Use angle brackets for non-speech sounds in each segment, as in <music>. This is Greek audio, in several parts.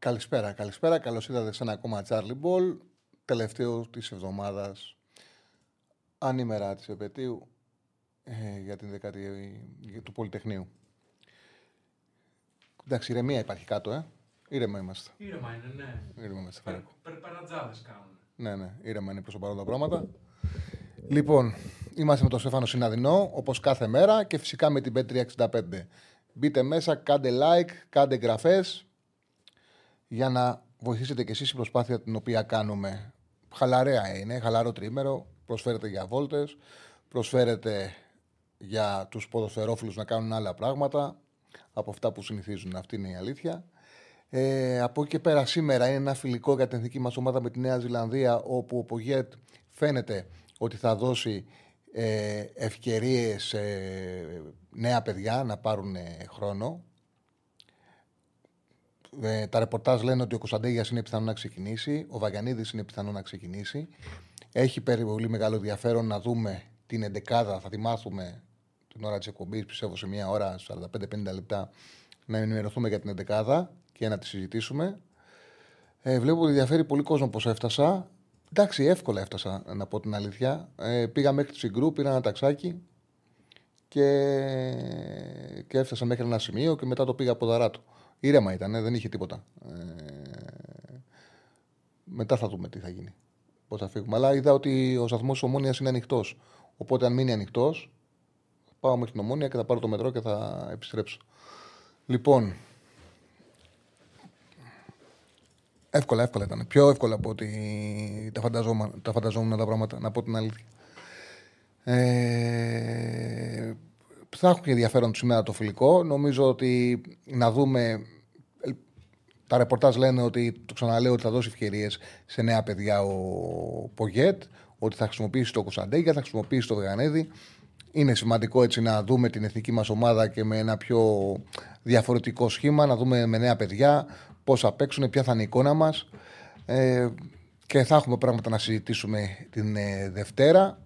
Καλησπέρα, καλησπέρα. Καλώς ήρθατε σε ένα ακόμα Charlie Ball. Τελευταίο της εβδομάδας, ανήμερα της επαιτίου, ε, για την δεκαετία του Πολυτεχνείου. Εντάξει, ηρεμία υπάρχει κάτω, ε. Ήρεμα είμαστε. Ήρεμα είναι, ναι. Ήρεμα είμαστε. Περ, φάρακο. περ, περατζάδες κάνουν. Ναι, ναι, ήρεμα είναι προς το παρόν τα πράγματα. Λοιπόν, είμαστε με τον Στέφανο Συναδεινό, όπως κάθε μέρα και φυσικά με την B365. Μπείτε μέσα, κάντε like, κάντε εγγραφές για να βοηθήσετε κι εσείς στην προσπάθεια την οποία κάνουμε. Χαλαρέα είναι, χαλαρό τρίμερο, προσφέρεται για βόλτες, προσφέρεται για τους ποδοσφαιρόφιλους να κάνουν άλλα πράγματα από αυτά που συνηθίζουν. Αυτή είναι η αλήθεια. Ε, από εκεί και πέρα σήμερα είναι ένα φιλικό για την εθνική μας ομάδα με τη Νέα Ζηλανδία όπου ο Πογέτ φαίνεται ότι θα δώσει ε, ευκαιρίες σε νέα παιδιά να πάρουν ε, χρόνο. Ε, τα ρεπορτάζ λένε ότι ο Κωνσταντέγιας είναι πιθανό να ξεκινήσει, ο Βαγιανίδης είναι πιθανό να ξεκινήσει. Έχει περί πολύ μεγάλο ενδιαφέρον να δούμε την εντεκάδα, θα τη μάθουμε την ώρα της εκπομπής, πιστεύω σε μια ώρα, 45-50 λεπτά, να ενημερωθούμε για την εντεκάδα και να τη συζητήσουμε. Ε, βλέπω ότι ενδιαφέρει πολύ κόσμο πώ έφτασα. Εντάξει, εύκολα έφτασα, να πω την αλήθεια. Ε, πήγα μέχρι τη Συγκρού, πήρα ένα ταξάκι και, και έφτασα μέχρι ένα σημείο και μετά το πήγα από δαράτο. Ήρεμα ήταν, δεν είχε τίποτα. Ε, μετά θα δούμε τι θα γίνει. Πώς θα φύγουμε. Αλλά είδα ότι ο σταθμός τη Ομόνιας είναι ανοιχτός. Οπότε, αν μείνει ανοιχτός, πάω μέχρι την Ομόνια και θα πάρω το μετρό και θα επιστρέψω. Λοιπόν. Εύκολα, εύκολα ήταν. Πιο εύκολα από ότι τα φανταζόμουν τα, φανταζόμουν τα πράγματα, να πω την αλήθεια. Ε, θα έχω και ενδιαφέρον σήμερα το φιλικό. Νομίζω ότι να δούμε. Τα ρεπορτάζ λένε ότι, το ξαναλέω, ότι θα δώσει ευκαιρίες σε νέα παιδιά ο Πογέτ, ότι θα χρησιμοποιήσει το Κωνσταντέγια, θα χρησιμοποιήσει το Βεγανέδη. Είναι σημαντικό έτσι να δούμε την εθνική μας ομάδα και με ένα πιο διαφορετικό σχήμα, να δούμε με νέα παιδιά πώς θα παίξουν, ποια θα είναι η εικόνα μας. Ε, και θα έχουμε πράγματα να συζητήσουμε την ε, Δευτέρα.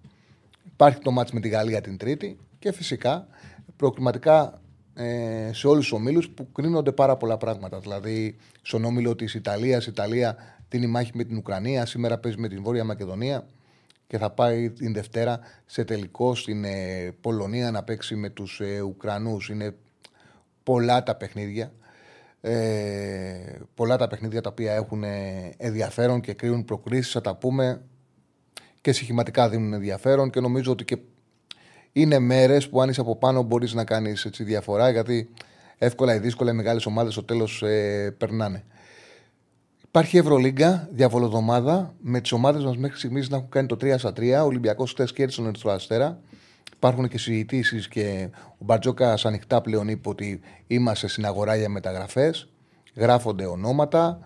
Υπάρχει το μάτς με τη Γαλλία την Τρίτη και φυσικά προκληματικά ε, σε όλους τους ομίλους που κρίνονται πάρα πολλά πράγματα. Δηλαδή, στον όμιλο της Ιταλίας, η Ιταλία δίνει μάχη με την Ουκρανία, σήμερα παίζει με την Βόρεια Μακεδονία και θα πάει την Δευτέρα σε τελικό στην ε, Πολωνία να παίξει με τους ε, Ουκρανούς. Είναι πολλά τα παιχνίδια. Ε, πολλά τα παιχνίδια τα οποία έχουν ε, ενδιαφέρον και κρίνουν προκρίσεις. Θα τα πούμε και συχηματικά δίνουν ενδιαφέρον και νομίζω ότι και είναι μέρες που αν είσαι από πάνω μπορείς να κάνεις διαφορά γιατί εύκολα ή δύσκολα οι μεγάλες ομάδες στο τέλος ε, περνάνε. Υπάρχει Ευρωλίγκα, διαβολοδομάδα, με τις ομάδες μας μέχρι στιγμής να έχουν κάνει το 3 στα 3. Ο Ολυμπιακός χθες κέρδισε τον Ερυθρό Αστέρα. Υπάρχουν και συζητήσεις και ο Μπαρτζόκας ανοιχτά πλέον είπε ότι είμαστε στην αγορά για μεταγραφές. Γράφονται ονόματα.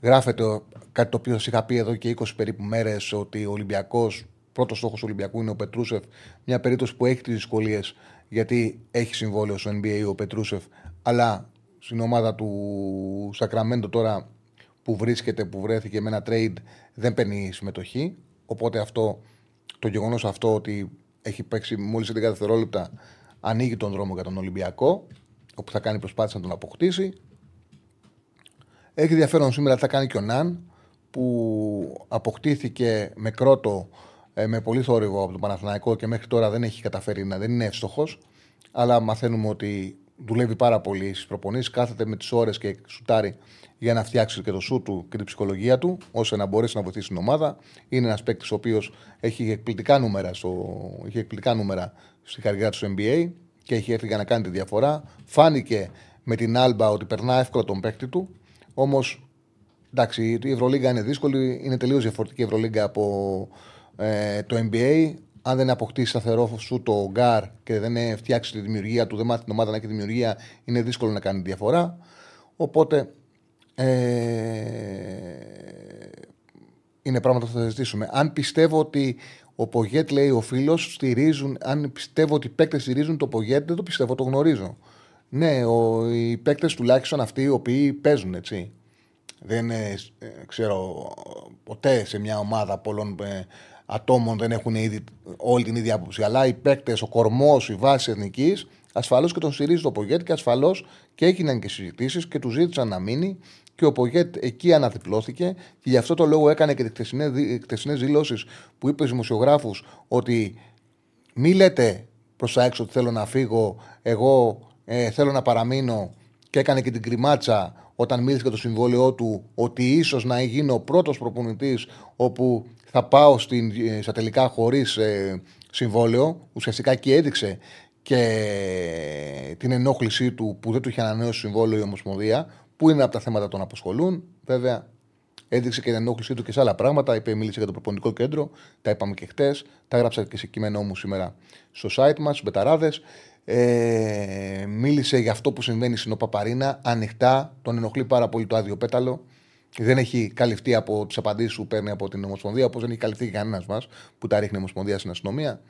Γράφεται κάτι το οποίο σας είχα πει εδώ και 20 περίπου μέρες ότι ο Ολυμπιακός πρώτος στόχος του Ολυμπιακού είναι ο Πετρούσεφ. Μια περίπτωση που έχει τις δυσκολίες γιατί έχει συμβόλαιο στο NBA ο Πετρούσεφ, αλλά στην ομάδα του Σακραμέντο τώρα που βρίσκεται, που βρέθηκε με ένα trade, δεν παίρνει συμμετοχή. Οπότε αυτό, το γεγονός αυτό ότι έχει παίξει μόλις 11 δευτερόλεπτα ανοίγει τον δρόμο για τον Ολυμπιακό, όπου θα κάνει προσπάθεια να τον αποκτήσει. Έχει ενδιαφέρον σήμερα τι θα κάνει και ο Ναν, που αποκτήθηκε με κρότο ε, με πολύ θόρυβο από τον Παναθηναϊκό και μέχρι τώρα δεν έχει καταφέρει να δεν είναι εύστοχος. Αλλά μαθαίνουμε ότι δουλεύει πάρα πολύ στις προπονήσεις, κάθεται με τις ώρες και σουτάρει για να φτιάξει και το σου του και την ψυχολογία του, ώστε να μπορέσει να βοηθήσει την ομάδα. Είναι ένας παίκτης ο οποίος έχει εκπληκτικά νούμερα, στο, έχει εκπληκτικά νούμερα στην καριέρα του στο NBA και έχει έρθει για να κάνει τη διαφορά. Φάνηκε με την άλμπα ότι περνά εύκολα τον παίκτη του. Όμως, εντάξει, η Ευρωλίγκα είναι δύσκολη, είναι τελείως διαφορετική η Ευρωλίγκα από ε, το NBA, αν δεν αποκτήσει σταθερό shooting guard και δεν φτιάξει τη δημιουργία του, δεν μάθει την ομάδα να έχει δημιουργία, είναι δύσκολο να κάνει διαφορά. Οπότε ε, είναι πράγματα που θα συζητήσουμε. Αν πιστεύω ότι ο Πογέτ λέει ο φίλος στηρίζουν, αν πιστεύω ότι οι παίκτες στηρίζουν το Πογέτ, δεν το πιστεύω, το γνωρίζω. Ναι, ο, οι παίκτες τουλάχιστον αυτοί οι οποίοι παίζουν έτσι. Δεν ε, ξέρω ποτέ σε μια ομάδα πολλών ε, ατόμων δεν έχουν ήδη, όλη την ίδια άποψη. Αλλά οι παίκτες, ο κορμός, η βάση εθνικής, ασφαλώς και τον στηρίζει το Πογέτ και ασφαλώς και έγιναν και συζητήσεις και τους ζήτησαν να μείνει και ο Πογέτ εκεί αναδιπλώθηκε και γι' αυτό το λόγο έκανε και τις χτεσινέ δηλώσεις που είπε στους δημοσιογράφους ότι μη λέτε προς τα έξω ότι θέλω να φύγω, εγώ ε, θέλω να παραμείνω και έκανε και την κρυμάτσα όταν μίλησε για το συμβόλαιό του ότι ίσως να γίνω ο πρώτος προπονητής όπου θα πάω στην, ε, στα τελικά χωρίς ε, συμβόλαιο. Ουσιαστικά εκεί έδειξε και την ενόχλησή του που δεν του είχε ανανεώσει συμβόλαιο η Ομοσπονδία που είναι από τα θέματα που τον απασχολούν. Βέβαια, έδειξε και την ενόχλησή του και σε άλλα πράγματα. Είπε, μίλησε για το προπονητικό κέντρο. Τα είπαμε και χτες. Τα έγραψα και σε κείμενό μου σήμερα στο site μας, στου Μπεταράδες. Ε, μίλησε για αυτό που συμβαίνει στην Οπαπαρίνα ανοιχτά. Τον ενοχλεί πάρα πολύ το άδειο πέταλο. Δεν έχει καλυφθεί από τις απαντήσεις που παίρνει από την Ομοσπονδία, όπως δεν έχει καλυφθεί κανένας μας που τα ρίχνει η Ομοσπονδία στην αστυνομία.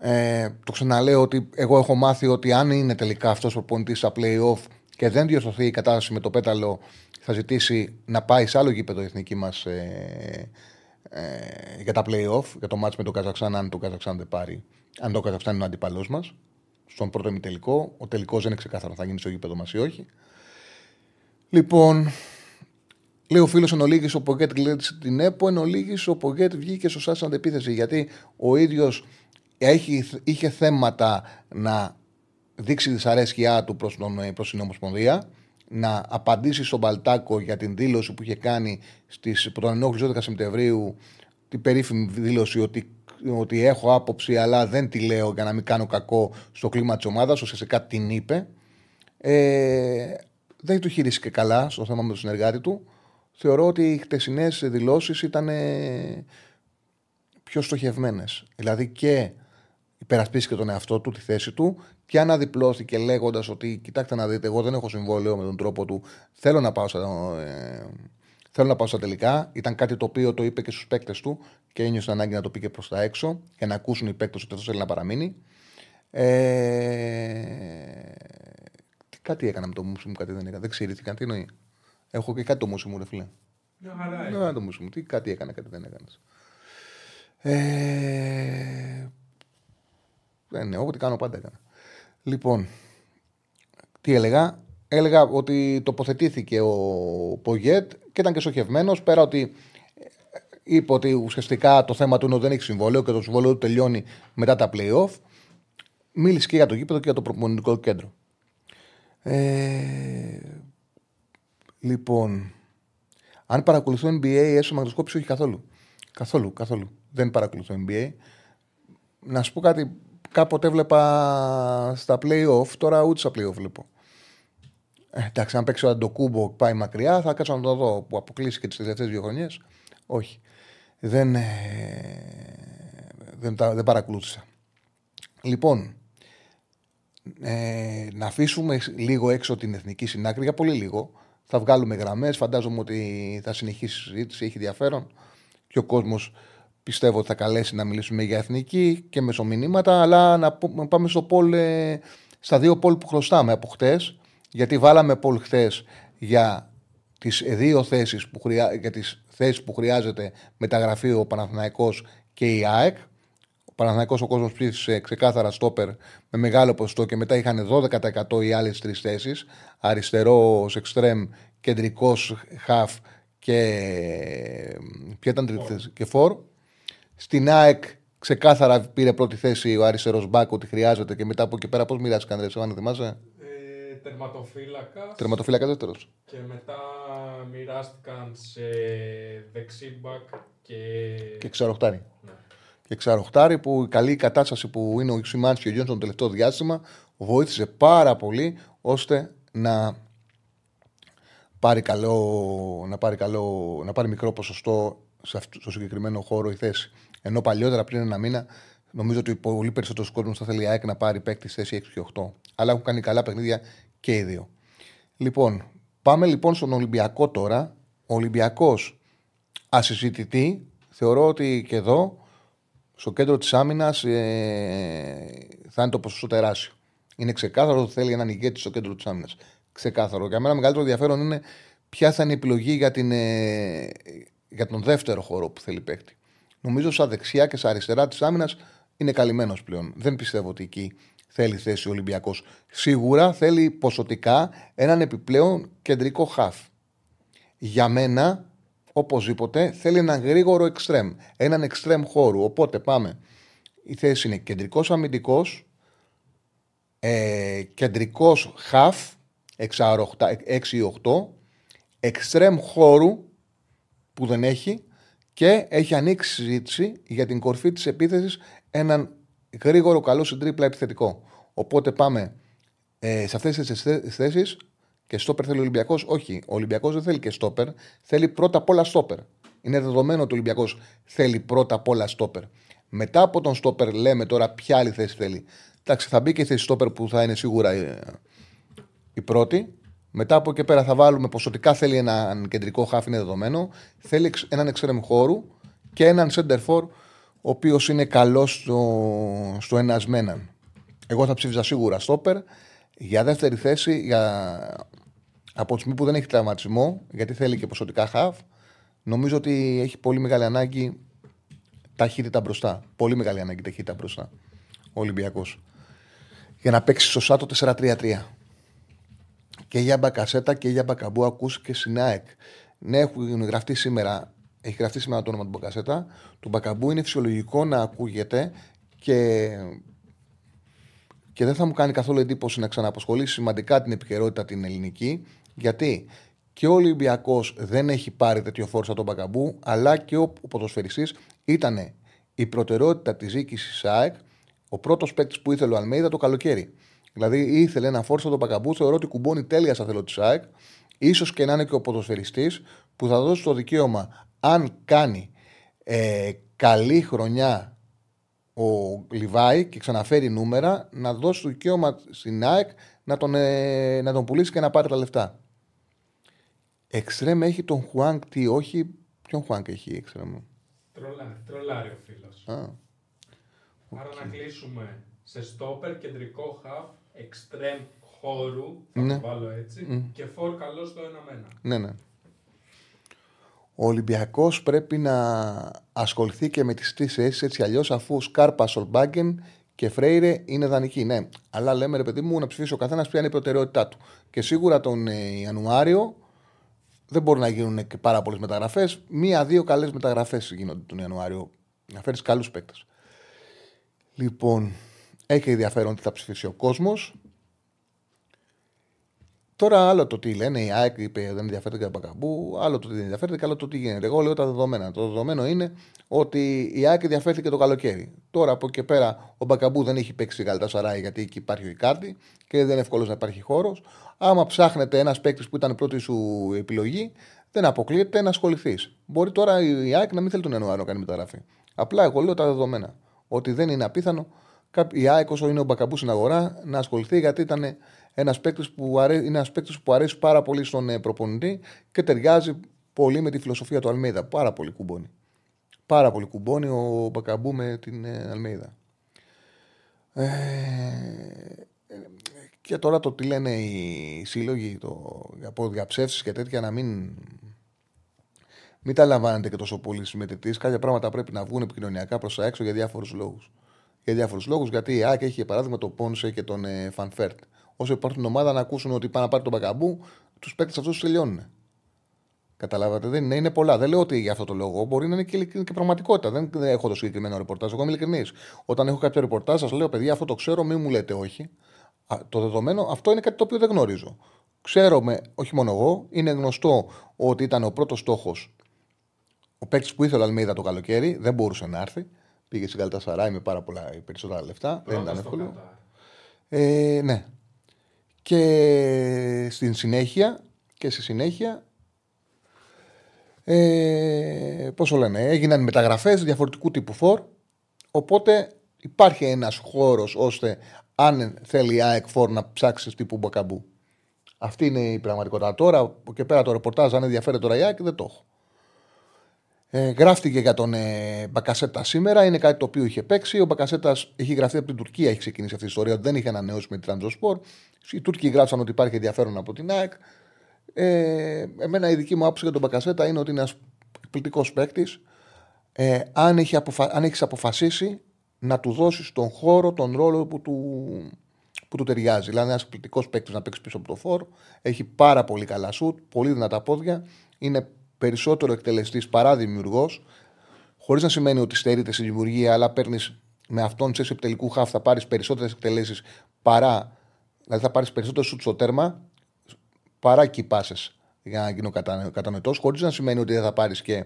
Ε, το ξαναλέω ότι εγώ έχω μάθει ότι αν είναι τελικά αυτός ο προπονητή στα playoff και δεν διορθωθεί η κατάσταση με το πέταλο, θα ζητήσει να πάει σε άλλο γήπεδο η εθνική μας ε, ε, για τα playoff, για το μάτς με το Καζαξάν, αν το Καζαξάν δεν πάρει, αν το Καζαξάν είναι ο αντίπαλό μας. Στον πρώτο ημιτελικό. Ο τελικός δεν είναι ξεκάθαρο θα γίνει στο γήπεδο μας ή όχι. Λοιπόν, λέει ο φίλος εν ολίγη ο Πογκέτ κλείτησε την ΕΠΟ, εν ολίγη ο Πογκέτ βγήκε σωστά στην αντεπίθεση γιατί ο ίδιος είχε θέματα να δείξει τη δυσαρέσκειά του προς, τον, προς την Ομοσπονδία, να απαντήσει στον Παλτάκο για την δήλωση που είχε κάνει στις, που τον 12 Σεπτεμβρίου, την περίφημη δήλωση ότι, ότι έχω άποψη αλλά δεν τη λέω για να μην κάνω κακό στο κλίμα της ομάδας, ουσιαστικά την είπε. Ε, δεν του χειρίστηκε καλά στο θέμα με τον συνεργάτη του. Θεωρώ ότι οι χτεσινές δηλώσεις ήταν πιο στοχευμένες. Δηλαδή και υπερασπίστηκε τον εαυτό του, τη θέση του και αναδιπλώθηκε λέγοντας ότι κοιτάξτε να δείτε, εγώ δεν έχω συμβόλαιο με τον τρόπο του. Θέλω να πάω στα, ε, θέλω να πάω στα τελικά. Ήταν κάτι το οποίο το είπε και στους παίκτες του και ένιωσε ανάγκη να το πει και προς τα έξω για να ακούσουν οι παίκτες ότι αυτός θέλει να παραμείνει. Ε, κάτι έκανα με το μουσι μου, κάτι δεν έκανα. Δεν ξηρήθηκα. Τι εννοεί. Έχω και κάτι το μουσι μου, ρε φίλε. Μια χαρά Ναι, το μουσι μου. Τι κάτι έκανα, κάτι δεν έκανε. Ε, δεν ναι, ό,τι κάνω πάντα έκανα. Λοιπόν, τι έλεγα; Έλεγα ότι τοποθετήθηκε ο Πογέτ και ήταν και σοχευμένος. Πέρα ότι ε, είπε ότι ουσιαστικά το θέμα του είναι ότι δεν έχει συμβόλαιο και το συμβόλαιο του τελειώνει μετά τα playoff. Μίλησε και για το γήπεδο και για το προπονητικό κέντρο. Ε, λοιπόν, αν παρακολουθώ NBA έσω μαγνητοσκόπηση, όχι καθόλου. Καθόλου, καθόλου. Δεν παρακολουθώ NBA. Να σου πω κάτι κάποτε έβλεπα στα playoff, τώρα ούτε στα playoff βλέπω. Ε, εντάξει, αν παίξει ο Αντοκούμπο πάει μακριά, θα κάτσω να το δω που αποκλείσει και τις τελευταίες δύο χρονιές. Όχι. Δεν, ε, δεν, δεν παρακολούθησα. Λοιπόν, ε, να αφήσουμε λίγο έξω την εθνική συνάκρη για πολύ λίγο. Θα βγάλουμε γραμμές. Φαντάζομαι ότι θα συνεχίσει η συζήτηση, έχει ενδιαφέρον και ο κόσμος πιστεύω ότι θα καλέσει να μιλήσουμε για εθνική και μεσομηνύματα, αλλά να πάμε στο πόλ, ε, στα δύο πόλ που χρωστάμε από χτες. Γιατί βάλαμε πόλ χτε για τις δύο θέσεις που, χρειά, για τις θέσεις που χρειάζεται μεταγραφή ο Παναθηναϊκός και η ΑΕΚ. Ο Παναθηναϊκός ο κόσμος ψήφισε ξεκάθαρα στόπερ με μεγάλο ποσοστό και μετά είχαν 12% οι άλλες τρεις θέσεις. Αριστερός, εξτρέμ, κεντρικός, χαφ και ποια ήταν τρίτη θέση; Και φόρ. Στην ΑΕΚ ξεκάθαρα πήρε πρώτη θέση ο αριστερός μπακ ότι χρειάζεται και μετά από εκεί πέρα πώς μοιράστηκαν, ρε αν θυμάσαι; Ε, τερματοφύλακας. Τερματοφύλακα δεύτερος. Και μετά μοιράστηκαν σε δεξί μπακ και. Και ξαροχτάρι. Ναι. Και ξαροχτάρι που η καλή κατάσταση που είναι ο Σιμάνσκι και ο Γιόνσον το τελευταίο διάστημα βοήθησε πάρα πολύ ώστε να πάρει, καλό, να πάρει, καλό, να πάρει μικρό ποσοστό σε αυτό, στο συγκεκριμένο χώρο η θέση. Ενώ παλιότερα, πριν ένα μήνα, νομίζω ότι πολύ περισσότερος κόσμος θα θέλει η ΑΕΚ να πάρει παίκτη θέση 6 και 8. Αλλά έχουν κάνει καλά παιχνίδια και οι δύο. Λοιπόν, πάμε λοιπόν στον Ολυμπιακό τώρα. Ο Ολυμπιακός ασυζητητή, θεωρώ ότι και εδώ, στο κέντρο της άμυνας, ε, θα είναι το ποσοστό τεράστιο. Είναι ξεκάθαρο ότι θέλει έναν ηγέτη στο κέντρο της άμυνας. Ξεκάθαρο. Για μένα, μεγαλύτερο ενδιαφέρον είναι ποια θα είναι η επιλογή για, την, ε, για τον δεύτερο χώρο που θέλει παίκτη. Νομίζω στα δεξιά και στα αριστερά της άμυνας είναι καλυμμένος πλέον. Δεν πιστεύω ότι εκεί θέλει θέση ο Ολυμπιακός. Σίγουρα θέλει ποσοτικά έναν επιπλέον κεντρικό χαφ. Για μένα, οπωσδήποτε, θέλει έναν γρήγορο εξτρέμ. Έναν εξτρέμ χώρου. Οπότε πάμε. Η θέση είναι κεντρικός αμυντικός, ε, κεντρικός χαφ 6-8, εξτρέμ χώρου που δεν έχει και έχει ανοίξει συζήτηση για την κορφή της επίθεσης έναν γρήγορο καλό στην τρίπλα επιθετικό. Οπότε πάμε ε, σε αυτές τις θέσεις και στόπερ θέλει ο Ολυμπιακός. Όχι, ο Ολυμπιακός δεν θέλει και στόπερ. Θέλει πρώτα απ' όλα στόπερ. Είναι δεδομένο ότι ο Ολυμπιακός θέλει πρώτα απ' όλα στόπερ. Μετά από τον στόπερ, λέμε τώρα ποια άλλη θέση θέλει. Εντάξει, θα μπει και η θέση στόπερ που θα είναι σίγουρα ε, η πρώτη. Μετά από εκεί πέρα θα βάλουμε ποσοτικά θέλει έναν κεντρικό χάφι, είναι δεδομένο. Θέλει έναν εξτρεμ χώρου και έναν center for ο οποίος είναι καλός στο, στο ενασμέναν. Εγώ θα ψήφιζα σίγουρα στόπερ. Για δεύτερη θέση, για... από τη στιγμή που δεν έχει τραυματισμό, γιατί θέλει και ποσοτικά χαβ, νομίζω ότι έχει πολύ μεγάλη ανάγκη ταχύτητα μπροστά. Πολύ μεγάλη ανάγκη ταχύτητα μπροστά. Ο Ολυμπιακός. Για να παίξει σωστά το 4-3-3. Και για μπακασέτα και για μπακαμπού ακούστηκε στην ΑΕΚ. Ναι, έχουν γραφτεί σήμερα έχει γραφτεί σήμερα το όνομα του Μπακασέτα. Του Μπακαμπού είναι φυσιολογικό να ακούγεται και, και δεν θα μου κάνει καθόλου εντύπωση να ξαναπασχολήσει σημαντικά την επικαιρότητα την ελληνική. Γιατί και ο Ολυμπιακός δεν έχει πάρει τέτοιο φόρο σαν τον Μπακαμπού, αλλά και ο, ο ποδοσφαιριστής ήταν η προτεραιότητα της διοίκησης ΣΑΕΚ, ο πρώτος παίκτης που ήθελε ο Αλμέιδα το καλοκαίρι. Δηλαδή ήθελε ένα φόρο σαν τον Μπακαμπού, θεωρώ ότι κουμπώνει τέλεια στα θέλω της ΣΑΕΚ, ίσως και να είναι και ο ποδοσφαιριστής που θα δώσει το δικαίωμα αν κάνει ε, καλή χρονιά ο Λιβάη και ξαναφέρει νούμερα, να δώσει το δικαίωμα στην ΑΕΚ να τον, ε, να τον πουλήσει και να πάρει τα λεφτά. Εξτρέμ έχει τον Χουάνκ, τι όχι. Ποιον Χουάνκ έχει η Εξτρέμ; Τρολάρι ο φίλος. Άρα να κλείσουμε σε στόπερ, κεντρικό χαφ, εξτρέμ χώρου, θα ναι. το βάλω έτσι, και φορ καλός στο ένα μένα. Ναι, ναι. Ο Ολυμπιακός πρέπει να ασχοληθεί και με τις τρει θέσει έτσι αλλιώς, αφού Σκάρπα, Σολμπάγκεν και Φρέιρε είναι δανεικοί. Ναι, αλλά λέμε ρε παιδί μου να ψηφίσει ο καθένας ποια είναι η προτεραιότητά του. Και σίγουρα τον ε, Ιανουάριο δεν μπορεί να γίνουν και πάρα πολλές μεταγραφές. Μία-δύο καλές μεταγραφές γίνονται τον Ιανουάριο. Να φέρεις καλούς παίκτες. Λοιπόν, έχει ενδιαφέρον τι θα ψηφίσει ο κόσμος. Τώρα άλλο το τι λένε, η ΑΕΚ είπε δεν ενδιαφέρεται για Μπακαμπού, άλλο το τι δεν ενδιαφέρεται και άλλο το τι γίνεται. Εγώ λέω τα δεδομένα. Το δεδομένο είναι ότι η ΑΕΚ ενδιαφέρθηκε το καλοκαίρι. Τώρα από εκεί πέρα ο Μπακαμπού δεν έχει παίξει γαλτά σαράι γιατί εκεί υπάρχει ο Ικάρτη και δεν είναι εύκολος να υπάρχει χώρος. Άμα ψάχνετε ένας παίκτης που ήταν πρώτη σου επιλογή, δεν αποκλείεται να ασχοληθείς. Μπορεί τώρα η ΑΕΚ να μην θέλει τον Ιανουάριο να κάνει μεταγραφή. Απλά εγώ λέω τα δεδομένα. Ότι δεν είναι απίθανο η ΑΕΚ όσο είναι ο Μπακαμπού στην αγορά να ασχοληθεί γιατί ήταν ένας παίκτης που, αρέ... είναι που αρέσει πάρα πολύ στον ε, προπονητή και ταιριάζει πολύ με τη φιλοσοφία του Αλμέιδα. Πάρα πολύ κουμπώνει. Πάρα πολύ κουμπώνει ο Μπακαμπού με την ε, Αλμέιδα. Ε... Και τώρα το τι λένε οι σύλλογοι το... από διαψεύσει και τέτοια να μην. Μην τα λαμβάνετε και τόσο πολύ συμμετητή. Κάποια πράγματα πρέπει να βγουν επικοινωνιακά προς τα έξω για διάφορους λόγους. Για διάφορους λόγους, γιατί η ΑΕΚ έχει για παράδειγμα τον Πόνσε και τον ε, Φαν Βέερτ όσο υπάρχουν ομάδα να ακούσουν ότι πάνε να πάρει τον Μπακαμπού, τους παίκτες αυτούς τους τελειώνουν. Καταλάβατε, δεν είναι, είναι πολλά. Δεν λέω ότι για αυτό το λόγο μπορεί να είναι και, και πραγματικότητα. Δεν έχω το συγκεκριμένο ρεπορτάζ. Εγώ είμαι ειλικρινής. Όταν έχω κάποιο ρεπορτάζ, σας λέω, παιδιά, αυτό το ξέρω, μην μου λέτε όχι. Α, το δεδομένο, αυτό είναι κάτι το οποίο δεν γνωρίζω. Ξέρουμε, όχι μόνο εγώ, είναι γνωστό ότι ήταν ο πρώτος στόχος ο παίκτης που ήθελε Αλμίδα το καλοκαίρι, δεν μπορούσε να έρθει. Πήγε στην Καλτασαράη με πάρα πολλά περισσότερα λεφτά. δεν ήταν εύκολο. Ε, ναι, και στην συνέχεια και στη συνέχεια ε, πώς το λένε, έγιναν μεταγραφές διαφορετικού τύπου φόρ οπότε υπάρχει ένας χώρος ώστε αν θέλει η ΑΕΚ φόρ να ψάξει τύπου μπακαμπού Αυτή είναι η πραγματικότητα. Τώρα, από και πέρα το ρεπορτάζ, αν ενδιαφέρει τώρα η δεν το έχω. Ε, γράφτηκε για τον ε, Μπακασέτα σήμερα. Είναι κάτι το οποίο είχε παίξει. Ο Μπακασέτας έχει γραφτεί από την Τουρκία, έχει ξεκινήσει αυτή η ιστορία. Δεν είχε ανανεώσει με την Τραντζοσπορ. Οι Τούρκοι γράψαν ότι υπάρχει ενδιαφέρον από την ΑΕΚ. Ε, εμένα η δική μου άποψη για τον Μπακασέτα είναι ότι είναι ένας εκπληκτικός παίκτης. Ε, αν, έχει αποφα... αν έχεις αποφασίσει να του δώσεις τον χώρο, τον ρόλο που του, που του ταιριάζει. Δηλαδή, ένας εκπληκτικός παίκτης να παίξει πίσω από το φόρ. Έχει πάρα πολύ καλά σουτ, πολύ δυνατά πόδια. Είναι περισσότερο εκτελεστής παρά δημιουργός. Χωρίς να σημαίνει ότι στερείται στη δημιουργία, αλλά παίρνεις με αυτόν σε επιτελικού χάφ θα πάρεις περισσότερες εκτελέσεις παρά. Δηλαδή θα πάρεις περισσότερο σουτ στο τέρμα παρά εκεί για να γίνω κατανοητός. Χωρίς να σημαίνει ότι δεν θα πάρεις και,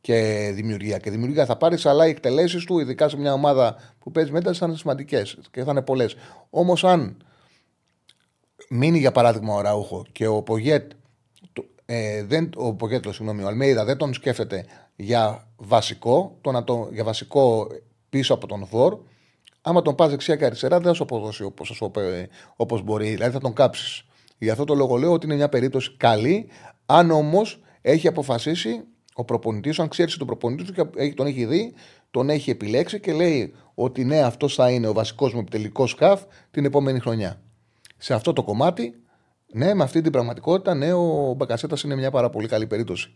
και δημιουργία. Και δημιουργία θα πάρεις, αλλά οι εκτελέσεις του, ειδικά σε μια ομάδα που παίζει μέτρα, θα είναι σημαντικές και θα είναι πολλές. Όμως, αν μείνει για παράδειγμα ο Ραούχο και ο Πογέτ ε, δεν, ο Ποκέτλος, συγγνώμη, ο Αλμέιδα δεν τον σκέφτεται για βασικό, το να το, για βασικό πίσω από τον Φορ. Άμα τον πας δεξιά και αριστερά, δεν θα σου αποδώσει όπως μπορεί. Δηλαδή θα τον κάψεις. Γι' αυτό το λόγο λέω ότι είναι μια περίπτωση καλή, αν όμως έχει αποφασίσει ο προπονητής αν ξέρει τον προπονητή του και τον έχει δει, τον έχει επιλέξει και λέει ότι ναι, αυτός θα είναι ο βασικός μου επιτελικός σκαφ την επόμενη χρονιά. Σε αυτό το κομμάτι ναι, με αυτή την πραγματικότητα, ναι, ο Μπακασέτας είναι μια πάρα πολύ καλή περίπτωση.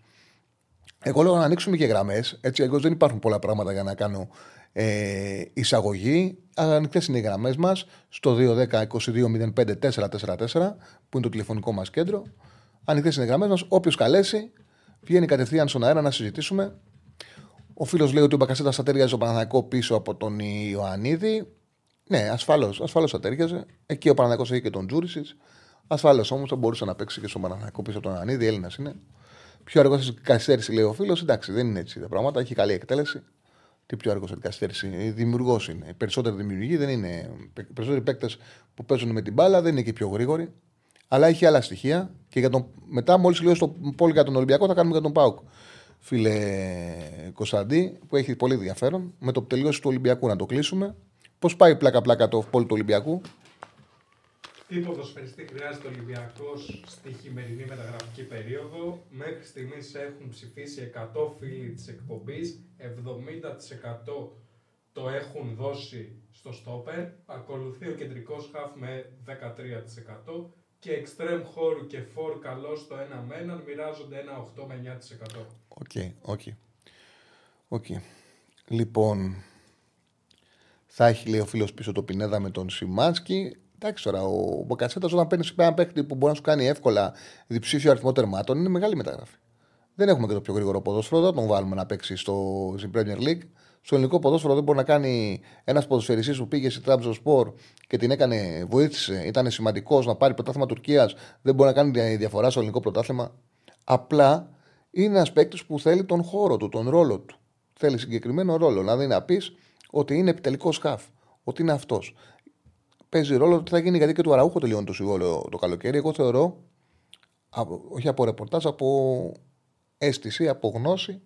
Εγώ λέω να ανοίξουμε και γραμμές. Έτσι, εγώ δεν υπάρχουν πολλά πράγματα για να κάνω ε, εισαγωγή. Ανοιχτές είναι οι γραμμές μας στο 210-2205-444, που είναι το τηλεφωνικό μας κέντρο. Ανοιχτές είναι οι γραμμές μας. Όποιος καλέσει, βγαίνει κατευθείαν στον αέρα να συζητήσουμε. Ο φίλος λέει ότι ο Μπακασέτας θα τέριαζε στο Παναθανικό πίσω από τον Ιωαννίδη. Ναι, ασφαλώς ασφαλώς θα τέριαζε. Εκεί ο Παναθανικό έχει και τον Τζούρισιτ. Ασφαλώς όμως θα μπορούσε να παίξει και στο Παναθανικό πίσω από τον Ανίδη, Έλληνας είναι. Πιο αργός στην καθυστέρηση, λέει ο φίλος. Εντάξει, δεν είναι έτσι τα πράγματα. Έχει καλή εκτέλεση. Τι πιο αργός στην καθυστέρηση. Δημιουργός είναι. Οι περισσότεροι δημιουργοί δεν είναι. Οι περισσότεροι παίκτες που παίζουν με την μπάλα δεν είναι και πιο γρήγοροι. Αλλά έχει άλλα στοιχεία. Και για τον... μετά, μόλις λέω στο πόλη για τον Ολυμπιακό, θα κάνουμε για τον Πάουκ. Φίλε Κωνσταντή, που έχει πολύ ενδιαφέρον. Με το που τελειώσει του Ολυμπιακού να το κλείσουμε. Πώς πάει πλάκα-πλάκα το πόλη του Ολυμπιακού; Τι ποδοσφαιριστή χρειάζεται ο Ολυμπιακός στη χειμερινή μεταγραφική περίοδο. Μέχρι στιγμής έχουν ψηφίσει 100 φίλοι της εκπομπής. 70% το έχουν δώσει στο στόπερ. Ακολουθεί ο κεντρικός χαφ με 13% και εξτρέμ χώρου και φόρ καλό στο 1 με 1 μοιράζονται ένα 8 με 9%. OK, OK. OK. Λοιπόν, θα έχει λέει ο φίλος πίσω το Πινέδα με τον Σιμάνσκι. Εντάξει τώρα, ο Μπακασέτα όταν παίρνει ένα παίχτη που μπορεί να σου κάνει εύκολα διψήφιο αριθμό τερμάτων είναι μεγάλη μεταγραφή. Δεν έχουμε και το πιο γρήγορο ποδόσφαιρο, δεν τον βάλουμε να παίξει στο, στην Premier League. Στο ελληνικό ποδόσφαιρο δεν μπορεί να κάνει ένας ποδοσφαιριστής που πήγε στη Τραμπζονσπόρ και την έκανε, βοήθησε, ήταν σημαντικός να πάρει πρωτάθλημα Τουρκίας, δεν μπορεί να κάνει διαφορά στο ελληνικό πρωτάθλημα. Απλά είναι ένας παίκτης που θέλει τον χώρο του, τον ρόλο του. Θέλει συγκεκριμένο ρόλο. Δηλαδή να πεις ότι είναι επιτελικός σκάφ, ότι είναι αυτός παίζει ρόλο ότι θα γίνει γιατί και του Αραούχο τελειώνει το συμβόλαιο το καλοκαίρι. Εγώ θεωρώ, όχι από ρεπορτάζ, από αίσθηση, από γνώση,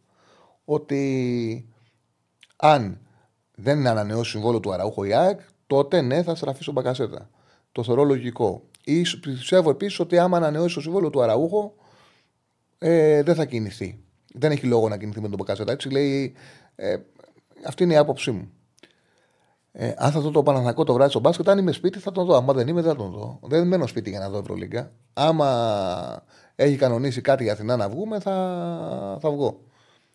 ότι αν δεν ανανεώσει συμβόλαιο του Αραούχο η ΑΕΚ, τότε ναι, θα στραφεί στον Μπακασέτα. Το θεωρώ λογικό. Ή πιστεύω επίσης ότι άμα ανανεώσει το συμβόλαιο του Αραούχο, ε, δεν θα κινηθεί. Δεν έχει λόγο να κινηθεί με τον Μπακασέτα. Έτσι λέει. Ε, αυτή είναι η άποψή μου. Ε, αν θα δω το Παναθανικό το βράδυ στο μπάσκετ, αν είμαι σπίτι θα τον δω. Αν δεν είμαι, δεν θα τον δω. Δεν μένω σπίτι για να δω Ευρωλίγκα. Άμα έχει κανονίσει κάτι για Αθηνά να βγούμε, θα, θα βγω.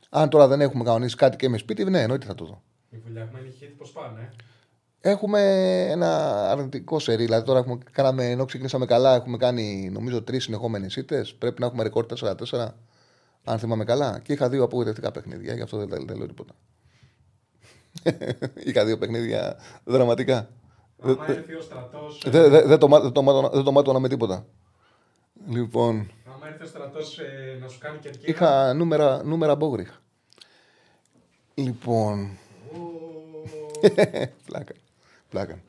Αν τώρα δεν έχουμε κανονίσει κάτι και είμαι σπίτι, ναι, εννοείται θα το δω. Οι βουλιαγμένοι χίτ πώ πάνε. Έχουμε ένα αρνητικό σερί. Δηλαδή τώρα έχουμε, κάναμε, ενώ ξεκινήσαμε καλά, έχουμε κάνει νομίζω τρεις συνεχόμενες ήττες. Πρέπει να έχουμε ρεκόρ 4-4, αν θυμάμαι καλά. Και είχα δύο απογοητευτικά παιχνίδια, γι' αυτό δεν, δεν λέω τίποτα. <laughs> Είχα δύο παιχνίδια δραματικά. Άμα έρθει ο στρατός. Δεν το μάτωνα με τίποτα. Λοιπόν. Άμα έρθει ο στρατός ε, να σου κάνει κερκίδα. Είχα νούμερα, νούμερα μπόγριχ. Λοιπόν. <laughs> πλάκα. Πλάκα.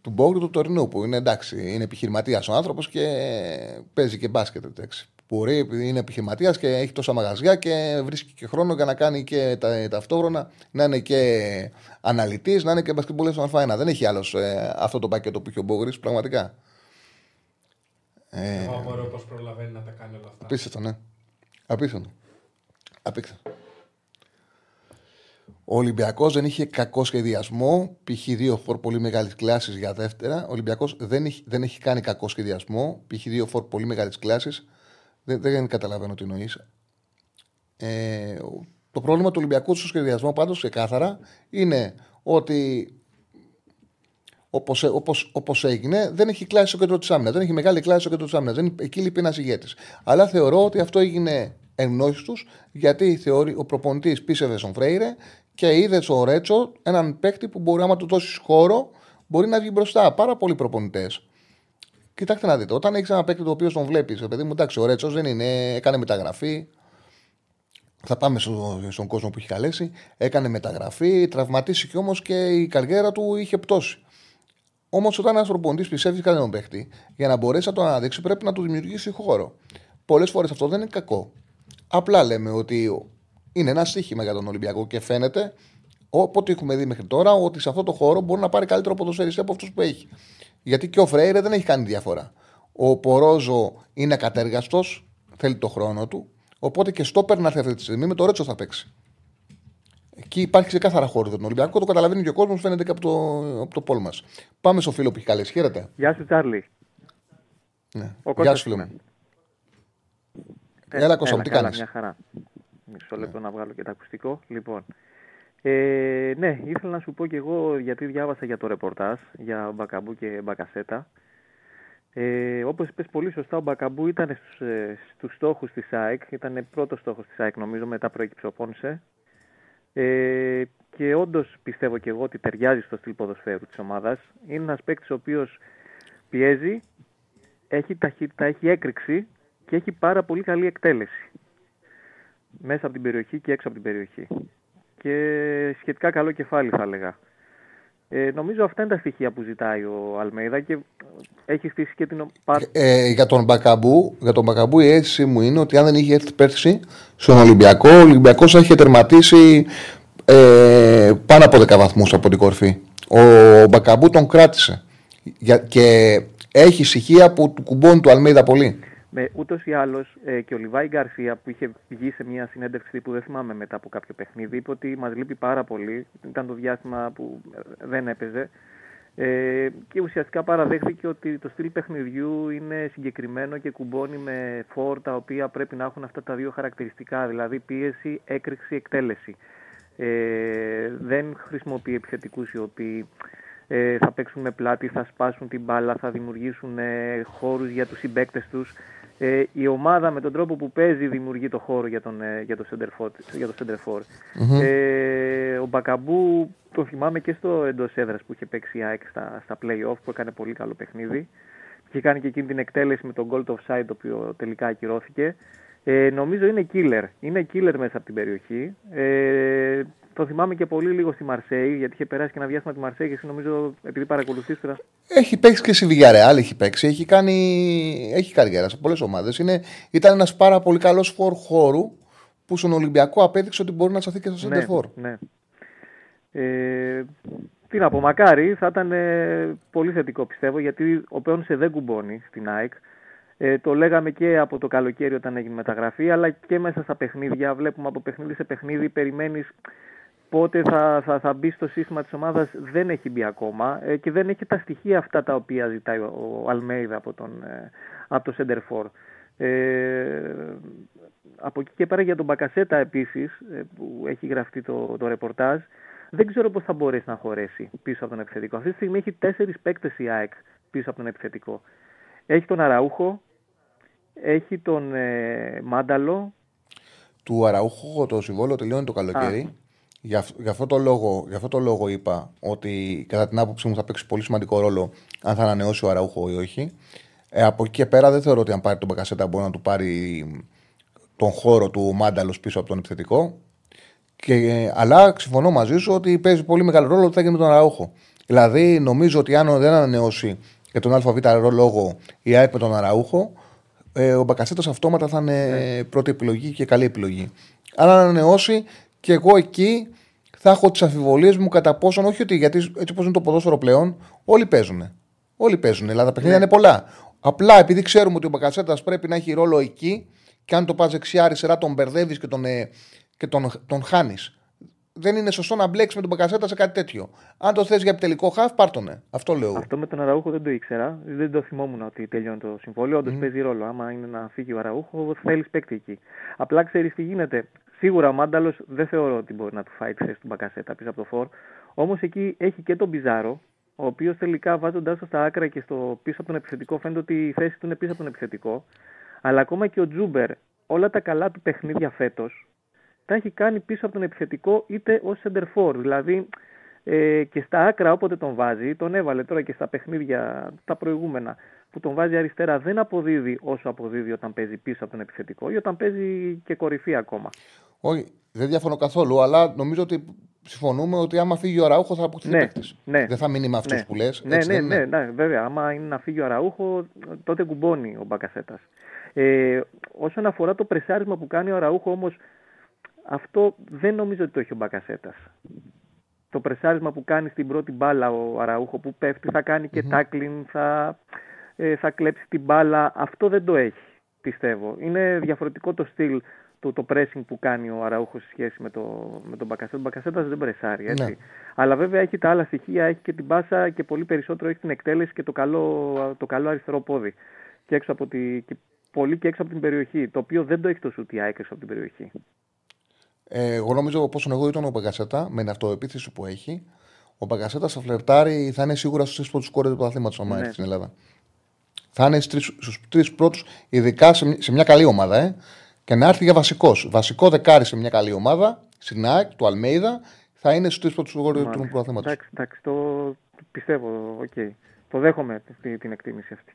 Του Μπόγρου του Τωρινού που είναι εντάξει, είναι επιχειρηματίας ο άνθρωπος και παίζει και μπάσκετ. Εντάξει. Μπορεί, επειδή είναι επιχειρηματίας και έχει τόσα μαγαζιά και βρίσκει και χρόνο για να κάνει και τα, ταυτόχρονα να είναι και αναλυτής, να είναι και μπασκετμπολέ στον Α1. Δεν έχει άλλος ε, αυτό το πακέτο που έχει ο Μπόγρη, πραγματικά. Ε, Εγώ απορώ πώς προλαβαίνει να τα κάνει όλα αυτά. Απίστευτο, ναι. Απίστευτο. Απίστευτο. Ο Ολυμπιακός δεν είχε κακό σχεδιασμό. Π.χ. δύο φορ πολύ μεγάλης κλάσης για δεύτερα. Ο Ολυμπιακός δεν, έχει, δεν έχει κάνει κακό σχεδιασμό. Π.χ. δύο φορ πολύ μεγάλης κλάσης. Δεν, δεν καταλαβαίνω τι εννοείς. Ε, το πρόβλημα του Ολυμπιακού στο σχεδιασμό πάντως ξεκάθαρα είναι ότι όπως όπως, όπως έγινε, δεν έχει κλάσει στο κέντρο της άμυνας. Δεν έχει μεγάλη κλάση στο κέντρο της άμυνας. Εκεί λείπει ένας ηγέτης. Αλλά θεωρώ ότι αυτό έγινε εν τους, γιατί θεωρεί, ο προπονητής πίστευε στον Φρέιρε και είδε ο Ρέτσο έναν παίκτη που μπορεί, άμα του δώσεις χώρο, μπορεί να βγει μπροστά. Πάρα πολλοί προπονητές. Κοιτάξτε να δείτε, όταν έχει ένα παίκτη το οποίο τον βλέπεις, παιδί μου, εντάξει, ο Ρέτσος δεν είναι, έκανε μεταγραφή. Θα πάμε στον κόσμο που έχει καλέσει. Έκανε μεταγραφή, τραυματίστηκε όμως και η καριέρα του είχε πτώσει. Όμως, όταν ένας προπονητής πιστεύει κανέναν παίκτη, για να μπορέσει να το αναδείξει, πρέπει να του δημιουργήσει χώρο. Πολλές φορές αυτό δεν είναι κακό. Απλά λέμε ότι είναι ένα στοίχημα για τον Ολυμπιακό και φαίνεται, όποτε έχουμε δει μέχρι τώρα, ότι σε αυτό το χώρο μπορεί να πάρει καλύτερο ποδοσφαιριστή από αυτούς που έχει. Γιατί και ο Φρέιρε δεν έχει κάνει διαφορά. Ο Πορόζο είναι ακατέργαστο, θέλει το χρόνο του. Οπότε και στο να αυτή τη στιγμή με το Ρέτσο θα παίξει. Εκεί υπάρχει ξεκάθαρα χώρο για τον Ολυμπιακό, το καταλαβαίνει και ο κόσμος, φαίνεται και από το, από το πόλ μας. Πάμε στο φίλο που έχει καλέσει. Χαίρετε. Γεια σου, Τσάρλι. Ναι. Γεια σου, φίλο μου. Έλα, Κώστα, τι κάνεις; Μια χαρά. Μισό λεπτό να βγάλω και το ακουστικό. Λοιπόν, ε, ναι, ήθελα να σου πω και εγώ γιατί διάβασα για το ρεπορτάζ για Μπακαμπού και Μπακασέτα. Ε, Όπως είπες πολύ σωστά, ο Μπακαμπού ήταν στους ε, στους στόχους της ΑΕΚ. Ήταν πρώτος στόχος της ΑΕΚ, νομίζω, μετά προέκυψε ο Πόνσε. Ε, και όντως πιστεύω και εγώ ότι ταιριάζει στο στυλ ποδοσφαίρου της ομάδας. Είναι ένας παίκτης ο οποίος πιέζει, έχει ταχύτητα, έχει έκρηξη και έχει πάρα πολύ καλή εκτέλεση. Μέσα από την περιοχή και έξω από την περιοχή. Και σχετικά καλό κεφάλι θα έλεγα. Ε, νομίζω αυτά είναι τα στοιχεία που ζητάει ο Αλμέιδα και έχει στήσει και την. Ε, για, τον Μπακαμπού, για τον Μπακαμπού η αίσθηση μου είναι ότι αν δεν είχε έρθει πέρσι στον Ολυμπιακό, ο Ολυμπιακός θα είχε τερματίσει ε, πάνω από 10 βαθμούς από την κορφή. Ο Μπακαμπού τον κράτησε. Για, και έχει στοιχεία που του κουμπώνει του Αλμέιδα πολύ. Με ούτως ή άλλως ε, και ο Λιβάη Γκαρσία που είχε βγει σε μια συνέντευξη που δεν θυμάμαι μετά από κάποιο παιχνίδι, είπε ότι μας λείπει πάρα πολύ. Ήταν το διάστημα που δεν έπαιζε. Ε, και ουσιαστικά παραδέχθηκε ότι το στυλ παιχνιδιού είναι συγκεκριμένο και κουμπώνει με φόρ τα οποία πρέπει να έχουν αυτά τα δύο χαρακτηριστικά, δηλαδή πίεση, έκρηξη, εκτέλεση. Ε, δεν χρησιμοποιεί επιθετικούς οι οποίοι ε, θα παίξουν με πλάτη, θα σπάσουν την μπάλα, θα δημιουργήσουν ε, χώρους για τους συμπέκτες τους. Ε, η ομάδα με τον τρόπο που παίζει δημιουργεί το χώρο για, τον, ε, για το center Για το center Ε, ο Μπακαμπού το θυμάμαι και στο εντός έδρας που είχε παίξει η ΑΕΚ στα, στα play-off που έκανε πολύ καλό παιχνίδι. Είχε κάνει και εκείνη την εκτέλεση με τον goal offside το οποίο τελικά ακυρώθηκε. Ε, νομίζω είναι killer. Είναι killer μέσα από την περιοχή. Ε, το θυμάμαι και πολύ λίγο στη Μαρσέη, γιατί είχε περάσει και ένα διάστημα τη Μαρσέη και εσύ νομίζω επειδή παρακολουθείς τώρα. Έχει παίξει και στη Βιγιαρεάλ, έχει παίξει. Έχει, κάνει... έχει καριέρα σε πολλές ομάδες. Ήταν ένας πάρα πολύ καλός φόρ χώρου που στον Ολυμπιακό απέδειξε ότι μπορεί να σταθεί και στο Σέντερφορ. Ναι, ναι. Ε, τι να πω, μακάρι, θα ήταν ε, πολύ θετικό πιστεύω γιατί ο Πέονσε δεν κουμπώνει στην ΑΕΚ. Ε, το λέγαμε και από το καλοκαίρι όταν έγινε μεταγραφή, αλλά και μέσα στα παιχνίδια. Βλέπουμε από παιχνίδι σε παιχνίδι, περιμένεις πότε θα, θα, θα μπει στο σύστημα της ομάδας δεν έχει μπει ακόμα ε, και δεν έχει τα στοιχεία αυτά τα οποία ζητάει ο, ο Αλμέιδα από, τον, ε, από το Center For. Ε, από εκεί και πέρα για τον Μπακασέτα επίσης ε, που έχει γραφτεί το, το ρεπορτάζ δεν ξέρω πώς θα μπορέσει να χωρέσει πίσω από τον επιθετικό. Αυτή τη στιγμή έχει τέσσερις παίκτες η ΑΕΚ πίσω από τον επιθετικό. Έχει τον Αραούχο, έχει τον ε, Μάνταλο. Του Αραούχο το συμβόλαιο τελειώνει το καλοκαίρι. Για, για, αυτό το λόγο, για αυτό το λόγο είπα ότι κατά την άποψή μου θα παίξει πολύ σημαντικό ρόλο αν θα ανανεώσει ο Αραούχο ή όχι. Ε, από εκεί και πέρα δεν θεωρώ ότι αν πάρει τον Μπακασέτα μπορεί να του πάρει τον χώρο του Μάνταλος πίσω από τον επιθετικό. Και, αλλά συμφωνώ μαζί σου ότι παίζει πολύ μεγάλο ρόλο ότι θα γίνει με τον Αραούχο. Δηλαδή νομίζω ότι αν δεν ανανεώσει για τον ΑΒ λόγο η ΑΕΠ με τον Αραούχο, ε, ο Μπακασέτα αυτόματα θα είναι ναι. πρώτη επιλογή και καλή επιλογή. Αν ανανεώσει, και εγώ εκεί θα έχω τις αμφιβολίες μου κατά πόσον, όχι ότι γιατί έτσι όπως είναι το ποδόσφαιρο πλέον, όλοι παίζουν. Όλοι παίζουν. Δηλαδή τα παιχνίδια ναι. είναι πολλά. Απλά επειδή ξέρουμε ότι ο Μπακασέτας πρέπει να έχει ρόλο εκεί και αν το πας δεξιά-αριστερά τον μπερδεύεις και τον, ε, και τον, τον χάνεις. Δεν είναι σωστό να μπλέξεις με τον Μπακασέτα σε κάτι τέτοιο. Αν το θες για επιτελικό χαφ, πάρτονε. Αυτό λέω. Αυτό με τον Αραούχο δεν το ήξερα. Δεν το θυμόμουν ότι τελειώνει το συμβόλαιο. Όντως mm. παίζει ρόλο. Άμα είναι να φύγει ο Αραούχο, θέλεις παίκτη εκεί. Απλά ξέρεις τι γίνεται. Σίγουρα ο Μάνταλος δεν θεωρώ ότι μπορεί να του φάει τη θέση του Μπακασέτα πίσω από το φόρ. Όμως εκεί έχει και τον Πιζάρο, ο οποίος τελικά βάζοντάς το στα άκρα και στο πίσω από τον επιθετικό, φαίνεται ότι η θέση του είναι πίσω από τον επιθετικό. Αλλά ακόμα και ο Τζούμπερ, όλα τα καλά του παιχνίδια φέτος, τα έχει κάνει πίσω από τον επιθετικό είτε ως center Δηλαδή ε, και στα άκρα όποτε τον βάζει, τον έβαλε τώρα και στα παιχνίδια τα προηγούμενα που τον βάζει αριστερά δεν αποδίδει όσο αποδίδει όταν παίζει πίσω από τον επιθετικό ή όταν παίζει και κορυφή ακόμα. Όχι, δεν διαφωνώ καθόλου, αλλά νομίζω ότι συμφωνούμε ότι άμα φύγει ο Αραούχο θα αποκτηθεί ναι, Ναι. Δεν θα μείνει με αυτούς ναι. που λες. Ναι, ναι, ναι, ναι, βέβαια. Άμα είναι να φύγει ο Αραούχο, τότε κουμπώνει ο Μπακασέτας. Ε, όσον αφορά το πρεσάρισμα που κάνει ο Αραούχο όμως, αυτό δεν νομίζω ότι το έχει ο Μπακασέτας. Το πρεσάρισμα που κάνει στην πρώτη μπάλα ο Αραούχο που πέφτει, θα κάνει και mm θα, ε, θα κλέψει την μπάλα. Αυτό δεν το έχει, πιστεύω. Είναι διαφορετικό το στυλ το, το pressing που κάνει ο Αραούχος σε σχέση με, το, με τον Μπακασέτα. Ο Μπακασέτας δεν πρεσάρει, έτσι. Ναι. Αλλά βέβαια έχει τα άλλα στοιχεία, έχει και την πάσα και πολύ περισσότερο έχει την εκτέλεση και το καλό, το καλό αριστερό πόδι. Και, έξω από τη, και πολύ και έξω από την περιοχή. Το οποίο δεν το έχει το σουτιά έξω από την περιοχή. Ε, εγώ νομίζω πω εγώ ήταν ο Μπαγκασέτα με την αυτοεπίθεση που έχει. Ο Μπαγκασέτα θα φλερτάρει, θα είναι σίγουρα στους τρεις πρώτους κόρες του πρωταθλήματος ναι. στην Ελλάδα. Θα είναι στους τρεις πρώτους, ειδικά σε, σε, μια καλή ομάδα. Ε, και να έρθει για βασικός. Βασικό δεκάρι σε μια καλή ομάδα, στην ΑΕΚ, του Αλμέιδα, θα είναι στους τρεις πρώτους κόρε του πρωταθλήματος. Εντάξει, εντάξει, το πιστεύω. Okay. Το δέχομαι την εκτίμηση αυτή.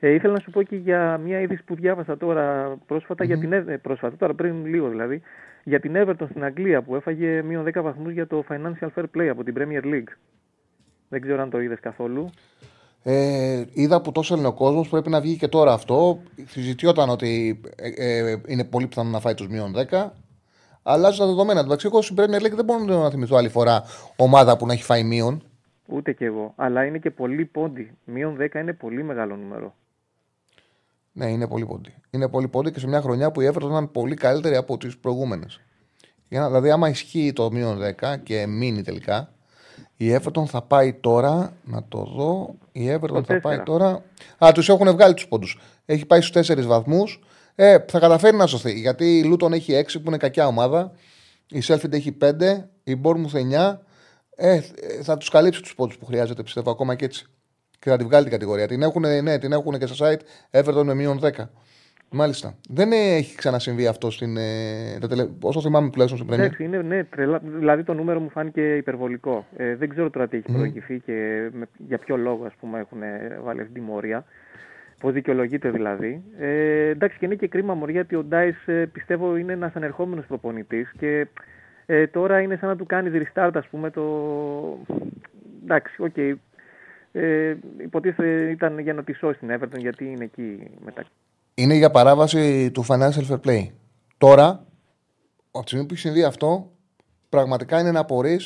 Ε, ήθελα να σου πω και για μια είδηση που διάβασα τώρα πρόσφατα, mm-hmm. για την, ε, πρόσφατα, τώρα πριν λίγο δηλαδή, για την Everton στην Αγγλία που έφαγε μείον 10 βαθμούς για το Financial Fair Play από την Premier League. Δεν ξέρω αν το είδες καθόλου. Ε, είδα που τόσο είναι ο κόσμος, πρέπει να βγει και τώρα αυτό. Συζητιόταν ότι ε, ε, είναι πολύ πιθανό να φάει τους μείον 10. Αλλάζουν τα δεδομένα. Εντάξει, εγώ στην Premier League δεν μπορώ να θυμηθώ άλλη φορά ομάδα που να έχει φάει μείον. Ούτε κι εγώ. Αλλά είναι και πολύ πόντι. Μείον 10 είναι πολύ μεγάλο νούμερο. Ναι, είναι πολύ πόντι. Είναι πολύ πόντι και σε μια χρονιά που η Everton ήταν πολύ καλύτερη από τις προηγούμενες. Δηλαδή, άμα ισχύει το μείον 10 και μείνει τελικά, η Everton θα πάει τώρα. Να το δω. Η Everton θα πάει τώρα. Α, τους έχουν βγάλει τους πόντους. Έχει πάει στους 4 βαθμούς. Ε, θα καταφέρει να σωθεί. Γιατί η Λούτον έχει 6 που είναι κακιά ομάδα. Η Σέλφιντ έχει 5. Η Bournemouth 9. Ε, θα τους καλύψει τους πόντους που χρειάζεται, πιστεύω, ακόμα και έτσι και θα τη βγάλει την κατηγορία. Την έχουν, ναι, την έχουν και στο site Everton με μείον 10. Μάλιστα. Δεν έχει ξανασυμβεί αυτό στην. Ε, τελε... Όσο θυμάμαι τουλάχιστον στην Πρέμιερ. είναι ναι, τρελά. Δηλαδή το νούμερο μου φάνηκε υπερβολικό. Ε, δεν ξέρω τώρα τι έχει mm. προηγηθεί και με, για ποιο λόγο ας πούμε, έχουν βάλει αυτή τη μόρια. Πώς δικαιολογείται δηλαδή. Ε, εντάξει και είναι και κρίμα μοριά ότι ο Ντάις ε, πιστεύω είναι ένας ανερχόμενος προπονητής και ε, τώρα είναι σαν να του κάνεις restart, ας πούμε. Το... Εντάξει, OK. Okay ε, υποτίθεται ήταν για να τη σώσει την Everton γιατί είναι εκεί μετά. Είναι για παράβαση του Financial Fair Play. Τώρα, από τη στιγμή που έχει συμβεί αυτό, πραγματικά είναι να απορεί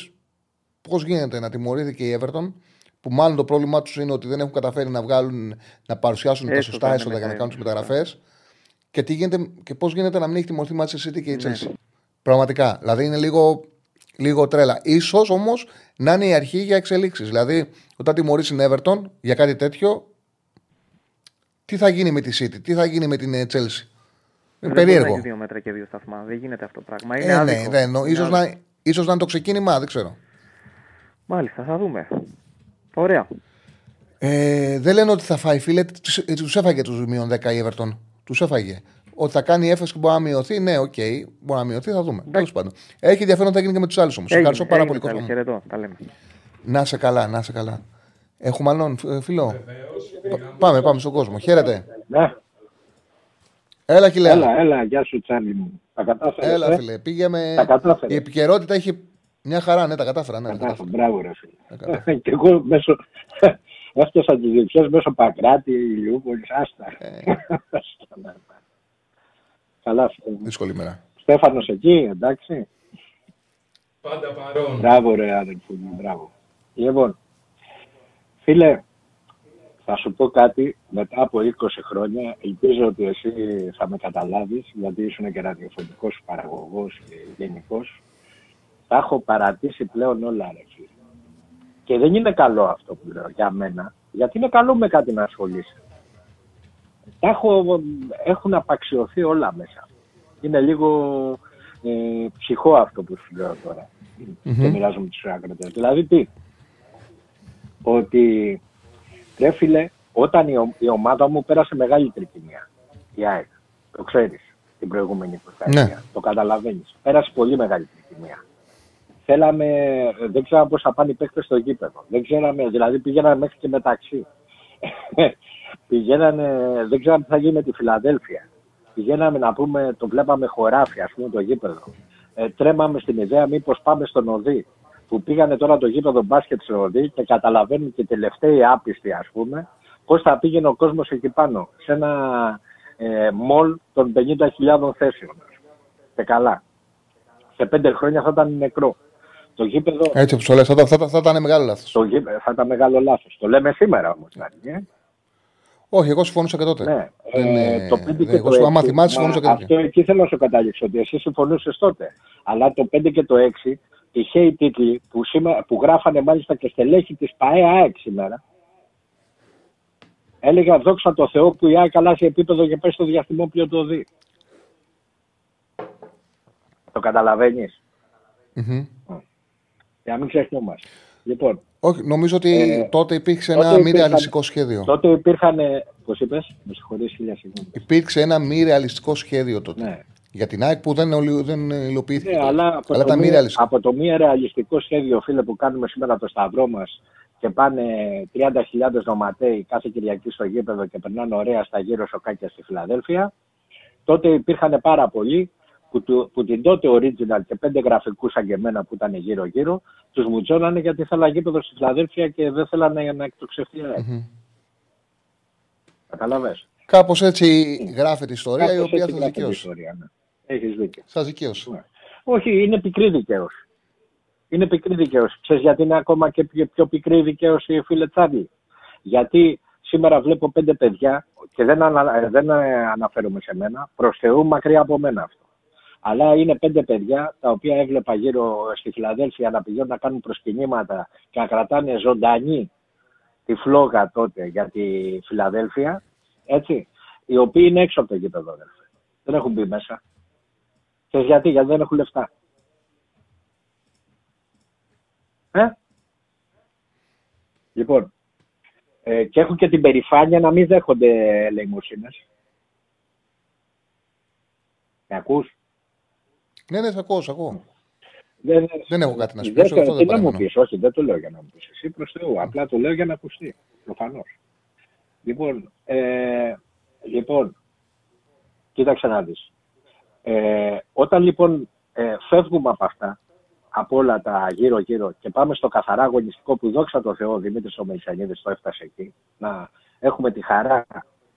πώς γίνεται να τιμωρήθηκε η Everton, που μάλλον το πρόβλημά τους είναι ότι δεν έχουν καταφέρει να, βγάλουν, να παρουσιάσουν τα σωστά έσοδα για να κάνουν τις μεταγραφές. Και, και πώς γίνεται να μην έχει τιμωρηθεί η City και η ναι. Chelsea. Πραγματικά. Δηλαδή είναι λίγο, λίγο τρέλα. σω όμως να είναι η αρχή για εξελίξεις. Δηλαδή, όταν τιμωρείς την Everton για κάτι τέτοιο, τι θα γίνει με τη City, τι θα γίνει με την ε, Chelsea; Είναι περίεργο. Δεν δύο μέτρα και δύο σταθμά. Δεν γίνεται αυτό το πράγμα. Είναι ε, ναι, δεν, ναι, ίσως, να, ίσως να είναι το ξεκίνημα, δεν ξέρω. Μάλιστα, θα δούμε. Ωραία. Ε, δεν λένε ότι θα φάει, φίλε. Τους έφαγε τους μείον 10 η Everton. Τους έφαγε. Ότι θα κάνει έφεση και μπορεί να μειωθεί, ναι, OK, okay, μπορεί να μειωθεί, θα δούμε. Τέλος πάντων. Έχει ενδιαφέρον θα γίνει και με τους άλλους όμως. Ευχαριστώ πάρα πολύ, κόσμο. Να σε καλά, να σε καλά. Έχουμε άλλον ε, φίλο; Πάμε, πάμε στον κόσμο. Χαίρετε. Ναι. Έλα, Αχιλλέα. Έλα, έλα, γεια σου, Τσάρλι μου. Τα κατάφερα. Έλα, ε; φίλε. Πήγαμε. Η επικαιρότητα έχει μια χαρά, ναι, τα κατάφερα. Ναι, κατάφερα. Μπράβο, ρε φίλε. <laughs> και εγώ μέσω. <laughs> Έφτασα τις δεξιέ μέσω Πακράτη, Ηλιούπολης, άστα. Ε. <laughs> Καλά, φίλε. Δύσκολη μέρα. Στέφανος εκεί, εντάξει. Πάντα παρόν. Μπράβο, ρε αδελφού μου, μπράβο. Λοιπόν, φίλε, Θα σου πω κάτι μετά από 20 χρόνια. Ελπίζω ότι εσύ θα με καταλάβεις, γιατί ήσουν και ραδιοφωνικός παραγωγός και γενικός. Θα έχω παρατήσει πλέον όλα, ρε Και δεν είναι καλό αυτό που λέω για μένα, γιατί είναι καλό με κάτι να ασχολείσαι. Τα έχω, έχουν απαξιωθεί όλα μέσα. Είναι λίγο ε, ψυχό αυτό που σου λέω τώρα. Mm-hmm. Και μοιράζομαι τους άκροτες. Δηλαδή τι, ότι ρε φίλε, όταν η, η, ομάδα μου πέρασε μεγάλη τρικυμία, η ΑΕΚ, το ξέρεις, την προηγούμενη προσπάθεια, ναι. το καταλαβαίνεις, πέρασε πολύ μεγάλη τρικυμία. Θέλαμε, δεν ξέραμε πώς θα πάνε οι παίκτες στο γήπεδο. Δεν ξέραμε, δηλαδή πήγαιναν μέχρι και μεταξύ. <laughs> πηγαίνανε, δεν ξέραμε τι θα γίνει με τη Φιλαδέλφια. Πηγαίναμε να πούμε, το βλέπαμε χωράφι, ας πούμε, το γήπεδο. Ε, τρέμαμε στην ιδέα μήπως πάμε στον Οδύ. Που πήγανε τώρα το γήπεδο μπάσκετ στον Οδύ και καταλαβαίνουν και οι τελευταίοι άπιστοι, ας πούμε, πώς θα πήγαινε ο κόσμος εκεί πάνω. Σε ένα ε, μολ των 50.000 θέσεων. Και καλά. Σε πέντε χρόνια θα ήταν νεκρό. Το γήπεδο. Έτσι όπως το λες, θα, θα, θα, ήταν μεγάλο λάθος. Το γήπεδο θα ήταν μεγάλο λάθος. Το λέμε σήμερα όμως. Ε. Όχι, εγώ συμφωνούσα και τότε. Ναι. ε, το 5 και εγώ, το 6. Άμα θυμάσαι, συμφωνούσα και τότε. Αυτό εκεί θέλω να σου καταλήξω, ότι εσύ συμφωνούσες τότε. Αλλά το 5 και το 6, τυχαίοι τίτλοι που, σήμα, που γράφανε μάλιστα και στελέχη της ΠαΕΑ σήμερα, έλεγα δόξα τω Θεώ που η ΑΕΚ αλλάζει επίπεδο και πέσει στο διαστημόπλιο το δει. Το καταλαβαίνεις; Mm-hmm. Για να μην ξεχνούμαστε. Λοιπόν, όχι, νομίζω ότι ε, τότε υπήρξε ένα μη ρεαλιστικό σχέδιο. Τότε υπήρχαν. Πώς είπες, με συγχωρείς, χίλια συγγνώμη. Υπήρξε ένα μη ρεαλιστικό σχέδιο τότε. Ναι. Για την ΑΕΚ που δεν, δεν υλοποιήθηκε. Ναι, αλλά, από, αλλά το μη, από το μη ρεαλιστικό σχέδιο, φίλε, που κάνουμε σήμερα το σταυρό μας και πάνε 30.000 νοματέοι κάθε Κυριακή στο γήπεδο και περνάνε ωραία στα γύρω σοκάκια στη Φιλαδέλφια. Τότε υπήρχαν πάρα πολλοί που, που την τότε original και πέντε γραφικού σαν και εμένα που ήταν γύρω-γύρω, τους μουτζώνανε γιατί θέλανε γήπεδο στη Φιλαδέλφια και δεν θέλανε να εκτοξευτεί. Mm-hmm. Καταλαβέ. Κάπως έτσι γράφεται η ιστορία Κάπως η οποία θα δικαίωσε. Ναι. Έχεις δίκιο. Σα δικαίωσε. Ναι. Όχι, είναι πικρή δικαίωση. Είναι πικρή δικαίωση. Ξέρεις γιατί είναι ακόμα και πιο, πιο πικρή δικαίωση, φίλε Τσάρλι; Γιατί σήμερα βλέπω πέντε παιδιά και δεν, ανα, δεν αναφέρομαι σε μένα, προς Θεού μακριά από μένα αυτό. Αλλά είναι πέντε παιδιά τα οποία έβλεπα γύρω στη Φιλαδέλφια να πηγαίνουν να κάνουν προσκυνήματα και να κρατάνε ζωντανή τη φλόγα τότε για τη Φιλαδέλφια. Έτσι. Οι οποίοι είναι έξω από το γήπεδο, αδελφέ. Δεν έχουν μπει μέσα. Και γιατί, γιατί δεν έχουν λεφτά. Ε; Λοιπόν, ε, και έχουν και την περηφάνεια να μην δέχονται ελεημοσύνες. Με ακούς; Ναι, ναι, θα ακούω, θα ακούω. Δεν, δεν έχω κάτι να σου πει. Δεν, δεν, δεν μου πεις, όχι, δεν το λέω για να μου πεις. Εσύ προς Θεού. Απλά το λέω για να ακουστεί. Προφανώς. Λοιπόν, ε, λοιπόν, κοίταξε να δεις. Ε, όταν λοιπόν ε, φεύγουμε από αυτά, από όλα τα γύρω-γύρω και πάμε στο καθαρά αγωνιστικό που δόξα τω Θεώ, ο Δημήτρης ο Μελισανίδης το έφτασε εκεί, να έχουμε τη χαρά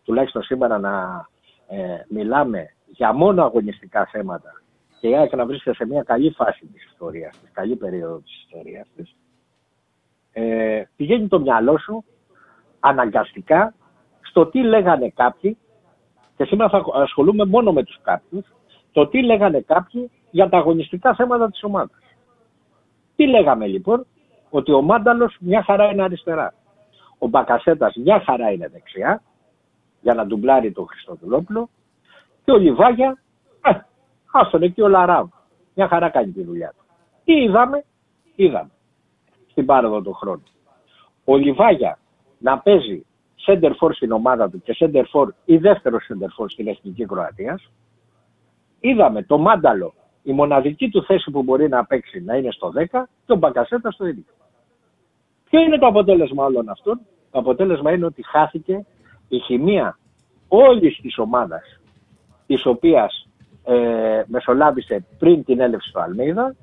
τουλάχιστον σήμερα να ε, μιλάμε για μόνο αγωνιστικά θέματα και η ΑΕΚ να βρίσκεται σε μια καλή φάση της ιστορίας της, καλή περίοδο της ιστορίας της, ε, πηγαίνει το μυαλό σου αναγκαστικά στο τι λέγανε κάποιοι και σήμερα θα ασχολούμαι μόνο με τους κάποιους, το τι λέγανε κάποιοι για τα αγωνιστικά θέματα της ομάδας. Τι λέγαμε λοιπόν, ότι ο Μάνταλος μια χαρά είναι αριστερά. Ο Μπακασέτας μια χαρά είναι δεξιά, για να ντουμπλάρει τον Χριστοδουλόπουλο και ο Λιβάγια Άστον εκεί ο Λαράβ. Μια χαρά κάνει τη δουλειά του. Τι είδαμε, είδαμε στην πάροδο του χρόνου. Ο Λιβάγια να παίζει center for στην ομάδα του και center for ή δεύτερο center for στην Εθνική Κροατία. Είδαμε το Μάνταλο, η μοναδική του θέση που μπορεί να παίξει να είναι στο 10 και ο Μπακασέτα στο 11. Ποιο είναι το αποτέλεσμα όλων αυτών; Το αποτέλεσμα είναι ότι χάθηκε η χημεία όλης της ομάδας της οποίας ε, μεσολάβησε πριν την έλευση του Αλμίδα.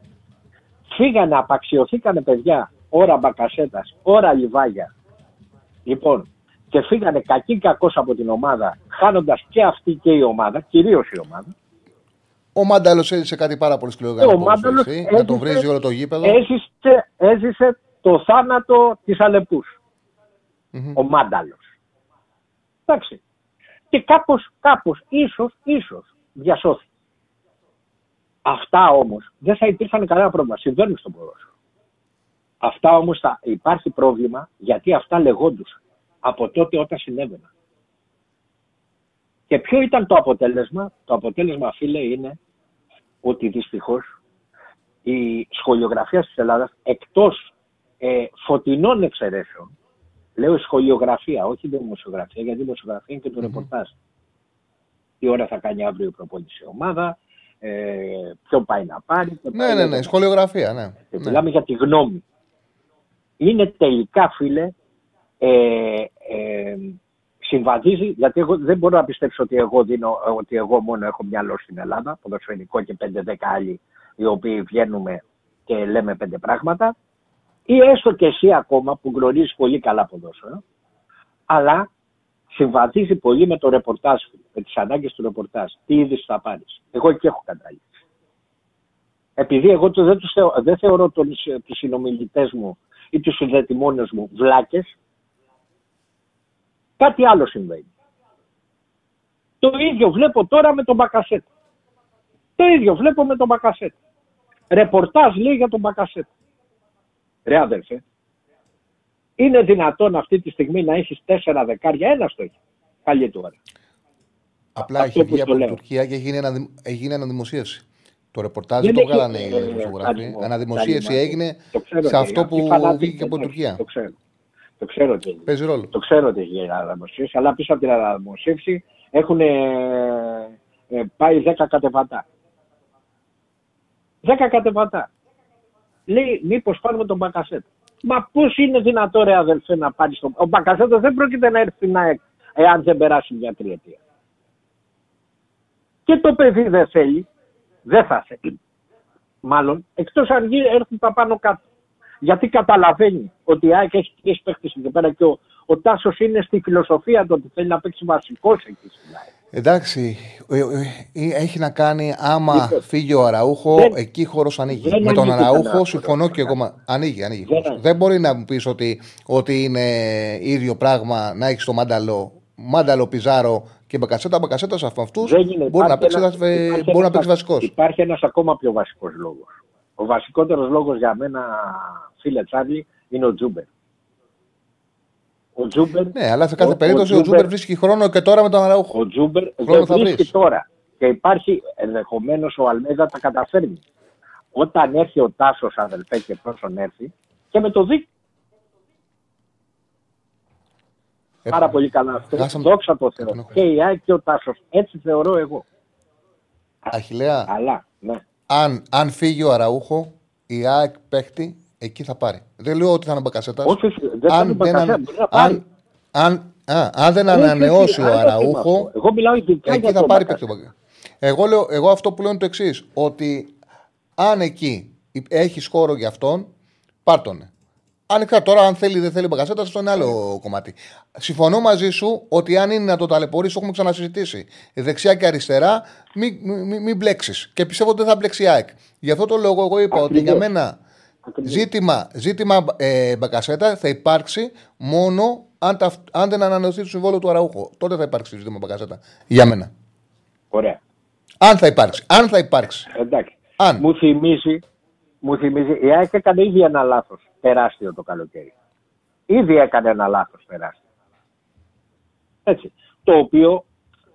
Φύγανε, απαξιωθήκανε παιδιά, ώρα μπακασέτας, ώρα λιβάγια. Λοιπόν, και φύγανε κακή κακός από την ομάδα, χάνοντας και αυτή και η ομάδα, κυρίως η ομάδα. Ο Μάνταλος έζησε κάτι πάρα πολύ σκληρό για να τον βρίζει όλο το γήπεδο. Έζησε, έζησε το θάνατο της αλεπου Ο Μάνταλος. Εντάξει. Και κάπως, κάπως, ίσως, ίσως διασώθηκε. Αυτά όμως δεν θα υπήρχαν κανένα πρόβλημα. Συμβαίνουν στον ποδόσφαιρο. Αυτά όμως θα υπάρχει πρόβλημα γιατί αυτά λεγόντουσαν από τότε όταν συνέβαιναν. Και ποιο ήταν το αποτέλεσμα; Το αποτέλεσμα φίλε είναι ότι δυστυχώς η σχολιογραφία της Ελλάδας εκτός ε, φωτεινών εξαιρέσεων, λέω σχολιογραφία, όχι δημοσιογραφία, γιατί η δημοσιογραφία είναι και το mm ρεπορτάζ. Τι ώρα θα κάνει αύριο η προπόνηση ομάδα, ε, ποιον πάει να πάρει. Ναι, ναι, ναι, σχολιογραφία, ναι. Και ναι. μιλάμε για τη γνώμη. Είναι τελικά, φίλε, ε, ε, συμβαδίζει, γιατί εγώ δεν μπορώ να πιστέψω ότι εγώ, δίνω, ότι εγώ μόνο έχω μυαλό στην Ελλάδα, ποδοσφαιρικό και 5-10 άλλοι οι οποίοι βγαίνουμε και λέμε πέντε πράγματα, ή έστω και εσύ ακόμα που γνωρίζεις πολύ καλά ποδόσφαιρο, αλλά συμβαδίζει πολύ με το ρεπορτάζ, με τις ανάγκες του ρεπορτάζ. Τι είδηση θα πάρει. Εγώ εκεί έχω καταλήξει. Επειδή εγώ το, δεν, τους θεω, δεν θεωρώ τους συνομιλητές μου ή τους συνδετημόνες μου βλάκες, κάτι άλλο συμβαίνει. Το ίδιο βλέπω τώρα με τον Μπακασέτ. Το ίδιο βλέπω με τον Μπακασέτ. Ρεπορτάζ λέει για τον Μπακασέτ. Ρε αδερφέ, είναι δυνατόν αυτή τη στιγμή να έχεις τέσσερα δεκάρια, ένα το έχει. Καλή του ώρα. Απλά έχει βγει από την Τουρκία και έγινε, ένα, έγινε αναδημοσίευση. Το ρεπορτάζ δεν το βγάλανε οι δημοσιογράφοι. Αναδημοσίευση έγινε σε αυτό που βγήκε από την Τουρκία. Το ξέρω. Το ξέρω ότι Παίζει ρόλο. Το ξέρω ότι έχει αναδημοσίευση, αλλά πίσω από την αναδημοσίευση έχουν ε, ε, πάει 10 κατεβατά. 10 κατεβατά. Λέει, μήπως πάρουμε τον Μπακασέτ. Μα πώς είναι δυνατό, ρε αδελφέ, να πάρεις τον. Ο Μπακασέτο δεν πρόκειται να έρθει να εάν δεν περάσει μια τριετία. Και το παιδί δεν θέλει, δεν θα θέλει. Μάλλον, εκτός αν έρθει τα πάνω κάτω. Γιατί καταλαβαίνει ότι η ΑΕΚ έχει τρει παίχτε εκεί πέρα και ο, ο Τάσος είναι στη φιλοσοφία του ότι θέλει να παίξει βασικός εκεί στην ΑΕΚ. Εντάξει, ε, ε, ε, έχει να κάνει άμα φύγει ο Αραούχο, δεν, εκεί χώρος ανοίγει. Με τον Αραούχο συμφωνώ και εγώ. Ανοίγει, ανοίγει. Δεν, δεν μπορεί να μου πεις ότι, ότι είναι ίδιο πράγμα να έχεις το μάνταλο, μάνταλο πιζάρο και μπακασέτα. Μπακασέτας από αυτούς μπορεί να παίξει, ένα, παίξει βασικός. Υπάρχει ένας ακόμα πιο βασικός λόγος. Ο βασικότερος λόγος για μένα, φίλε Τσάρλι, είναι ο Τζούμπερ. Ο Τζούμπερ, ναι, αλλά σε κάθε ο, περίπτωση ο, ο Τζούμπερ βρίσκει χρόνο και τώρα με τον Αραούχο. Ο Τζούμπερ δεν βρίσκει τώρα. Και υπάρχει ενδεχομένως ο Αλμέιδα τα καταφέρνει. Όταν έρθει ο Τάσος, αδελφέ, και πρόσον έρθει, και με το δίκτυο. Ε, Πάρα πολύ καλά αυτό. Δόξα τω Θεώ. Και η ΑΕΚ και ο Τάσος. Έτσι θεωρώ εγώ. Αχιλέα. Αλλά, ναι. Αν, αν φύγει ο Αραούχο, η ΑΕΚ παίχτη εκεί θα πάρει. Δεν λέω ότι θα είναι μπακασέτα. Όχι, δεν αν, θα είναι δεν, αν, αν, α, αν δεν ανανεώσει ο Αραούχο, εγώ μιλάω ειδικά εκεί θα πάρει παίκτη. Εγώ, λέω, εγώ αυτό που λέω είναι το εξής. Ότι αν εκεί έχει χώρο για αυτόν, πάρτονε. Ανοιχτά τώρα, αν θέλει ή δεν θέλει μπαγκασέτα, αυτό είναι άλλο κομμάτι. Συμφωνώ μαζί σου ότι αν είναι να το ταλαιπωρήσεις, το έχουμε ξανασυζητήσει. Δεξιά και αριστερά, μην μη, μη μπλέξεις. Και πιστεύω ότι δεν θα μπλέξει η ΑΕΚ. Γι' αυτό το λόγο, εγώ είπα ότι για μένα Ζήτημα, ζήτημα ε, Μπακασέτα θα υπάρξει μόνο αν, τα, αν δεν ανανεωθεί το συμβόλαιο του Αραούχο. Τότε θα υπάρξει ζήτημα Μπακασέτα. Για μένα. Ωραία. Αν θα υπάρξει. Αν θα υπάρξει. Εντάξει. Αν. Μου θυμίζει, μου θυμίζει, η ΑΕΚ έκανε ήδη ένα λάθος τεράστιο το καλοκαίρι. Ήδη έκανε ένα λάθος τεράστιο. Έτσι. Το οποίο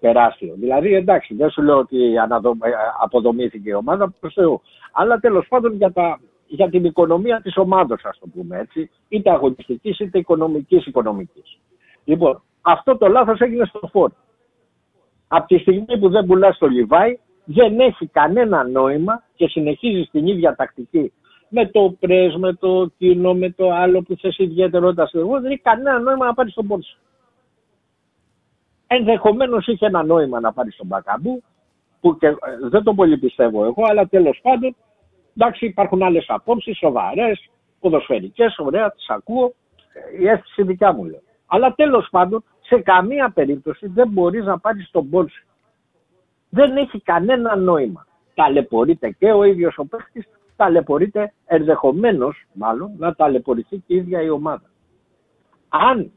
τεράστιο. Δηλαδή, εντάξει, δεν σου λέω ότι ε, αποδομήθηκε η ομάδα προς Θεού. Αλλά τέλος πάντων για τα για την οικονομία της ομάδος, ας το πούμε έτσι, είτε αγωνιστικής είτε οικονομικής οικονομικής. Λοιπόν, αυτό το λάθος έγινε στο φόρ. Από τη στιγμή που δεν πουλάς το Λιβάι, δεν έχει κανένα νόημα και συνεχίζεις την ίδια τακτική με το πρέσ, με το κοινό, με το άλλο που θες ιδιαιτερότητα εγώ, δεν έχει κανένα νόημα να πάρεις τον πόρσο. Ενδεχομένως είχε ένα νόημα να πάρεις τον Μπακαμπού, που και, ε, δεν το πολύ πιστεύω εγώ, αλλά τέλος πάντων Εντάξει, υπάρχουν άλλες απόψεις, σοβαρές, ποδοσφαιρικές, ωραία, τις ακούω. Η αίσθηση δικιά μου λέει. Αλλά τέλος πάντων, σε καμία περίπτωση δεν μπορείς να πάρεις τον πόλσι. Δεν έχει κανένα νόημα. Ταλαιπωρείται και ο ίδιος ο παίχτη, ταλαιπωρείται ενδεχομένως μάλλον να ταλαιπωρηθεί και η ίδια η ομάδα. Αν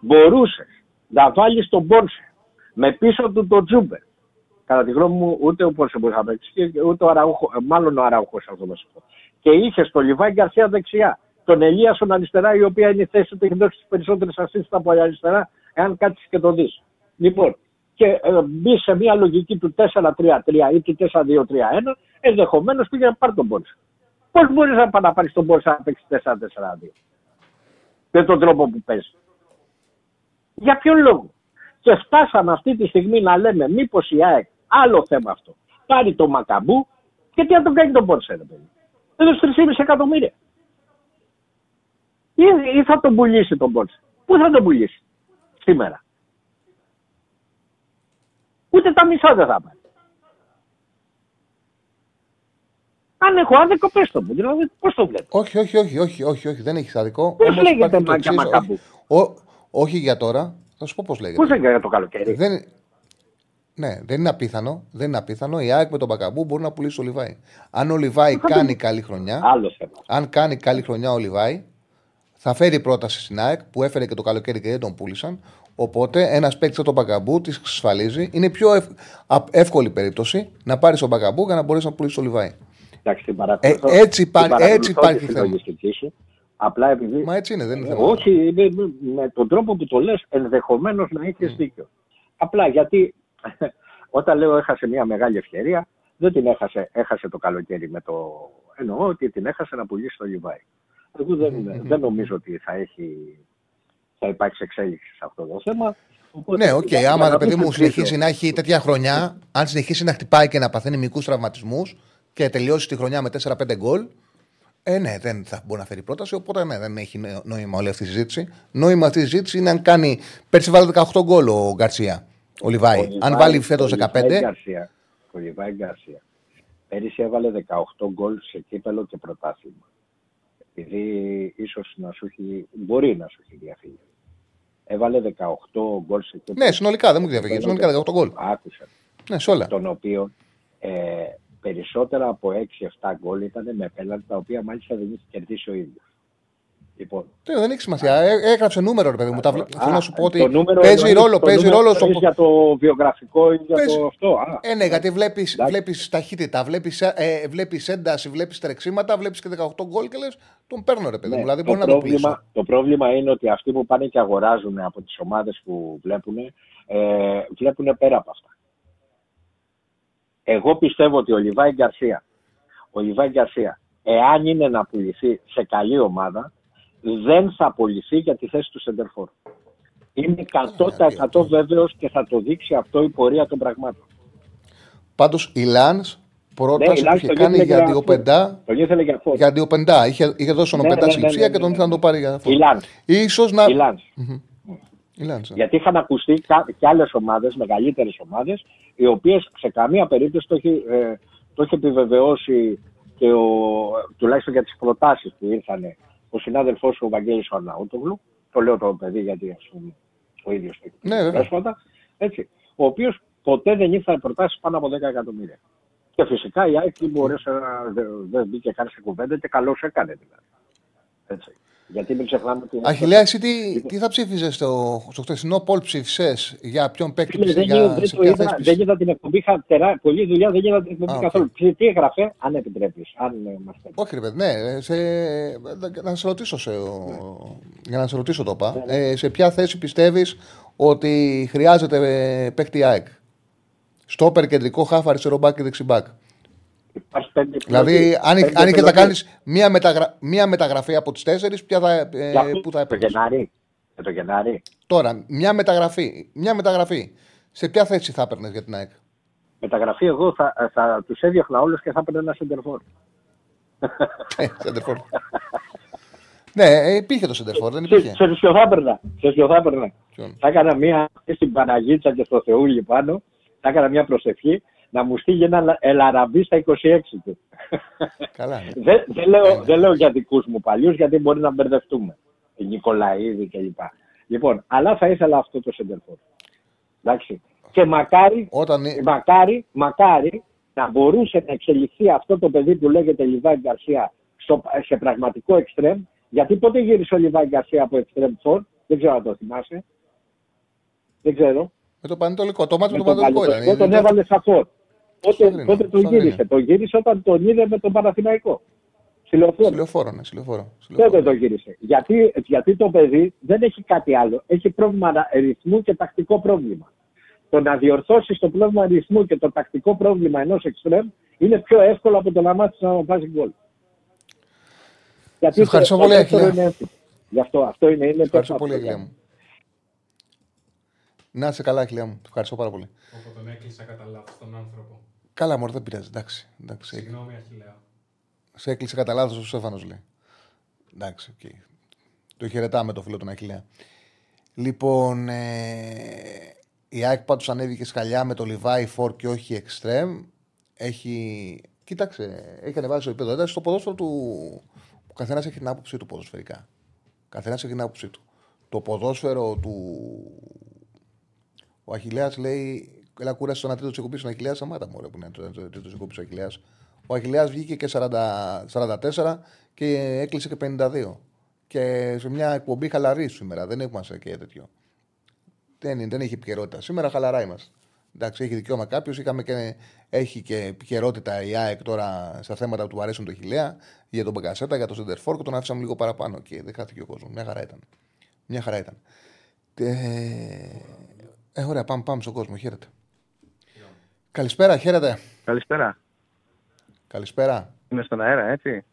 μπορούσες να βάλεις τον Πόρσε με πίσω του τον Τζούμπερ. Κατά τη γνώμη μου, ούτε ο Πόρσε μπορεί να παίξει, ούτε ο Αραούχο, μάλλον ο Αραούχος αυτό το Και είχε στο Λιβάη Γκαρσία δεξιά, τον Ελίασον αριστερά, η οποία είναι η θέση που έχει δώσει τις περισσότερες ασύστα από αριστερά, εάν κάτσεις και το δεις. Λοιπόν, και ε, μπει σε μια λογική του 4-3-3 ή του 4-2-3-1, ενδεχομένως πήγε να πάρει τον Πόρσε. Πώς μπορείς να πάει να πάρεις τον Πόρσε να παίξει 4-4-2 με τον τρόπο που παίζει. Για ποιον λόγο; Και φτάσαμε αυτή τη στιγμή να λέμε μήπως η ΑΕΚ, άλλο θέμα αυτό, πάρει το Μακαμπού και τι να τον κάνει τον Πόρσε, ρε παιδί. Έδωσε 3,5 εκατομμύρια. Ή, ή θα τον πουλήσει τον Πόρσε. Πού θα τον πουλήσει; Σήμερα. Ούτε τα μισά δεν θα πάρει. Αν έχω άδικο, πες το μου. Δηλαδή, πώς το βλέπω. Όχι, όχι, όχι, όχι, όχι, όχι, δεν έχεις άδικο. Πώς λέγεται μάγκα Μακαμπού; Όχι για τώρα, θα σου πω πώς λέγεται. Πώς λέγεται για το καλοκαίρι; Δεν, ναι, δεν είναι απίθανο. Δεν είναι απίθανο. Η ΑΕΚ με τον Μπακαμπού μπορεί να πουλήσει ο Λιβάη. Αν ο Λιβάη κάνει καλή χρονιά. Άλλο θέμα. Αν κάνει καλή χρονιά ο Λιβάη, θα φέρει πρόταση στην ΑΕΚ που έφερε και το καλοκαίρι και δεν τον πούλησαν. Οπότε ένας παίκτης σαν τον Μπακαμπού τη εξασφαλίζει. Είναι πιο ευ... εύκολη περίπτωση να πάρεις τον Μπακαμπού για να μπορέσεις να πουλήσεις ο Λιβάη. Εντάξει, την ε, έτσι, υπά... έτσι υπάρχει θέμα. Απλά επειδή. Μα έτσι είναι, δεν είναι θέμα. Όχι, με τον τρόπο που το λες, ενδεχομένως να έχεις mm. δίκιο. Απλά γιατί <laughs> όταν λέω έχασε μια μεγάλη ευκαιρία, δεν την έχασε, έχασε το καλοκαίρι με το. Εννοώ ότι την έχασε να πουλήσει το Λιβάη. Εγώ δεν, mm-hmm. <laughs> δεν νομίζω ότι θα, έχει, θα υπάρξει εξέλιξη σε αυτό το θέμα. Οπότε, ναι, OK. Okay. Άμα το παιδί μου συνεχίσει να έχει τέτοια χρονιά, αν συνεχίσει να χτυπάει και να παθαίνει μικρούς τραυματισμούς και τελειώσει τη χρονιά με 4-5 γκολ, ε, ναι, δεν θα μπορεί να φέρει πρόταση. Οπότε ναι, δεν έχει νόημα όλη αυτή η συζήτηση. Νόημα αυτή η συζήτηση είναι αν κάνει. Πέρσι βάλει 18 γκολ ο Γκαρσία. Ο Λιβάη. Αν βάλει φέτος 15. Ο Λιβάη Γκαρσία. Πέρυσι έβαλε 18 γκολ σε κύπελο και πρωτάθλημα. Επειδή ίσως να σου έχει. μπορεί να σου έχει διαφύγει. Έβαλε 18 γκολ σε κύπελο. Ναι, συνολικά δεν μου διαφύγει. Συνολικά 18 γκολ. Άκουσα. Ναι, σε όλα. Τον οποίο ε, περισσότερα από 6-7 γκολ ήταν με πέλαντι τα οποία μάλιστα δεν είχε κερδίσει ο ίδιος. Λοιπόν. δεν έχει σημασία. Ε, έγραψε νούμερο, ρε παιδί μου. Θέλω να σου πω ότι παίζει ρόλο. Παίζει ρόλο στο... Για το βιογραφικό ή για παίζει... το αυτό; Α, ε, ναι, γιατί βλέπεις βλέπεις ταχύτητα, βλέπεις ε, βλέπεις ένταση, βλέπεις τρεξίματα, βλέπεις και 18 γκολ και λες τον παίρνω, ρε παιδί μου. Ναι, δηλαδή, το, μπορεί πρόβλημα, να το, το πρόβλημα είναι ότι αυτοί που πάνε και αγοράζουν από τις ομάδες που βλέπουν, ε, βλέπουν πέρα από αυτά. Εγώ πιστεύω ότι ο Λιβάη Γκαρσία, ο Λιβάη Γκαρσία, εάν είναι να πουληθεί σε καλή ομάδα, δεν θα απολυθεί για τη θέση του Σεντερφόρ. Είμαι 100% βέβαιος και θα το δείξει αυτό η πορεία των πραγμάτων. Πάντως η Λαν πρόταση ναι, που είχε κάνει για Διοπεντά. Τον ήθελε για φως. Για Διοπεντά. Είχε, είχε δώσει τον ναι, Πεντά ναι, ναι, ναι, και τον ήθελε να το πάρει για φως. Η Λαν. Σω να. Η Λαν. Γιατί είχαν ακουστεί και άλλες ομάδες, μεγαλύτερες ομάδες, οι οποίες σε καμία περίπτωση το έχει, ε, το έχει επιβεβαιώσει και ο, τουλάχιστον για τις προτάσεις που ήρθαν ο συνάδελφός ο Βαγγέλης Αρναούτογλου, το λέω το παιδί γιατί ας πούμε, ο ίδιος το ναι, πρόσφατα, έτσι, ο οποίος ποτέ δεν ήρθε προτάσεις πάνω από 10 εκατομμύρια. Και φυσικά η ΑΕΚ δεν μπορούσε να δεν μπήκε καν σε κουβέντα και καλώς έκανε δηλαδή. Έτσι. Γιατί μην ξεχνάμε ότι. Αχιλέα, εσύ τι, τι θα ψήφιζες στο, στο χθεσινό πόλ ψήφισες για ποιον παίκτη ψήφιζε. Δεν, δεν, το είδα, δεν είδα την εκπομπή, είχα τερά, πολλή δουλειά, δεν είδα την εκπομπή ah, καθόλου. Okay. Τι έγραφε, αν επιτρέπεις. Αν Όχι, ρε παιδί, ναι. Σε, να σε ρωτήσω, σε, για να σε ρωτήσω το πα. Ναι, ναι. Ε, σε ποια θέση πιστεύεις ότι χρειάζεται ε, παίκτη ΑΕΚ; Στόπερ, κεντρικό, χάφα, αριστερό μπακ και δεξιμπάκ. Δηλαδή, αν, αν είχες να κάνεις μία, μεταγρα... μία μεταγραφή από τι τέσσερις, θα, ε, πού θα έπαιρνε. Το Γενάρη. Για το Γενάρη. Τώρα, μία μεταγραφή. Μία μεταγραφή. Σε ποια θέση θα έπαιρνες για την ΑΕΚ; Μεταγραφή, εγώ θα, θα τους έδιωχνα όλους και θα έπαιρνε ένα σεντερφόρ. Σεντερφόρ. ναι, ε, υπήρχε το σεντερφόρ, δεν υπήρχε. Σε ποιο θα έπαιρνα. Σε ποιο θα έπαιρνα. Θα έκανα μία στην Παναγίτσα και στο Θεούλη πάνω. Θα έκανα μία προσευχή να μου στείλει ένα ελαραμπί στα 26 του. Καλά. Ναι. <laughs> δεν, δεν, λέω, δεν λέω για δικούς μου παλιούς, γιατί μπορεί να μπερδευτούμε. Η Νικολαίδη κλπ. Λοιπόν, αλλά θα ήθελα αυτό το σεντερφόρ. Εντάξει. Και μακάρι, Όταν... μακάρι, μακάρι να μπορούσε να εξελιχθεί αυτό το παιδί που λέγεται Λιβάη Γκαρσία σε πραγματικό εξτρέμ. Γιατί πότε γύρισε ο Λιβάη Γκαρσία από εξτρέμ φόρ, δεν ξέρω αν το θυμάσαι. Δεν ξέρω. Με το Πανετολικό. Το μάτι Με του τον Πανετολικό ήταν. Πανετολικό τον Είναι- έβαλε σαν φόρ. Πότε, Σαβρίνο, πότε τον Σαβρίνο. γύρισε; Τον γύρισε όταν τον είδε με τον Παναθηναϊκό. Συλλοφόρο. Συλλοφόρο, ναι, συλλοφόρο. Τότε συλλοφόρο. το γύρισε; Γιατί, γιατί το παιδί δεν έχει κάτι άλλο. Έχει πρόβλημα ρυθμού και τακτικό πρόβλημα. Το να διορθώσεις το πρόβλημα ρυθμού και το τακτικό πρόβλημα ενός εξτρέμ είναι πιο εύκολο από το να μάθεις να βάζεις γκολ. Γιατί Σε ευχαριστώ το- πολύ, το δεύτερο Αχιλέα. είναι εύκολο. Γι' αυτό αυτό είναι. είναι Ευχαριστώ τόσο πολύ, αυτό. Αγγλία μου. Να είσαι καλά, Αχιλλέα μου. Ευχαριστώ πάρα πολύ. Όπου τον έκλεισα κατά λάθος τον άνθρωπο. Καλά, μωρέ, δεν πειράζει. Εντάξει. εντάξει. Συγγνώμη, Αχιλέα. Σε έκλεισε κατά λάθος ο Στέφανος, λέει. Εντάξει, οκ. Το χαιρετάμε το φίλο του Αχιλέα. Λοιπόν, ε, η ΑΕΚ πάντως ανέβηκε σκαλιά με το Λιβάι φορ και όχι εξτρέμ. Έχει. Κοίταξε, έχει ανεβάσει το επίπεδο έντασης στο ποδόσφαιρο του. Ο καθένας έχει την άποψή του ποδοσφαιρικά. Ο καθένας έχει την άποψή του. Το ποδόσφαιρο του. Ο Αχηλέα λέει. Έλα κούρασε το να τρίτο τσεκουπί στον Αχηλέα. Σαμάτα μου, που είναι το τρίτο τσεκουπί ο Αχηλέα. Ο Αχηλέα βγήκε και 40, 44 και έκλεισε και 52. Και σε μια εκπομπή χαλαρή σήμερα. Δεν έχουμε και τέτοιο. Δεν, δεν έχει επικαιρότητα. Σήμερα χαλαρά είμαστε. Εντάξει, έχει δικαίωμα κάποιος. Και, έχει και επικαιρότητα η ΑΕΚ τώρα στα θέματα που του αρέσουν το Χιλέα για τον Μπαγκασέτα, για τον Σεντερφόρ και τον άφησαμε λίγο παραπάνω και δεν χάθηκε ο κόσμος. Μια χαρά ήταν. Μια χαρά ήταν. Ε, ε, ωραία, πάμε, πάμε στον κόσμο. Χαίρετε. Καλησπέρα, χαίρετε. Καλησπέρα. Καλησπέρα. Είμαι στον αέρα, έτσι.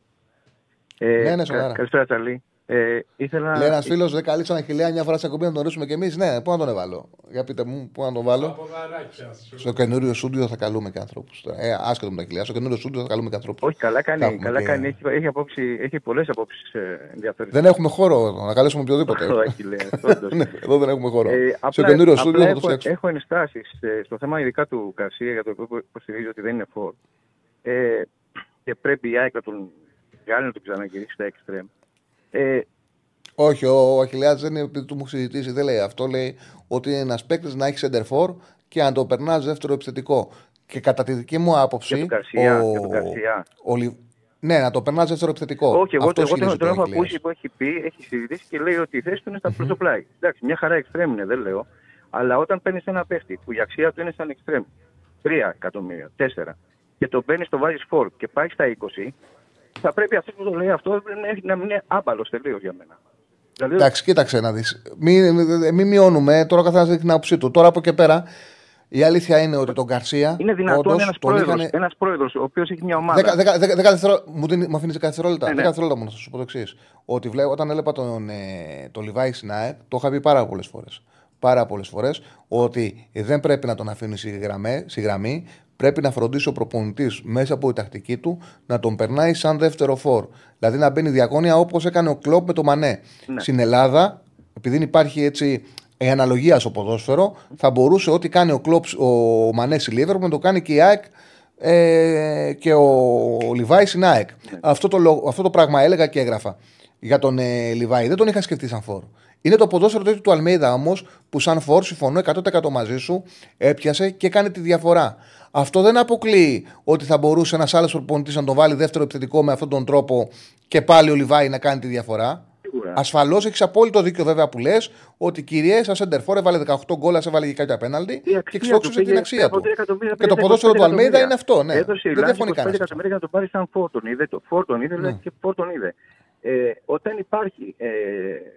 Ε, Ναι, ναι, στον αέρα. Καλησπέρα, Τσαλή. Ε, ήθελα... Λέει ένας φίλος, δεν καλεί ένα χιλιά μια φορά σε ακομπή να τον ορίσουμε κι εμείς. Ναι, πού να τον εβάλω. Για πείτε μου, πού να τον βάλω. Ποδαράκια σου. Στο καινούριο στούντιο θα καλούμε και ανθρώπους. Ε, άσχετο με τα χιλιά. Στο καινούριο στούντιο θα καλούμε και ανθρώπους. Όχι, καλά κάνει. έχουμε Καλά και- κάνει. Έχει, έχει, απόψη, έχει πολλές απόψεις ε, ενδιαφέρουσες. Δεν έχουμε χώρο να καλέσουμε οποιοδήποτε. Όχι, λέει, όντως. <laughs> Ναι, Εδώ δεν έχουμε χώρο. Ε, Στο απλά, καινούριο απλά στούντιο θα το έχω, φτιάξουμε. έχω ενστάσεις ε, στο θέμα ειδικά του Καρσία για το οποίο υποστηρίζει ότι δεν είναι φόρ. Ε, και πρέπει η ΑΕΚ να τον βγάλει να τον ξαναγυρίσει στα εξτρέμ. Ε, Όχι, ο Αχιλιά δεν είναι επειδή του μου έχει συζητήσει, δεν λέει αυτό. Λέει ότι είναι ένας παίκτης να έχει center for και αν το περνάς δεύτερο επιθετικό. Και κατά τη δική μου άποψη. Για τον Γκαρσία, ο- για τον Γκαρσία. ο Λι- Ναι, να το περνάς δεύτερο επιθετικό. Όχι, εγώ, Αυτό εγώ τον, ισχυρίζεται τον ο έχω Αχιλλέας. ακούσει που έχει πει, έχει συζητήσει και λέει ότι η θέση του είναι στα πρωτοπλάι. Εντάξει, μια χαρά εξτρέμ είναι, δεν λέω. Αλλά όταν παίρνεις ένα παίχτη που η αξία του είναι σαν εξτρέμ, 3 εκατομμύρια, 4, και τον παίρνεις, το βάζεις 4 και πάει στα 20, θα πρέπει αυτός που το λέει αυτό να, έχει- να μην είναι άμπαλος τελείως για μένα. Δηλαδή, Εντάξει, κοίταξε να δεις. Μην, μην μειώνουμε. Τώρα ο καθένας δείχνει την άποψή του. Τώρα από εκεί πέρα η αλήθεια είναι ότι τον Γκαρσία. είναι δυνατόν όντως, ένας τον πρόεδρο, είχανε- ένας πρόεδρος, ο οποίος έχει μια ομάδα. Δέκα, δέκα, δέκα, δέκα δευτερόλεπτα. Μου, δίνει- μου αφήνει 10 δευτερόλεπτα. Ναι, ναι. 10 δευτερόλεπτα μόνο θα σου πω το εξής. Ότι βλέπω, όταν έλεπα τον, ε, τον Λιβάη στην ΑΕΚ, το είχα πει πάρα πολλές φορές. Πάρα πολλές φορές ότι δεν πρέπει να τον αφήνει στη, γραμμέ, στη γραμμή. Πρέπει να φροντίσει ο προπονητής μέσα από τη τακτική του να τον περνάει σαν δεύτερο φόρ. Δηλαδή να μπαίνει διαγώνια όπως έκανε ο Κλοπ με το Μανέ. Ναι. Στην Ελλάδα, επειδή υπάρχει έτσι η αναλογία στο ποδόσφαιρο, θα μπορούσε ό,τι κάνει ο, Κλοπ, ο Μανέ στη Λίβερπουλ να το κάνει και η ΑΕΚ ε, και ο Λιβάη στην ΑΕΚ. Αυτό, το, λο- αυτό το πράγμα έλεγα και έγραφα για τον ε, Λιβάη. Δεν τον είχα σκεφτεί σαν φόρ. Είναι το ποδόσφαιρο τέτοιο του Αλμέιδα όμως που σαν φόρ συμφωνώ 100% μαζί σου έπιασε και κάνει τη διαφορά. Αυτό δεν αποκλείει ότι θα μπορούσε ένας άλλος προπονητής να τον βάλει δεύτερο επιθετικό με αυτόν τον τρόπο και πάλι ο Λιβάη να κάνει τη διαφορά. Σίγουρα. Ασφαλώς έχεις απόλυτο δίκιο βέβαια που λες ότι κυρίες, σαν σεντερφόρ έβαλε 18 γκολ, έβαλε και κάποια πέναλτι Η και αξία εξόξωσε του πήγε την αξία από του. 3 εκατομμύρια Και το πήγε ποδόσφαιρο του 25 Αλμέιδα εκατομμύρια. είναι αυτό, ναι. Έδωσε η Δεν Λάνη διαφωνεί 25 κανένα. εκατομμύρια να το πάρει σαν φόρτον. Είδε το φόρτον, είδε Ναι. και φόρτον είδε. Ε, όταν υπάρχει, ε,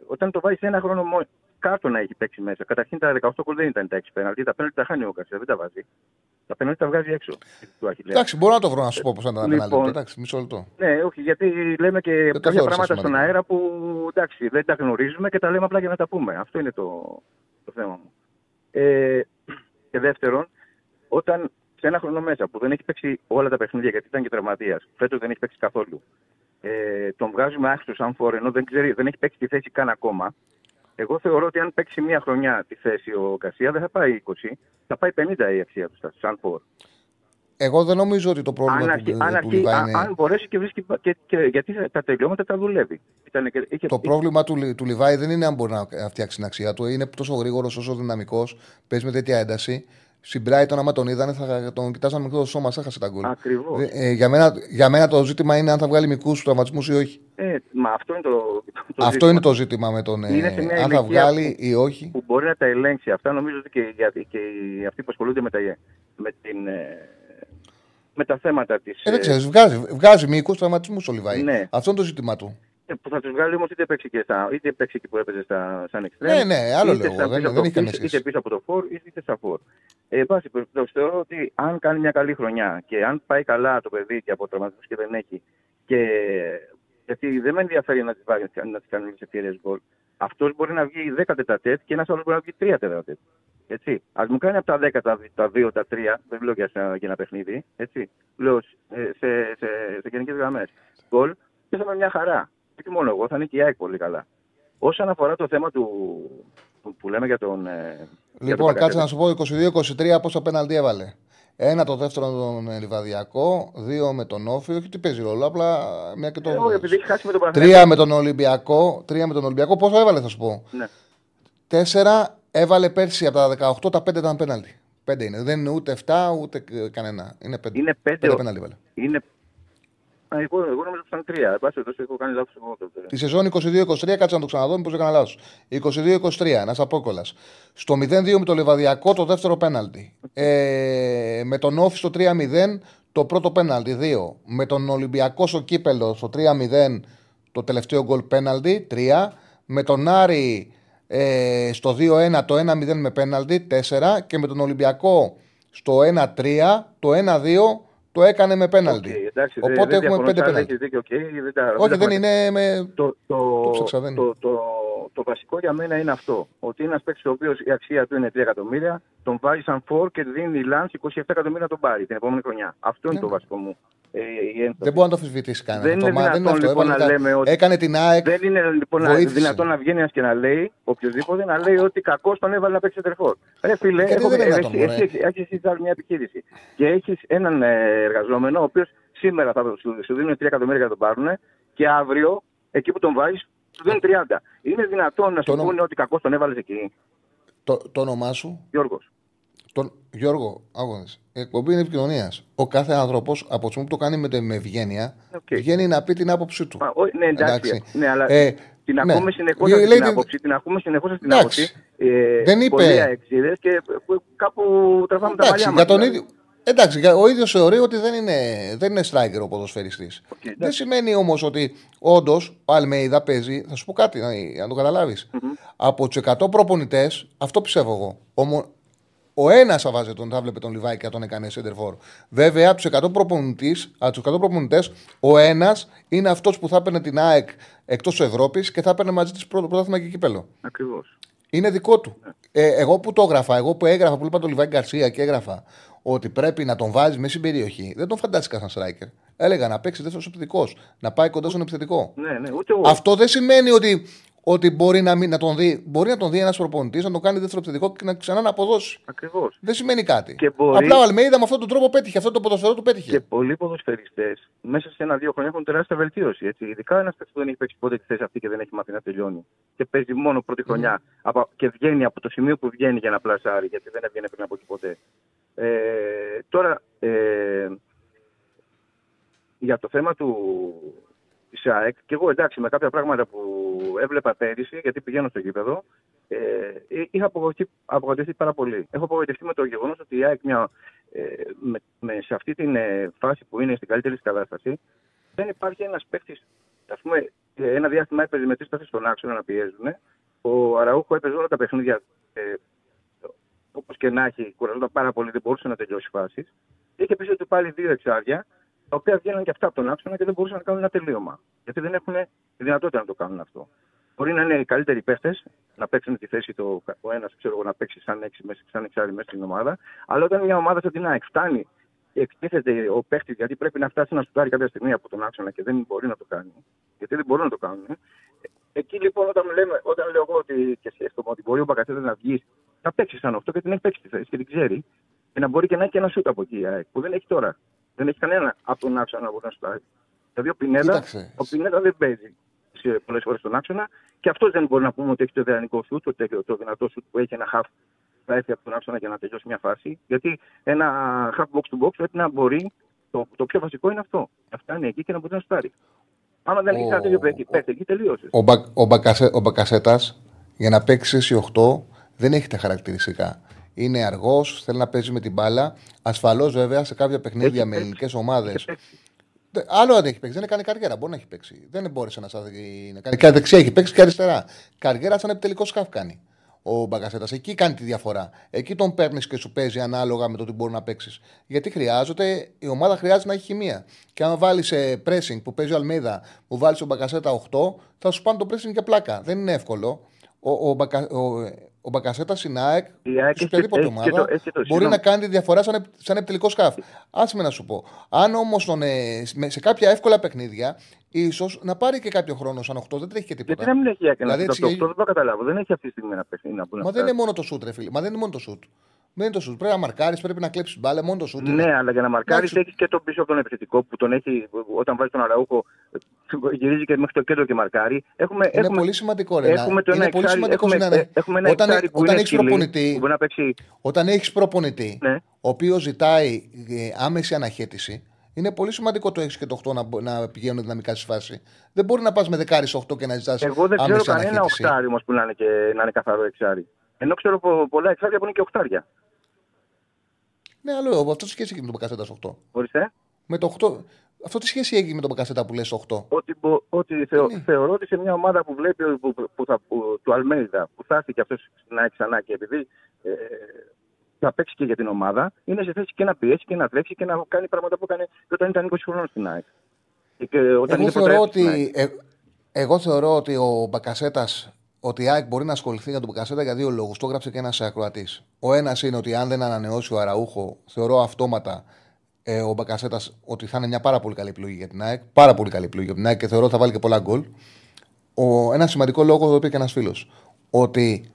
όταν το βάζεις ένα χρόνο μόνο, κάτω να έχει παίξει μέσα. Καταρχήν τα 18 γκολ δεν ήταν τα 6 πέναλτι, τα πέναλτι τα χάνει ο Καρσία, δεν τα βάζει. Τα πέναλτι τα βγάζει έξω του Αχιλέα. Εντάξει, μπορώ να το βρω να σου πω πώ ήταν τα Λοιπόν. πέναλτι. Εντάξει, μισό λεπτό. Ναι, όχι, γιατί λέμε και το κάποια θεώρησα πράγματα στον σημαντικό. αέρα που εντάξει, δεν τα γνωρίζουμε και τα λέμε απλά για να τα πούμε. Αυτό είναι το, το θέμα μου. Ε, και δεύτερον, όταν σε ένα χρόνο μέσα που δεν έχει παίξει όλα τα παιχνίδια γιατί ήταν και τραυματίας, φέτος δεν έχει παίξει καθόλου, ε, τον βγάζουμε άχιστο σαν φόρ ενώ δεν, ξέρει, δεν έχει παίξει τη θέση καν ακόμα. Εγώ θεωρώ ότι αν παίξει μία χρονιά τη θέση ο Κασία δεν θα πάει 20, θα πάει 50 η αξία του στα- σαν φόρ. Εγώ δεν νομίζω ότι το πρόβλημα Αν, του, αρχί, του αν, αρχί, Λιβάη α- είναι. αν μπορέσει και βρίσκει. Και, και, γιατί τα τελειώματα τα δουλεύει. Ήταν, και- είχε, Το πρόβλημα του, Λι- του Λιβάη δεν είναι αν μπορεί να φτιάξει την αξία του. Είναι τόσο γρήγορος όσο δυναμικός, παίζει με τέτοια ένταση. Στην Brighton, άμα τον είδανε, θα τον κοιτάζαν μικρό το σώμα, έχασε τα γκολ. Ακριβώς. Ε, για, μένα, για μένα το ζήτημα είναι αν θα βγάλει μικρούς τραυματισμούς ή όχι. Ε, μα αυτό είναι το, το Αυτό ζήτημα. είναι το ζήτημα με τον. ε, Είναι σε μια αν θα ηλικία βγάλει ή όχι. που μπορεί να τα ελέγξει αυτά. Νομίζω ότι και, για, και οι- αυτοί που ασχολούνται με τα, με την, ε, με τα θέματα της. Ε, δεν ξέρεις, βγάζει, βγάζει μικρού τραυματισμούς ο Λιβάη. Ναι. Αυτό είναι το ζήτημα του. που θα τους βγάλει όμως είτε παίξει και στα, είτε παίξει εκεί που έπαιζε στα, σαν εξτρέμ. Ναι, ναι, άλλο είτε λέω, στα δεν- πίσω από δεν το έχει καμία πίσω, σχέση. Είτε πίσω από το φόρ, είτε στα φόρ. Ε, εν πάση περιπτώσει, θεωρώ ότι αν κάνει μια καλή χρονιά και αν πάει καλά το παιδί και από τραυματισμού και δεν έχει. Και, γιατί δεν με ενδιαφέρει να της να της κάνει όλε τις ευκαιρίες γκολ. Αυτός μπορεί να βγει 10 τετατέτ και ένας άλλος μπορεί να βγει 3 τετατέτ. Έτσι. Α μου κάνει από τα 10 τα, τα 2, τα 3, δεν λέω για, σε- για ένα παιχνίδι. Έτσι. Λέω ε, σε, σε, σε γενικές γραμμές. Γκολ και θα είμαι μια χαρά. Όχι μόνο εγώ, θα είναι και η ΑΕΚ πολύ καλά. Όσον αφορά το θέμα του, του που λέμε για τον. ε, για Λοιπόν, τον κάτσε να Μπακασέτα. σου πω 22-23 πόσα πέναλτι έβαλε. Ένα το δεύτερο τον ε, Λιβαδιακό, δύο με τον Όφη, όχι τι παίζει ρόλο, απλά μια και το. Ε, όχι, βγάζεις. επειδή έχει χάσει με τον Παναθηναϊκό. Τρία με τον Ολυμπιακό, τρία με τον Ολυμπιακό, πόσα έβαλε θα σου πω. Ναι. Τέσσερα έβαλε πέρσι από τα 18, τα 5 ήταν πέναλτι. Πέντε είναι. Δεν είναι ούτε 7 ούτε ε, κανένα. Είναι πέντε. Είναι πέντε Πέντε ο- πέναλτι έβαλε. Είναι. Α, εγώ, εγώ νομίζω ότι ήταν τρία. Εν πάση περιπτώσει, έχω κάνει λάθος εγώ τότε. Τη σεζόν 22-23, κάτσε να το ξαναδώ, μήπως έκανα λάθος. 22-23, ένα απόκολλα. Στο 0-2 με το Λεβαδιακό το δεύτερο πέναλτι. Ε, με τον Όφη στο 3-0 το πρώτο πέναλτι, 2. Με τον Ολυμπιακό στο κύπελο στο 3-0 το τελευταίο γκολ πέναλτι, 3. Με τον Άρη ε, στο 2-1 το 1-0 με πέναλτι, 4. Και με τον Ολυμπιακό στο 1-3 το 1-2 το έκανε με πέναλτι. Οκ, εντάξει, δεν- Οπότε δεν έχουμε διαφωνώ, 5 σαν πέναλτι. έχεις δίκιο, οκ, δεν τα- Όχι, τα δεν έχουμε- είναι με. Το, το, Το ψάξα, δεν το, είναι. το, το βασικό για μένα είναι αυτό. Ότι είναι ένας παίκτης ο οποίος η αξία του είναι 3 εκατομμύρια, τον βάζει σαν φόρ και δίνει η Λάνς 27 εκατομμύρια να τον πάρει την επόμενη χρονιά. Αυτό είναι Ναι. το βασικό μου. Ε, η ένσταση. Δεν μπορεί να το αμφισβητήσει κανένα. Δεν το είναι μα- δυνατόν, αυτό. λοιπόν, Έβαλε να τα- λέμε ότι- Έκανε την ΑΕΚ. Δεν είναι λοιπόν να- Βοήθησε. δυνατόν να βγαίνει ένας και να λέει οποιοδήποτε να λέει ότι κακό τον έβαλε να παίξει τερφόρ. Ρε φίλε, Γιατί έχω, δεν είναι εσύ, δυνατόν, μωρέ. εσύ, έχεις εσύ άλλη μια επιχείρηση. Και έχεις έναν ε, εργαζόμενο ο οποίος σήμερα θα σου, σου δίνουν 3 εκατομμύρια για να τον πάρουν και αύριο εκεί που τον βάζεις σου δίνουν 30. Είναι δυνατόν να Το σου νο- πούνε ότι κακό τον έβαλες εκεί, Το, το όνομά σου, Γιώργος. Τον Γιώργο, άκουγε. Η εκπομπή είναι επικοινωνίας. Ο κάθε άνθρωπος από τη στιγμή που το κάνει με, το- με ευγένεια, Οκ. βγαίνει να πει την άποψή του. Μα, ό, ναι, εντάξει. Εντάξει. Ναι, αλλά Ε, την ναι. ακούμε συνεχώς Λέει αυτή την την- άποψη. Την ακούμε συνεχώς αυτή την Εντάξει. άποψη. Ε, Δεν είπε- Πολλοί αεκτζήδες και ε, κάπου τραβάμε τα Εντάξει, μαλλιά για μας. τον δηλαδή. ίδιο. Εντάξει, για- ο ίδιος θεωρεί ότι δεν είναι, δεν είναι striker ο ποδοσφαιριστής. εντάξει. δεν σημαίνει όμως ότι όντως ο Αλμέιδα παίζει. Θα σου πω κάτι, να, να το καταλαβει Από τους 100 προπονητές, αυτό πιστεύω εγώ. Ομο, ο ένας θα βάζει τον, θα βλέπει τον Λιβάη και θα τον έκανε center for. Βέβαια, από τους 100 προπονητές, ο ένας είναι αυτός που θα έπαιρνε την ΑΕΚ εκτός Ευρώπης και θα έπαιρνε μαζί της πρώτο πρωτάθλημα και κύπελο. Ακριβώς. Είναι δικό του. Ε, εγώ που το έγραφα, εγώ που έγραφα, που είπα τον Λιβάη Γκαρσία και έγραφα ότι πρέπει να τον βάζει μέσα στην περιοχή, δεν τον φαντάστηκα σαν striker. Έλεγα να παίξει δεύτερος επιθετικός, να πάει κοντά στον επιθετικό. Ναι, ναι, ούτε εγώ. Αυτό δεν σημαίνει ότι, ότι μπορεί, να μην, να τον δει, μπορεί να τον δει ένας προπονητής, να τον κάνει δεύτερο επιθετικό και να ξανά να αποδώσει. Ακριβώς. Δεν σημαίνει κάτι. Και μπορεί- Απλά ο Αλμέιδα με αυτόν τον τρόπο πέτυχε, αυτό το ποδοσφαιρό του πέτυχε. Και πολλοί ποδοσφαιριστές μέσα σε ένα-δύο χρόνια έχουν τεράστια βελτίωση. Έτσι. Ειδικά ένας παίκτης που δεν έχει παίξει ποτέ τη θέση αυτή και δεν έχει μάθει να τελειώνει. Και παίζει μόνο πρώτη χρονιά. Από, και βγαίνει από το σημείο που βγαίνει για να πλασάρει, γιατί δεν έβγαινε πριν από εκεί ποτέ. Ε, τώρα, ε, για το θέμα του της ΑΕΚ, και εγώ εντάξει με κάποια πράγματα που έβλεπα πέρυσι, γιατί πηγαίνω στο γήπεδο, ε, είχα απογοητευτεί, απογοητευτεί πάρα πολύ. Έχω απογοητευτεί με το γεγονός ότι η ΑΕΚ μια, ε, με, με, σε αυτή τη φάση που είναι στην καλύτερη της κατάσταση, δεν υπάρχει ένας παίχτη. Α πούμε, ε, ένα διάστημα έπαιζε με τρεις παίχτε στον άξονα να πιέζουν. Ο Αραούχο έπαιζε όλα τα παιχνίδια. Ε, Όπως και να έχει, κουραζόταν πάρα πολύ, δεν μπορούσε να τελειώσει φάσεις. Είχε πίσω του πάλι δύο εξάρια, τα οποία βγαίνουν και αυτά από τον άξονα και δεν μπορούσαν να κάνουν ένα τελείωμα. Γιατί δεν έχουν τη δυνατότητα να το κάνουν αυτό. Μπορεί να είναι οι καλύτεροι παίχτες, να παίξουν τη θέση το, ο ένας, ξέρω εγώ, να παίξει σαν έξι, μέσα, σαν εξάρι μέσα στην ομάδα. Αλλά όταν μια ομάδα σαν την ΑΕΚ φτάνει και εκτίθεται ο παίχτης, γιατί πρέπει να φτάσει να σουτάρει κάποια στιγμή από τον άξονα και δεν μπορεί να το κάνει. Γιατί δεν μπορούν να το κάνουν. ε. Εκεί λοιπόν, όταν, λέμε, όταν λέω εγώ ότι, και σκέφτομαι ότι μπορεί ο Μπακασέτα να βγει, να παίξει σαν αυτό και την έχει παίξει τη θέση και την ξέρει, και να μπορεί και να έχει και ένα σούτ από εκεί, η ΑΕΚ, που δεν έχει τώρα. Δεν έχει κανένα από τον άξονα να μπορεί να σουτάρει. Δηλαδή ο Πινέδα, Κοίταξε. ο Πινέδα δεν παίζει πολλές φορέ στον άξονα και αυτός δεν μπορεί να πούμε ότι έχει το ιδανικό σουτ, ότι έχει το δυνατό σουτ που έχει ένα χαφ θα έρθει από τον άξονα για να τελειώσει μια φάση. Γιατί ένα half box to box πρέπει να μπορεί. Το, το πιο βασικό είναι αυτό. Να φτάνει εκεί και να μπορεί να στάρει. Άμα δεν έχει ένα τέτοιο παίκτη, εκεί τελείωσες. Ο, Μπα, ο, Μπακασε, ο Μπακασέτας για να παίξεις εσύ 8 δεν έχει τα χαρακτηριστικά. Είναι αργός, θέλει να παίζει με την μπάλα. Ασφαλώς βέβαια σε κάποια παιχνίδια με ελληνικές ομάδες. Άλλο αν έχει παίξει, δεν έκανε καριέρα. Μπορεί να έχει παίξει. Δεν μπόρεσε να κάνει. Και δεξιά έχει παίξει και αριστερά. Καριέρα σαν επιτελικό σκάφ κάνει ο Μπαγκασέτας. Εκεί κάνει τη διαφορά. Εκεί τον παίρνεις και σου παίζει ανάλογα με το τι μπορεί να παίξεις. Γιατί χρειάζεται, η ομάδα χρειάζεται να έχει χημεία. Και αν βάλεις σε pressing που παίζει ο Αλμίδα, που βάλεις ο Μπαγκασέτα 8, θα σου πάνε το pressing και πλάκα. Δεν είναι εύκολο. Ο, ο, ο, ο Μπακασέτα στην ΑΕΚ, σε οποιαδήποτε ομάδα, μπορεί να κάνει τη διαφορά σαν, σαν επιτελικό σκάφη. Άσε με να σου πω. Αν όμως ε, σε κάποια εύκολα παιχνίδια, ίσως να πάρει και κάποιο χρόνο σαν 8, δεν τρέχει και τίποτα. Γιατί να μην έχει έκανε δηλαδή, αυτό, το 8 δεν το καταλάβω. Δεν έχει αυτή τη στιγμή ένα παιχνίδι Μα δεν είναι μόνο το σούτ, ρε φίλε. Μα δεν είναι μόνο το σούτ. Δεν είναι το σουτ. Πρέπει να μαρκάρεις, πρέπει να κλέψεις μπάλα, μόνο το σουτ. Ναι, αλλά για να μαρκάρεις έχεις και τον πίσω από τον επιθετικό που τον έχει όταν βάζει τον Αραούχο. Γυρίζει και μέχρι το κέντρο και μαρκάρει. Έχουμε, είναι έχουμε, πολύ σημαντικό, ρε. Έχουμε το είναι πολύ σημαντικός έχουμε, είναι, έχουμε ένα όταν, που όταν έχεις προπονητή, που παίξει... όταν έχεις προπονητή ναι. ο οποίος ζητάει ε, άμεση αναχέτηση, είναι πολύ σημαντικό το 6 και το 8 να, να πηγαίνουν δυναμικά στη φάση. Δεν μπορεί να πας με δεκάρι 8 και να ζητάς. Εγώ δεν ξέρω κανένα οχτάρι όμως που να είναι, και, να είναι καθαρό εξάρι. Ενώ ξέρω πολλά εξάρια που είναι και οχτάρια. Ναι, άλλο αυτό τι σχέση έχει με τον Μπακασέτα 8. Ορίστε. Με το 8. Αυτό τι σχέση έχει με τον Μπακασέτα που λες 8. Ότι, ότι θεω, θεωρώ ότι σε μια ομάδα που βλέπει που, που, θα, που, του Αλμέιδα που θα έρθει και αυτός να έχει ξανά και επειδή ε, θα παίξει και για την ομάδα, είναι σε θέση και να πιέσει και να τρέξει και να κάνει πράγματα που έκανε και όταν ήταν 20 χρόνων στην ΑΕΚ. εγώ, θεωρώ ότι, ε, εγώ θεωρώ ότι ο Μπακασέτας ότι η ΑΕΚ μπορεί να ασχοληθεί για τον Μπακασέτα για δύο λόγους. Το έγραψε και ένας ακροατής. Ο ένας είναι ότι αν δεν ανανεώσει ο Αραούχο, θεωρώ αυτόματα ε, ο Μπακασέτας ότι θα είναι μια πάρα πολύ καλή επιλογή για την ΑΕΚ. Πάρα πολύ καλή επιλογή για την ΑΕΚ και θεωρώ ότι θα βάλει και πολλά γκολ. ένα σημαντικό λόγο το είπε και ένας φίλος. Ότι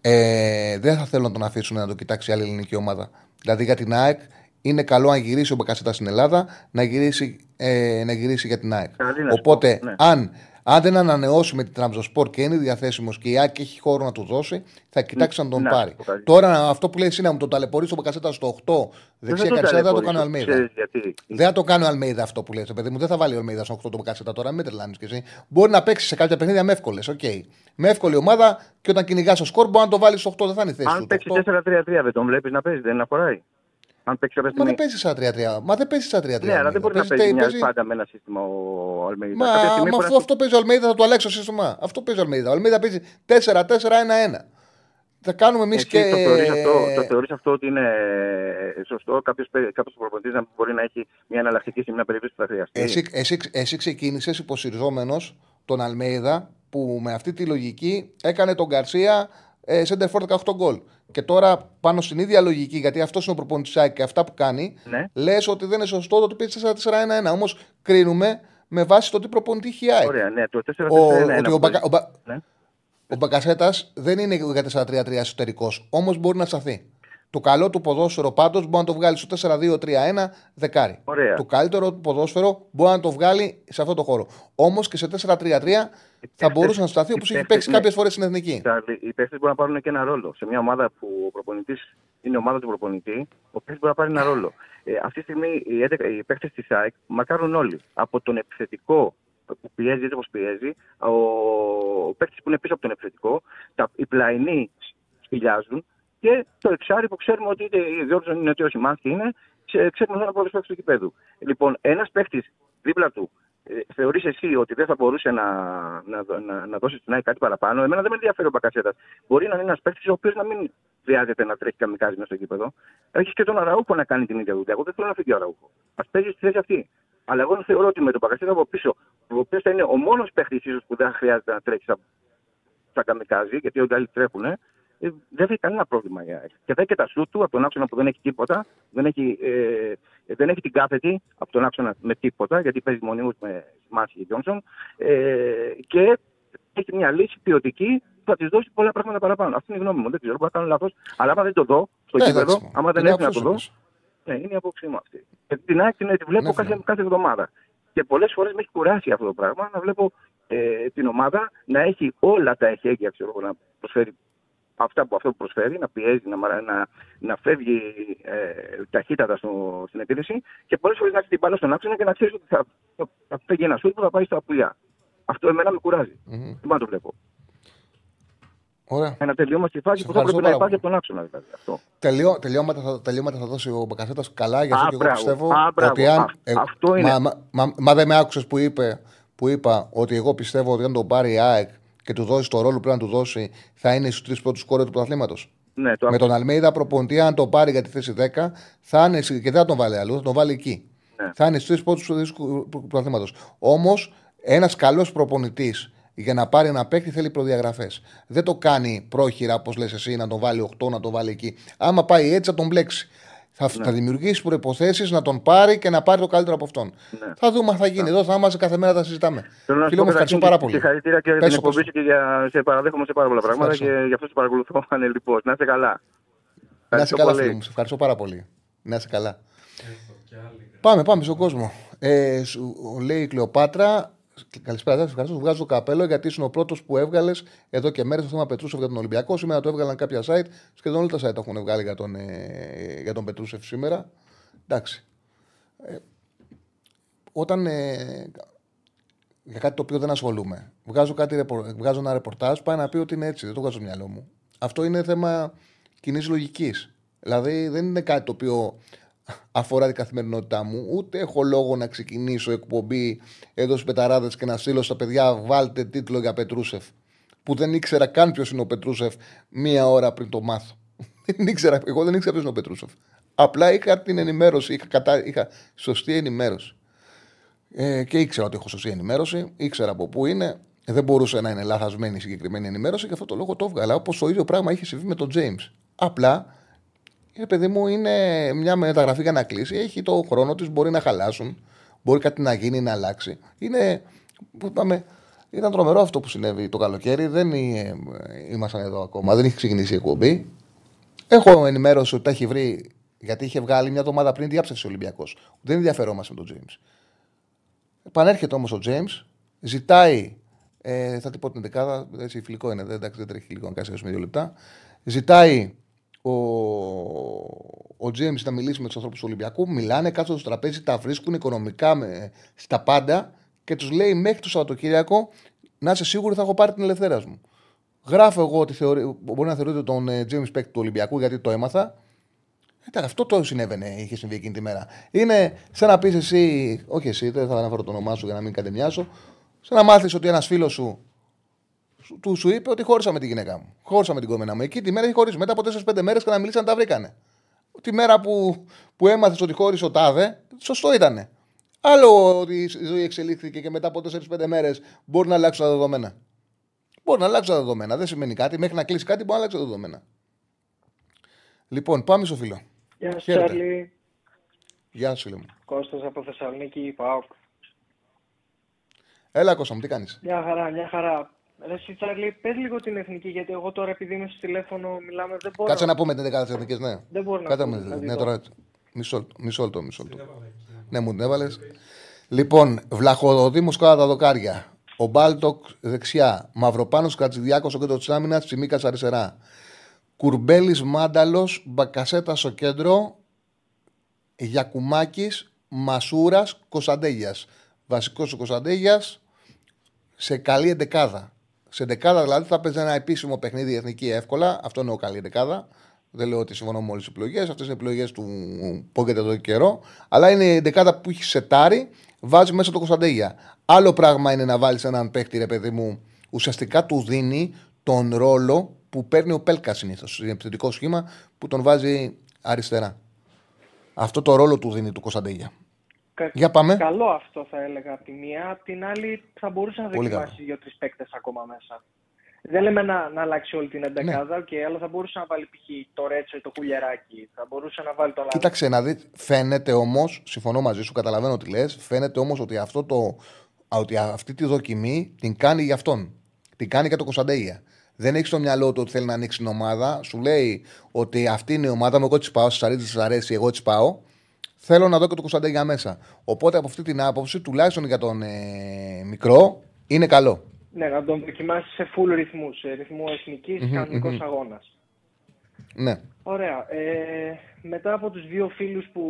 ε, δεν θα θέλουν να τον αφήσουν να το κοιτάξει άλλη ελληνική ομάδα. Δηλαδή για την ΑΕΚ είναι καλό αν γυρίσει ο Μπακασέτα στην Ελλάδα να γυρίσει, ε, να γυρίσει για την ΑΕΚ. Οπότε, ναι. αν αν δεν ανανεώσει με την Τραμπζοσπορ και είναι διαθέσιμος και η Άκη έχει χώρο να του δώσει, θα κοιτάξει να τον να, πάρει. Τώρα αυτό που λέει εσύ να μου το ταλαιπωρήσει ο Μπακασέτα στο 8 δεξιά και δεν θα το κάνει ο Αλμέιδα. Δεν θα το κάνει ο Αλμέιδα αυτό που λέει. Το παιδί μου δεν θα βάλει ο Αλμέιδα στο 8 το Μπακασέτα τώρα, μην τρελάνεις κι εσύ. Μπορεί να παίξει σε κάποια παιχνίδια με εύκολες. Okay. Με εύκολη ομάδα και όταν κυνηγάς το σκορ μπορεί να το βάλεις στο 8, δεν θα είναι θέση. Αν παίξει 4-3-3 δεν τον βλέπεις να παίζει, δεν αφοράει. Αν παίξει Μα δεν παίζεις σαν 3-3. Μα δεν παίζεις σαν 3-3. Ναι, αλλά δεν μπορεί να παίζεις μια πάντα με ένα σύστημα ο Αλμέιδα. Μα, μα αυτό, αυτό παίζει ο Αλμέιδα, θα του αλλάξει το σύστημα. Αυτό παίζει ο Αλμέιδα. Ο Αλμέιδα παίζει 4-4-1-1. Θα κάνουμε εμείς και. Το θεωρείς αυτό, το θεωρείς αυτό ότι είναι σωστό; Κάποιος προπονητής να μπορεί να έχει μια εναλλακτική σε μια περίπτωση που θα χρειαστεί; Εσύ, εσύ, εσύ ξεκίνησες υποσυριζόμενος τον Αλμέιδα που με αυτή τη λογική έκανε τον Γκαρσία ε, Σέντερφορ 18 γκολ. Και τώρα πάνω στην ίδια λογική, γιατί αυτός είναι ο προπονητής και αυτά που κάνει, ναι. λες ότι δεν είναι σωστό το ότι πει 4-4-1-1. Όμως κρίνουμε με βάση το τι προπονητή έχει Ωραία, ναι, το 4-4-1-1. Ο, ο, Μπακα, ο, ναι. ο Μπακασέτας δεν είναι για 4-3-3 εσωτερικός, όμως μπορεί να σταθεί. Το καλό του ποδόσφαιρο πάντως μπορεί να το βγάλει στο 4-2-3-1 δεκάρι. Ωραία. Το καλύτερο του ποδόσφαιρο μπορεί να το βγάλει σε αυτό το χώρο. Όμως και σε 4-3-3 θα μπορούσε να σταθεί όπως έχει παίξει κάποιες φορές στην εθνική. Οι παίχτες μπορούν να πάρουν και ένα ρόλο. Σε μια ομάδα που ο προπονητής είναι ομάδα του προπονητή, ο παίχτης μπορεί να πάρει ένα ρόλο. Ε, αυτή τη στιγμή οι, οι παίχτες της ΑΕΚ μακάρουν όλοι. Από τον επιθετικό που πιέζει έτσι όπως πιέζει, ο, ο παίχτης που είναι πίσω από τον επιθετικό, τα, οι πλαϊνοί σπηλιάζουν και το εξάρι που ξέρουμε ότι είτε η Διόρτζον είναι ότι ο Σιμάνσκι είναι, ξέρουμε ότι είναι του κηπέδου. Λοιπόν, ένας παίχτης δίπλα του ε, θεωρείς εσύ ότι δεν θα μπορούσε να, να, να, να δώσεις στην ΑΕΚ κάτι παραπάνω, εμένα δεν με ενδιαφέρει ο Μπακασέτας. Μπορεί να είναι ένας παίχτη ο οποίος να μην χρειάζεται να τρέχει καμικάζι μέσα στο γήπεδο. Έχεις και τον Αραούχο να κάνει την ίδια δουλειά. Εγώ δεν θέλω να φύγει ο Αραούχο. Α παίζει στη θέση αυτή. Αλλά εγώ θεωρώ ότι με τον Μπακασέτα από πίσω, ο οποίος θα είναι ο μόνος παίχτη ίσως που δεν χρειάζεται να τρέχει στα καμικάζι, γιατί όλοι οι άλλοι τρέχουν, ε, δεν έχει κανένα πρόβλημα η ΑΕΚ. Και θα έχει και τα σουτ του από τον άξονα που δεν έχει τίποτα, δεν έχει, ε, δεν έχει την κάθετη από τον άξονα με τίποτα, γιατί παίζει μονίμως με Μάση και Τζόνσον. Ε, και έχει μια λύση ποιοτική που θα της δώσει πολλά πράγματα παραπάνω. Αυτή είναι η γνώμη μου. Δεν ξέρω, μπορεί να κάνω λάθος. Αλλά άμα δεν το δω στο κήπεδο, άμα δεν έχει να το δω. Ναι, είναι η απόψη μου αυτή. Και την ΑΕΚ την, βλέπω ναι, κάθε, κάθε εβδομάδα. Και πολλές φορές με έχει κουράσει αυτό το πράγμα να βλέπω ε, την ομάδα να έχει όλα τα εχέγγυα ξέρω, να προσφέρει αυτά που αυτό που προσφέρει, να πιέζει, να, να, να φεύγει ε, ταχύτατα στο, στην επίθεση και πολλές φορές να έχει την μπάλα στον άξονα και να ξέρεις ότι θα, θα, θα φύγει ένας σουτ που θα πάει στα απουλιά. Αυτό εμένα με κουράζει. Mm-hmm. Δεν το βλέπω. Ωραία. Ένα τελείωμα στη φάση που θα πρέπει να υπάρχει από τον άξονα. Δηλαδή, αυτό. Τελειώ, τελειώματα, θα, τελειώματα θα δώσει ο Μπακασέτας καλά, γιατί και εγώ πιστεύω α, ότι αν. Ε, αυτό είναι. Μα, μα, μα, μα δεν με άκουσες που, είπε, που είπα ότι εγώ πιστεύω ότι αν τον πάρει η ΑΕΚ και του δώσει το ρόλο που πρέπει να του δώσει, θα είναι στους τρεις πρώτους κόρες του πρωταθλήματος. Ναι, το με τον Αλμέιδα προπονητή, αν τον πάρει για τη θέση 10, θα είναι, και δεν θα τον βάλει αλλού, θα τον βάλει εκεί. Ναι. Θα είναι στους τρεις πρώτους του πρωταθλήματος. Όμως, ένας καλός προπονητής για να πάρει ένα παίκτη θέλει προδιαγραφές. Δεν το κάνει πρόχειρα, όπως λες εσύ, να τον βάλει 8, να τον βάλει εκεί. Άμα πάει έτσι, θα τον μπλέξει. Θα, ναι. θα δημιουργήσει προποθέσει να τον πάρει και να πάρει το καλύτερο από αυτόν. Ναι. Θα δούμε αν θα γίνει. Ναι. Εδώ θα είμαστε κάθε μέρα, θα συζητάμε. Θέλω μου, ευχαριστώ πάρα πολύ. Συγχαρητήρια και για την εκπομπή και για, σε παραδέχομαι σε πάρα πολλά πράγματα ευχαριστώ. και γι' αυτό σε παρακολουθώ <laughs> ανελειπώς. Να είστε καλά. Να είστε καλά, φίλε μου. Σε ευχαριστώ πάρα πολύ. Να είστε καλά. Πάμε, πάμε στον κόσμο. Ε, σου, λέει η Κλεοπάτρα, Καλησπέρα, σας ευχαριστώ. Βγάζω το καπέλο γιατί είσαι ο πρώτος που έβγαλες εδώ και μέρες το θέμα Πετρούσεφ για τον Ολυμπιακό. Σήμερα το έβγαλαν κάποια site. Σχεδόν όλα τα site έχουν βγάλει για τον, ε, για τον Πετρούσεφ σήμερα. Εντάξει. Ε, όταν. Ε, για κάτι το οποίο δεν ασχολούμαι. Βγάζω, κάτι, βγάζω ένα ρεπορτάζ, πάει να πει ότι είναι έτσι. Δεν το βγάζω στο μυαλό μου. Αυτό είναι θέμα κοινής λογικής. Δηλαδή δεν είναι κάτι το οποίο αφορά την καθημερινότητά μου, ούτε έχω λόγο να ξεκινήσω εκπομπή εδώ στου Πεταράδες και να στείλω στα παιδιά βάλτε τίτλο για Πετρούσεφ. Που δεν ήξερα καν ποιος είναι ο Πετρούσεφ μία ώρα πριν το μάθω. <laughs> δεν ήξερα, εγώ δεν ήξερα ποιος είναι ο Πετρούσεφ. Απλά είχα την ενημέρωση, είχα, κατά, είχα σωστή ενημέρωση. Ε, και ήξερα ότι έχω σωστή ενημέρωση, ήξερα από πού είναι. Δεν μπορούσε να είναι λαθασμένη η συγκεκριμένη ενημέρωση και αυτό το λόγο το έβγαλα. Όπως το ίδιο πράγμα είχε συμβεί με τον James. Απλά ε, παιδί μου, είναι μια μεταγραφή για να κλείσει. Έχει το χρόνο της, μπορεί να χαλάσουν, μπορεί κάτι να γίνει, να αλλάξει. Είναι. Είπαμε, ήταν τρομερό αυτό που συνέβη το καλοκαίρι. Δεν ε, ήμασταν εδώ ακόμα, δεν έχει ξεκινήσει η εκπομπή. Έχω ενημέρωση ότι τα έχει βρει γιατί είχε βγάλει μια εβδομάδα πριν διάψευση ο Ολυμπιακός. Δεν ενδιαφερόμαστε με τον Τζέιμς. Επανέρχεται όμως ο Τζέιμς, ζητάει. Ε, θα την πω την δεκάδα, έτσι φιλικό είναι, δεν, δεν τρέχει λίγο να κάνει δύο λεπτά. Ζητάει ο, ο Τζέιμς να μιλήσει με τους ανθρώπους του Ολυμπιακού. Μιλάνε κάτω στο τραπέζι, τα βρίσκουν οικονομικά με, στα πάντα και τους λέει μέχρι το Σαββατοκύριακο να είσαι σίγουροι θα έχω πάρει την ελευθερία μου. Γράφω εγώ ότι θεωρεί, μπορεί να θεωρείτε τον Τζέιμς uh, παίκτη του Ολυμπιακού γιατί το έμαθα. Ε, αυτό το συνέβαινε, είχε συμβεί εκείνη τη μέρα. Είναι σαν να πεις εσύ, όχι εσύ, δεν θα αναφέρω το όνομά σου για να μην κατεμοιάσω, σαν να μάθεις ότι ένας φίλος σου του σου είπε ότι χώρισα με τη γυναίκα μου. Χώρισα με την κόμενα μου. Εκεί τη μέρα έχει χωρίσει. Μετά από 4-5 μέρες και να μιλήσαν τα βρήκανε. Τη μέρα που, που έμαθες ότι χώρισε ο Τάδε, σωστό ήταν. Άλλο ότι η ζωή εξελίχθηκε και μετά από 4-5 μέρες μπορεί να αλλάξουν τα δεδομένα. Μπορεί να αλλάξουν τα δεδομένα. Δεν σημαίνει κάτι. Μέχρι να κλείσει κάτι μπορεί να αλλάξει τα δεδομένα. Λοιπόν, πάμε στο φίλο. Γεια σου, Τσάρλι. Γεια σου, φίλο μου. Κώστας από Θεσσαλονίκη, ΠΑΟΚ. Έλα, Κώστα μου, τι κάνεις; Μια χαρά, μια χαρά. Ρε Τσάρλι, πες λίγο την εθνική, γιατί εγώ τώρα επειδή είμαι στο τηλέφωνο μιλάμε, δεν μπορώ. Κάτσε να πούμε την δεκάδα εθνικής, ναι. Δεν μπορώ να πούμε. Ναι, τώρα. Μισό, μισό το, μισό το. Ναι, μου την έβαλες. Λοιπόν, Βλαχοδοδήμο κάτω τα δοκάρια. Ο Μπάλτοκ δεξιά. Μαυροπάνος Κατσιδιάκος στο κέντρος της άμυνας. Τσιμίκας αριστερά. Κουρμπέλης Μάνταλος. Μπακασέτας στο κέντρο. Γιακουμάκης. Μασούρας Κωνσταντέγια. Βασικός ο Κωνσταντέγια σε καλή εντεκάδα. Σε δεκάδα δηλαδή θα παίζει ένα επίσημο παιχνίδι εθνική εύκολα. Αυτό είναι ο καλή δεκάδα. Δεν λέω ότι συμφωνώ με όλες τις επιλογές. Αυτές είναι επιλογές του Πόγκετ εδώ και καιρό. Αλλά είναι η δεκάδα που έχει σετάρει, βάζει μέσα το Κωνσταντέγια. Άλλο πράγμα είναι να βάλεις έναν παίχτη, ρε παιδί μου, ουσιαστικά του δίνει τον ρόλο που παίρνει ο Πέλκα συνήθως. Είναι επιθετικό σχήμα που τον βάζει αριστερά. Αυτό το ρόλο του δίνει του Κωνσταντέγια. Για πάμε. Καλό αυτό θα έλεγα από τη μία. Απ' την άλλη θα μπορούσε να δοκιμάσεις δύο-τρει παίκτες ακόμα μέσα. Δεν λέμε να, να αλλάξει όλη την εντεκάδα, ναι. okay, αλλά θα μπορούσε να βάλει π.χ. το Ρέτσο ή το Κουλιαράκι. Θα μπορούσε να βάλει το Λάδι. Κοίταξε να δεις. Φαίνεται όμως, συμφωνώ μαζί σου, καταλαβαίνω τι λες. Φαίνεται όμως ότι, αυτό το, ότι αυτή τη δοκιμή την κάνει για αυτόν. Την κάνει για το Κωνσταντέγια. Δεν έχει στο μυαλό του ότι θέλει να ανοίξει την ομάδα. Σου λέει ότι αυτή είναι η ομάδα μου. Εγώ της πάω. Σα αρέσει, σα αρέσει, εγώ της πάω. Θέλω να δω και το Κωνσταντέγια μέσα. Οπότε από αυτή την άποψη, τουλάχιστον για τον ε, μικρό, είναι καλό. Ναι, να τον δοκιμάσεις σε full ρυθμούς, σε ρυθμό εθνικής, mm-hmm, κανονικός αγώνας. Ναι. Ωραία. Ε, μετά από τους δύο φίλους που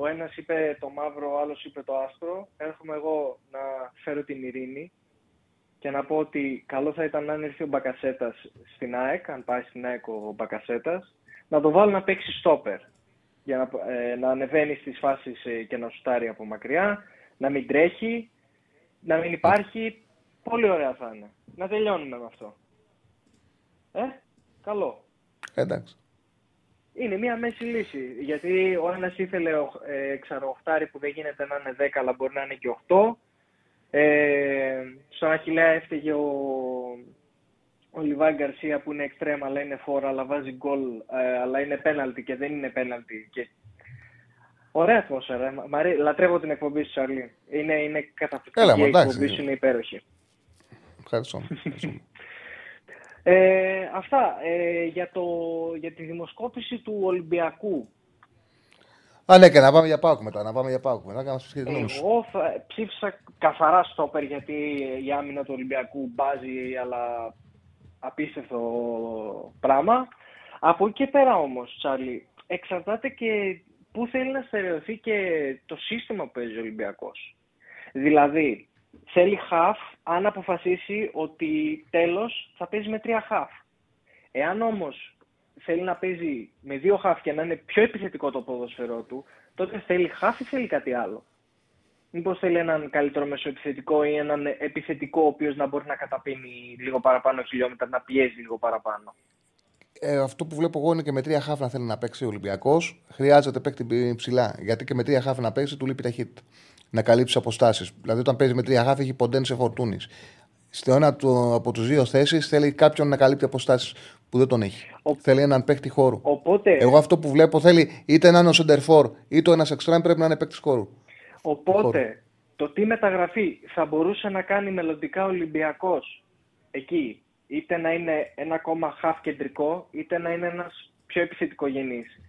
ο ένας είπε το μαύρο, ο άλλος είπε το άσπρο, έρχομαι εγώ να φέρω την ειρήνη και να πω ότι καλό θα ήταν να έρθει ο Μπακασέτας στην ΑΕΚ, αν πάει στην ΑΕΚ ο Μπακασέτας, να το βάλω να παίξει στόπερ για να, ε, να ανεβαίνει στις φάσεις ε, και να σουτάρει από μακριά, να μην τρέχει, να μην υπάρχει. Πολύ ωραία θα είναι. Να τελειώνουμε με αυτό. Ε, καλό. Εντάξει. Είναι μια μέση λύση. Γιατί ο ένας ήθελε ε, ξαροχτάρι που δεν γίνεται να είναι 10, αλλά μπορεί να είναι και 8. Ε, στον Αχιλέα έφταιγε ο, ο Λιβάη Γκαρσία που είναι εξτρέμα, αλλά είναι φόρα, αλλά βάζει γκολ, ε, αλλά είναι πέναλτι και δεν είναι πέναλτι. Και... Ωραία ατμόσφαιρα. Λατρεύω την εκπομπή σου, Σαρλί. Είναι, είναι καταπληκτική η εκπομπή σου, είναι υπέροχη. Ευχαριστώ. <laughs> Ε, αυτά ε, για, το, για τη δημοσκόπηση του Ολυμπιακού. Α, ναι, και να πάμε για Πάουκ μετά. Να πάμε για Πάουκ μετά. Να Εγώ θα, ψήφισα καθαρά στόπερ γιατί η άμυνα του Ολυμπιακού μπάζει, αλλά απίστευτο πράγμα. Από εκεί και πέρα όμως, Τσάρλι, εξαρτάται και πού θέλει να στερεωθεί και το σύστημα που παίζει ο Ολυμπιακός. Δηλαδή, θέλει half αν αποφασίσει ότι τέλος θα παίζει με τρία half. Εάν όμως θέλει να παίζει με δύο half και να είναι πιο επιθετικό το ποδοσφαιρό του, τότε θέλει half ή θέλει κάτι άλλο. Μήπως θέλει έναν καλύτερο μεσοεπιθετικό ή έναν επιθετικό ο οποίος να μπορεί να καταπίνει λίγο παραπάνω χιλιόμετρα, να πιέζει λίγο παραπάνω; Ε, αυτό που βλέπω εγώ είναι και με τρία χάφ να θέλει να παίξει ο Ολυμπιακός. Χρειάζεται παίκτη ψηλά. Γιατί και με τρία χάφ να παίξει του λείπει ταχύτητα να καλύψει αποστάσεις. Δηλαδή, όταν παίζει με τρία γάφη, έχει ποντέν σε φορτούνης. Στο ένα από τους δύο θέσεις θέλει κάποιον να καλύπτει αποστάσεις που δεν τον έχει. Ο... Θέλει έναν παίκτη χώρου. Οπότε... Εγώ αυτό που βλέπω θέλει είτε να είναι ο Σεντερφόρ είτε ένας εξτρέμ πρέπει να είναι παίκτης χώρου. Οπότε το τι μεταγραφή θα μπορούσε να κάνει μελλοντικά Ολυμπιακός εκεί, είτε να είναι ένα ακόμα half κεντρικό, είτε να είναι ένας πιο επιθετικό γενής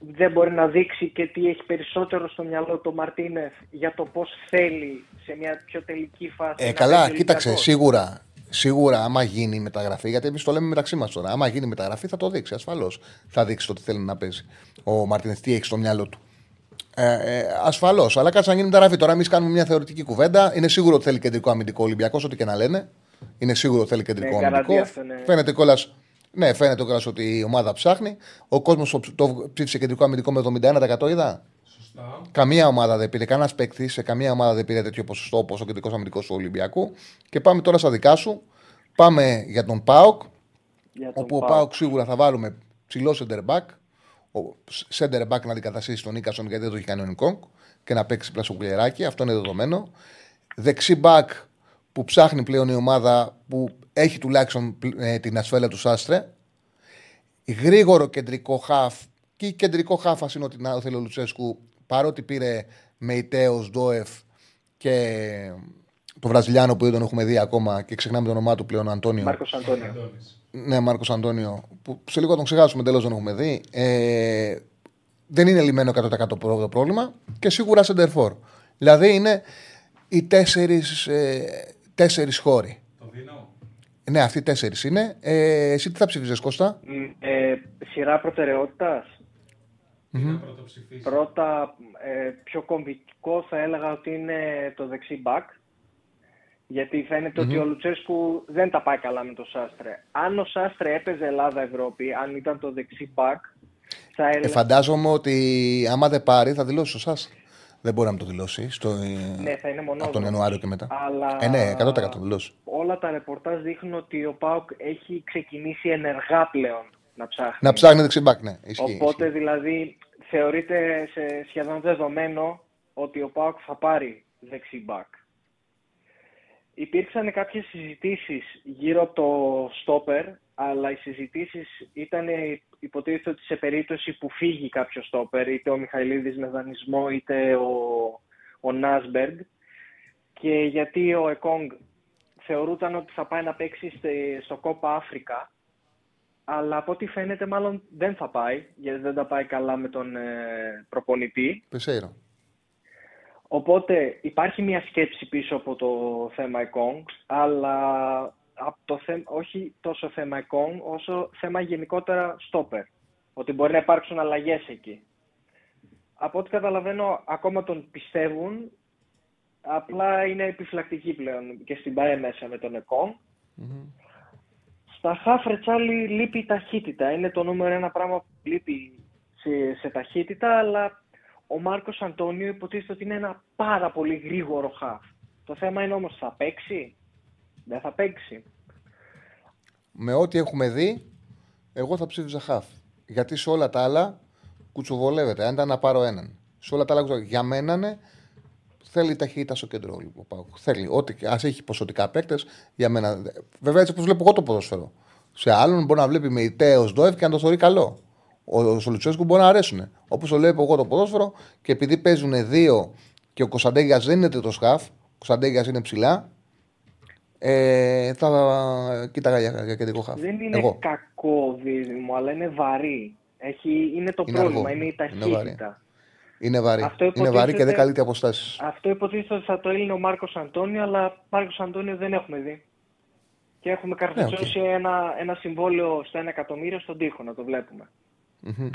δεν μπορεί να δείξει και τι έχει περισσότερο στο μυαλό του Μαρτίνεθ για το πώς θέλει σε μια πιο τελική φάση. Ε, καλά, κοίταξε, σίγουρα. Σίγουρα, άμα γίνει η μεταγραφή, γιατί εμείς το λέμε μεταξύ μας τώρα. Άμα γίνει η μεταγραφή, θα το δείξει ασφαλώς. Θα δείξει το τι θέλει να παίζει. Ο Μαρτίνεθ, τι έχει στο μυαλό του. Ε, ε, Ασφαλώς. Αλλά κάτσε να γίνει μεταγραφή. Τώρα, εμείς κάνουμε μια θεωρητική κουβέντα. Είναι σίγουρο ότι θέλει κεντρικό αμυντικό Ολυμπιακός, ό,τι και να λένε. Είναι σίγουρο ότι θέλει κεντρικό ναι, αμυντικό. ναι. Φαίνεται κιόλα ναι, φαίνεται κιόλας ότι η ομάδα ψάχνει. Ο κόσμος το ψήφισε κεντρικό αμυντικό με 71%. Είδα. Σωστά. Καμία ομάδα δεν πήρε, κανένας παίκτης σε καμία ομάδα δεν πήρε τέτοιο ποσοστό όπως ο κεντρικός αμυντικός του Ολυμπιακού. Και πάμε τώρα στα δικά σου. Πάμε για τον Πάοκ. όπου ο Πάοκ σίγουρα θα βάλουμε ψηλό center back. Ο center back να αντικαταστήσει τον Νίκασον γιατί δεν το έχει κάνει ο Νικόγκ και να παίξει πλασοκουλιεράκι. Αυτό είναι δεδομένο. Δεξί back που ψάχνει πλέον η ομάδα που έχει τουλάχιστον ε, την ασφάλεια του Σάστρε. Γρήγορο κεντρικό χαφ και η κεντρικό χάφα είναι ότι να θέλει ο Λουτσέσκου παρότι πήρε με Ιτέο, Ντόεφ και το Βραζιλιάνο που δεν τον έχουμε δει ακόμα και ξεχνάμε το όνομά του πλέον Αντώνιο. Μάρκος Αντώνιος. Ναι, Μάρκος Αντώνιο. Που σε λίγο τον ξεχάσουμε τελώ δεν έχουμε δει. Ε, δεν είναι λυμένο 100% το πρόβλημα και σίγουρα σεντερφόρ. Δηλαδή είναι οι τέσσερις ε, τέσσερις χώροι. Το δίνω. Ναι, αυτοί τέσσερις είναι. Ε, εσύ τι θα ψηφίζει, Κώστα; Ε, σειρά προτεραιότητας. Mm-hmm. Πρώτα, ε, πιο κομβικό θα έλεγα ότι είναι το δεξί μπακ. Γιατί ότι ο Λουτσέσκου δεν τα πάει καλά με το Σάστρε. Αν ο Σάστρε έπαιζε Ελλάδα-Ευρώπη, αν ήταν το δεξί μπακ, θα έλεγα. Ε, φαντάζομαι ότι άμα δεν πάρει θα δηλώσει ο Σάστρε. Δεν μπορεί να το δηλώσει. Στο... Ναι, θα είναι Από τον Ιανουάριο και μετά. Αλλά... Ε, ναι, 100% δηλώσει. Όλα τα ρεπορτάζ δείχνουν ότι ο Πάουκ έχει ξεκινήσει ενεργά πλέον να ψάχνει. Να ψάχνει δεξιμπάκ, ναι. Ισχύει, Οπότε δηλαδή θεωρείται σε σχεδόν δεδομένο ότι ο Πάουκ θα πάρει δεξιμπάκ. Υπήρξαν κάποιες συζητήσεις γύρω από το στόπερ, αλλά οι συζητήσεις ήταν υποτίθεται ότι σε περίπτωση που φύγει κάποιος στόπερ, είτε ο Μιχαηλίδης με δανεισμό, είτε ο, ο Νάσμπεργκ, και γιατί ο Εκόνγκ θεωρούταν ότι θα πάει να παίξει στο Κόπα Αφρικα, αλλά από ό,τι φαίνεται μάλλον δεν θα πάει, γιατί δεν τα πάει καλά με τον ε, προπονητή. Πεσέιρο. Οπότε υπάρχει μια σκέψη πίσω από το θέμα ΕΚΟΝ, αλλά από το θέμα, όχι τόσο θέμα ΕΚΟΝ, όσο θέμα γενικότερα στόπερ. Ότι μπορεί να υπάρξουν αλλαγές εκεί. Από ό,τι καταλαβαίνω, ακόμα τον πιστεύουν, απλά είναι επιφυλακτικοί πλέον και στην ΠΑΕ μέσα με τον ΕΚΟΝ. Στα Χάφρετσάλι λείπει η ταχύτητα. Είναι το νούμερο ένα πράγμα που λείπει σε, σε ταχύτητα, αλλά ο Μάρκος Αντώνιο υποτίθεται ότι είναι ένα πάρα πολύ γρήγορο χαφ. Το θέμα είναι όμως θα παίξει, δεν θα παίξει. Με ό,τι έχουμε δει, εγώ θα ψήφιζα χαφ. Γιατί σε όλα τα άλλα κουτσοβολεύεται. Αν ήταν να πάρω έναν. Σε όλα τα άλλα, για μένα ναι, θέλει ταχύτητα στο κέντρο. Λοιπόν, θέλει. Ό,τι, ας έχει ποσοτικά παίκτες, για μένα. Βέβαια, έτσι όπως βλέπω εγώ το ποδόσφαιρο. Σε άλλον μπορεί να βλέπει με ητέο Ντόεφ και να το θεωρεί καλό ο Σολουτσέσκου μπορεί να αρέσουν. Όπως το λέω εγώ το ποδόσφαιρο και επειδή παίζουν δύο και ο Κωνσταντέγιας δεν είναι τρίτος χαφ, ο Κωνσταντέγιας είναι ψηλά, ε, θα κοίταγα για, για κεντρικό χαφ. Δεν είναι εγώ. κακό δίδυμο, αλλά είναι βαρύ. Έχει, είναι το είναι πρόβλημα, αργό. είναι η ταχύτητα. Είναι βαρύ. Είναι, είναι βαρύ και δεν καλύπτει αποστάσεις. Αυτό υποτίθεται ότι θα το έλυνε ο Μάρκος Αντώνιο, αλλά Μάρκος Αντώνιο δεν έχουμε δει. Και έχουμε καρφιτσώσει ναι, okay. ένα, ένα συμβόλαιο στα ένα εκατομμύριο στον τοίχο, να το βλέπουμε. Mm-hmm.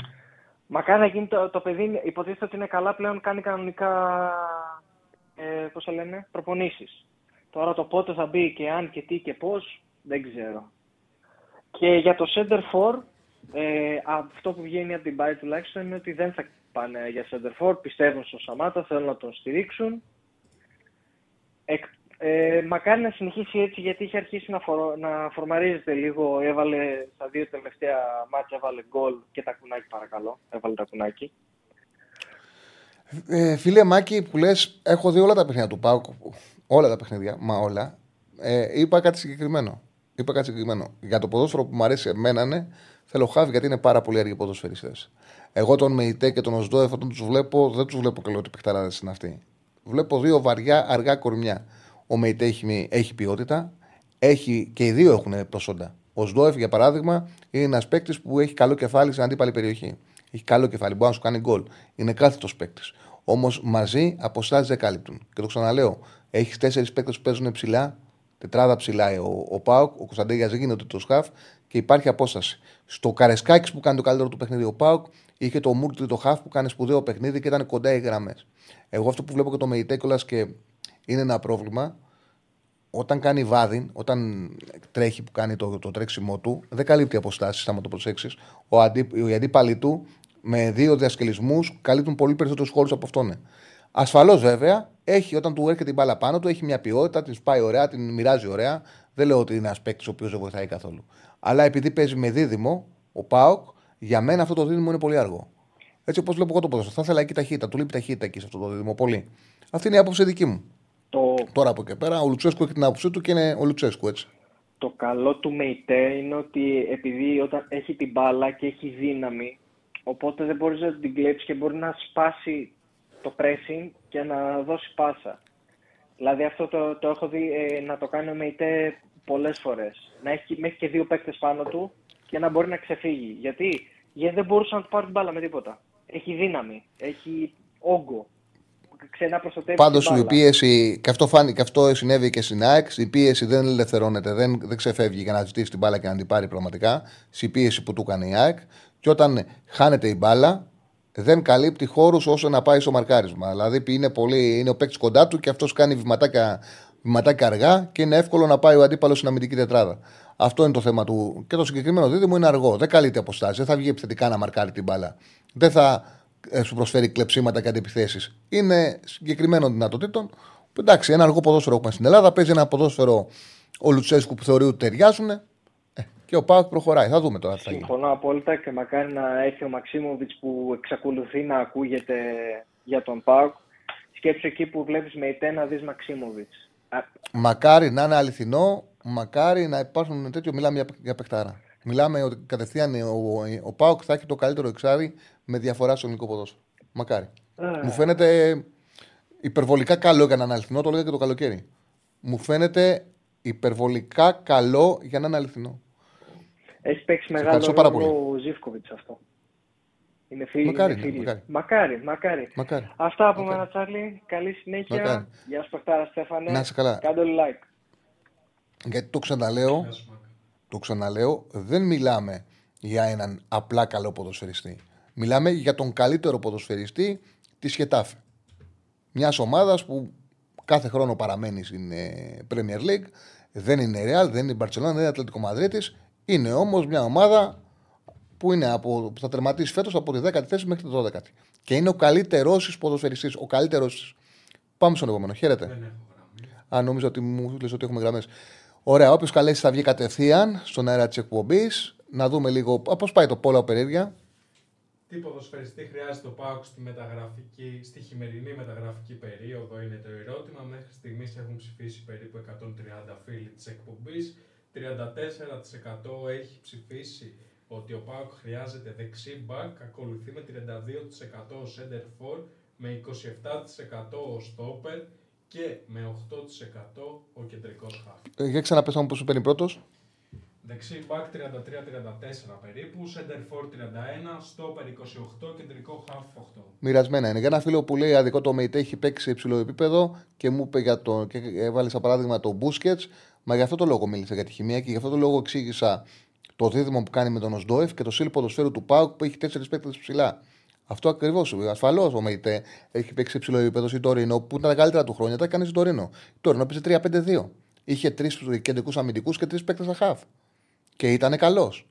Μακάρι να γίνει το, το παιδί, υποτίθεται ότι είναι καλά πλέον, κάνει κανονικά, ε, πώς θα λένε, προπονήσεις. Τώρα το πότε θα μπει και αν και τι και πώς, δεν ξέρω. Και για το Center for, ε, αυτό που βγαίνει από την Bayern τουλάχιστον είναι ότι δεν θα πάνε για Center for, πιστεύουν στον Σαμάτα, θέλουν να τον στηρίξουν. Εκ, ε, μακάρι να συνεχίσει έτσι γιατί είχε αρχίσει να, φορ, να φορμαρίζεται λίγο. Έβαλε στα δύο τελευταία μάτια, έβαλε γκολ και τα κουνάκι παρακαλώ. Έβαλε τα κουνάκι. Ε, φίλε Μάκη που λες έχω δει όλα τα παιχνίδια του Πάουκ όλα τα παιχνίδια, μα όλα ε, είπα κάτι συγκεκριμένο είπα κάτι συγκεκριμένο για το ποδόσφαιρο που μου αρέσει εμένα ναι, θέλω χάβει γιατί είναι πάρα πολύ αργοί ποδοσφαιριστές εγώ τον Μεϊτέ και τον Οσδόεφ όταν τους βλέπω δεν τους βλέπω και λέω ότι παιχταράδες είναι αυτοί βλέπω δύο βαριά αργά κορμιά ο Μεϊτέ έχει, έχει ποιότητα. Έχει, και οι δύο έχουν προσόντα. Ο Σντόεφ, για παράδειγμα, είναι ένας παίκτης που έχει καλό κεφάλι σε αντίπαλη περιοχή. Έχει καλό κεφάλι, μπορεί να σου κάνει γκολ. Είναι κάθετος παίκτης. Όμως μαζί αποστάσει δεν κάλυπτουν. Και το ξαναλέω, έχεις τέσσερις παίκτες που παίζουν ψηλά, τετράδα ψηλά ο, ο Πάουκ, ο Κωνσταντέγιας δεν γίνεται το σκαφ και υπάρχει απόσταση. Στο Καρεσκάκης που κάνει το καλύτερο του παιχνίδι ο Πάουκ, είχε το Μούρτ το Χαφ που κάνει σπουδαίο παιχνίδι και ήταν κοντά οι γραμμές. Εγώ αυτό που βλέπω και το Μεϊτέκολα και είναι ένα πρόβλημα. Όταν κάνει βάδιν, όταν τρέχει που κάνει το, το τρέξιμό του, δεν καλύπτει αποστάσεις, άμα το προσέξεις. Αντί, οι αντίπαλοι του με δύο διασκελισμούς καλύπτουν πολύ περισσότερους χώρους από αυτόν. Ασφαλώς βέβαια, έχει, όταν του έρχεται η μπάλα πάνω του, έχει μια ποιότητα, την σπάει ωραία, την μοιράζει ωραία. Δεν λέω ότι είναι ένας παίκτης ο οποίος δεν βοηθάει καθόλου. Αλλά επειδή παίζει με δίδυμο, ο Πάοκ, για μένα αυτό το δίδυμο είναι πολύ αργό. Έτσι όπως βλέπω εγώ το ποδόσφαιρο. Θα ήθελα εκεί ταχύτητα, του λείπει ταχύτητα εκεί σε αυτό το δίδυμο. Πολύ. Αυτή είναι η άποψη δική μου. Το... Τώρα από εκεί πέρα, ο Λουτσέσκου έχει την άποψή του και είναι ο Λουτσέσκου, έτσι. Το καλό του Μεϊτέ είναι ότι επειδή όταν έχει την μπάλα και έχει δύναμη, οπότε δεν μπορείς να την κλέψεις και μπορεί να σπάσει το pressing και να δώσει πάσα. Δηλαδή αυτό το, το έχω δει ε, να το κάνει ο Μεϊτέ πολλές φορές. Να έχει μέχρι και δύο παίκτες πάνω του και να μπορεί να ξεφύγει. Γιατί, Γιατί δεν μπορούσε να του πάρει την μπάλα με τίποτα. Έχει δύναμη, έχει όγκο. Πάντως η πίεση, και αυτό, φάνη, και αυτό συνέβη και στην ΑΕΚ, η πίεση δεν ελευθερώνεται, δεν, δεν ξεφεύγει για να ζητήσει την μπάλα και να την πάρει πραγματικά. Στη πίεση που του έκανε η ΑΕΚ. Και όταν χάνεται η μπάλα, δεν καλύπτει χώρους όσο να πάει στο μαρκάρισμα. Δηλαδή είναι, πολύ, είναι ο παίκτης κοντά του και αυτός κάνει βηματάκια, βηματάκια αργά και είναι εύκολο να πάει ο αντίπαλος στην αμυντική τετράδα. Αυτό είναι το θέμα του. Και το συγκεκριμένο δίδυμο είναι αργό. Δεν καλείται αποστάσεις. Δεν θα βγει επιθετικά να μαρκάρει την μπάλα. Δεν θα ε, σου προσφέρει κλεψίματα και αντιπιθέσεις. Είναι συγκεκριμένων δυνατοτήτων. Που, εντάξει, ένα αργό ποδόσφαιρο έχουμε στην Ελλάδα. Παίζει ένα ποδόσφαιρο ο Λουτσέσκου που θεωρεί ότι ταιριάζουν. Ε, και ο Πάουκ προχωράει. Θα δούμε τώρα. Συμφωνώ απόλυτα και μακάρι να έχει ο Μαξίμοβιτς που εξακολουθεί να ακούγεται για τον Πάουκ. Σκέψου εκεί που βλέπεις με ητέ να δεις Μαξίμοβιτς. Μακάρι να είναι αληθινό, μακάρι να υπάρχουν τέτοιο. Μιλάμε για, για παιχτάρα. Μιλάμε ότι κατευθείαν ο, ο Πάουκ θα έχει το καλύτερο εξάρι με διαφορά στο ελληνικό ποδόσφαιρο. Μακάρι. Ε. Μου φαίνεται υπερβολικά καλό για να είναι αληθινό, το λέγα και το καλοκαίρι. Μου φαίνεται υπερβολικά καλό για να είναι αληθινό. Έχει παίξει μεγάλο ρόλο ο Ζήφκοβιτς αυτό. Είναι φίλοι. Μακάρι, είναι ναι, φίλοι. μακάρι. μακάρι. μακάρι. Μακάρι. Αυτά από Μακάρι. μένα, Τσάρλι. Καλή συνέχεια. Μακάρι. Γεια σου, Παχτάρα Στέφανε. Να είσαι καλά. Κάντε όλοι like. Γιατί το ξαναλέω, Γεια σου, Μάκα. το ξαναλέω, δεν μιλάμε για έναν απλά καλό ποδοσφαιριστή. Μιλάμε για τον καλύτερο ποδοσφαιριστή της Χετάφε. Μιας ομάδας που κάθε χρόνο παραμένει στην ε, Premier League. Δεν είναι Real, δεν είναι Barcelona, δεν είναι Ατλαντικό Μαδρίτη. Είναι όμως μια ομάδα που, είναι από, που θα τερματίσει φέτος από τη 10η θέση μέχρι τη 12η. Και είναι ο καλύτερός της ποδοσφαιριστής. Ο καλύτερό της. Πάμε στον επόμενο. Χαίρετε. Δεν έχω γραμμή. Αν νόμιζα ότι μου λες ότι έχουμε γραμμές. Ωραία, όποιος καλέσει θα βγει κατευθείαν στον αέρα της εκπομπής. Να δούμε λίγο πώς πάει το πόλο περίεργα. Τι ποδοσφαιριστή χρειάζεται ο Πάουκ στη, μεταγραφική, στη χειμερινή μεταγραφική περίοδο είναι το ερώτημα. Μέχρι στιγμής έχουν ψηφίσει περίπου 130 φίλοι της εκπομπής. 34% έχει ψηφίσει ότι ο Πάουκ χρειάζεται δεξί μπακ, ακολουθεί με 32% ο center for, με 27% ο στόπερ και με 8% ο κεντρικός χαφ. Ε, για ξαναπέσαμε πώ σου παίρνει πρώτος. Δεξί μπακ 33-34 περίπου, center for 31, στόπερ 28, κεντρικό half 8. Μοιρασμένα είναι. Για ένα φίλο που λέει αδικό το ΜΕΙΤΕ έχει παίξει σε υψηλό επίπεδο και μου είπε για το, και έβαλε σαν παράδειγμα τον Μπούσκετ. Μα γι' αυτό το λόγο μίλησα για τη χημεία και γι' αυτό το λόγο εξήγησα το δίδυμο που κάνει με τον Οσντόεφ και το σύλλογο ποδοσφαίρου του Πάουκ που έχει τέσσερις παίκτες ψηλά. Αυτό ακριβώς. Ασφαλώς ο ΜΕΙΤΕ έχει παίξει σε υψηλό επίπεδο στην Τωρίνο που ήταν τα καλύτερα του χρόνια. Τα έκανε στην Τωρίνο. Η Τωρίνο πήσε 3-5-2. Είχε τρεις κεντρικούς αμυντικούς και τρεις παίκτες στα χαφ. Και ήταν καλός.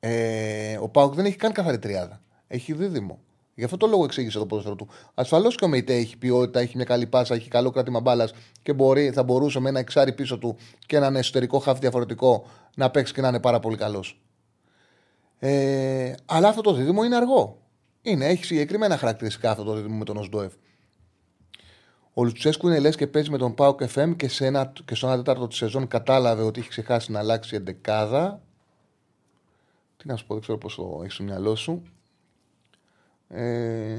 Ε, ο Πάουκ δεν έχει καν καθαρή τριάδα. Έχει δίδυμο. Γι' αυτό το λόγο εξήγησε το ποδόσφαιρο του. Ασφαλώς και ο Μεϊτέ έχει ποιότητα, έχει μια καλή πάσα, έχει καλό κράτημα μπάλας και μπορεί, θα μπορούσε με ένα εξάρι πίσω του και έναν εσωτερικό χαφ διαφορετικό να παίξει και να είναι πάρα πολύ καλός. Ε, αλλά αυτό το δίδυμο είναι αργό. Είναι, έχει συγκεκριμένα χαρακτηριστικά αυτό το δίδυμο με τον Οσντόεφ. Ο Λουτσέσκου είναι λες και παίζει με τον Πάουκ FM και, σε ένα, και στο ένα τέταρτο της σεζόν κατάλαβε ότι έχει ξεχάσει να αλλάξει εντεκάδα. Τι να σου πω, δεν ξέρω πώς το έχεις στο μυαλό σου. Ε,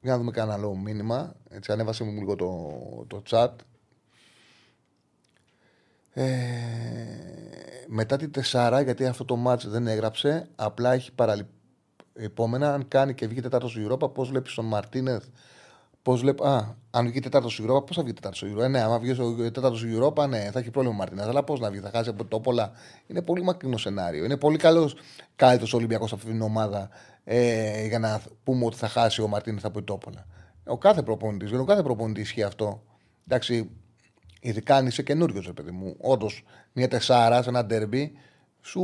για να δούμε κανένα άλλο μήνυμα. Έτσι, ανέβασε μου λίγο το, το chat. Ε, μετά τη 4, γιατί αυτό το match δεν έγραψε, απλά έχει παραλυ... επόμενα. Αν κάνει και βγει τετάρτο στο Europa, πώς βλέπεις τον Μαρτίνεθ. Πώς βλέπει. Α, αν βγει τετάρτο στο Europa, πώς θα βγει τετάρτο στο Europa. Ε, ναι, αν βγει στο τέταρτος στο Europa, ναι, θα έχει πρόβλημα ο Μαρτίνεθ. Αλλά πώς να βγει, θα χάσει από το πολλά. Είναι πολύ μακρινό σενάριο. Είναι πολύ καλός καλύτερος Ολυμπιακός σε αυτήν την ομάδα ε, για να πούμε ότι θα χάσει ο Μαρτίνεθ από το Τόπολα. Ο κάθε προπονητής, για τον κάθε προπονητής ισχύει αυτό. Εντάξει, ειδικά αν είσαι καινούριος, ρε παιδί μου. Όντως, μια τεσσάρα σε ένα ντερμπι σου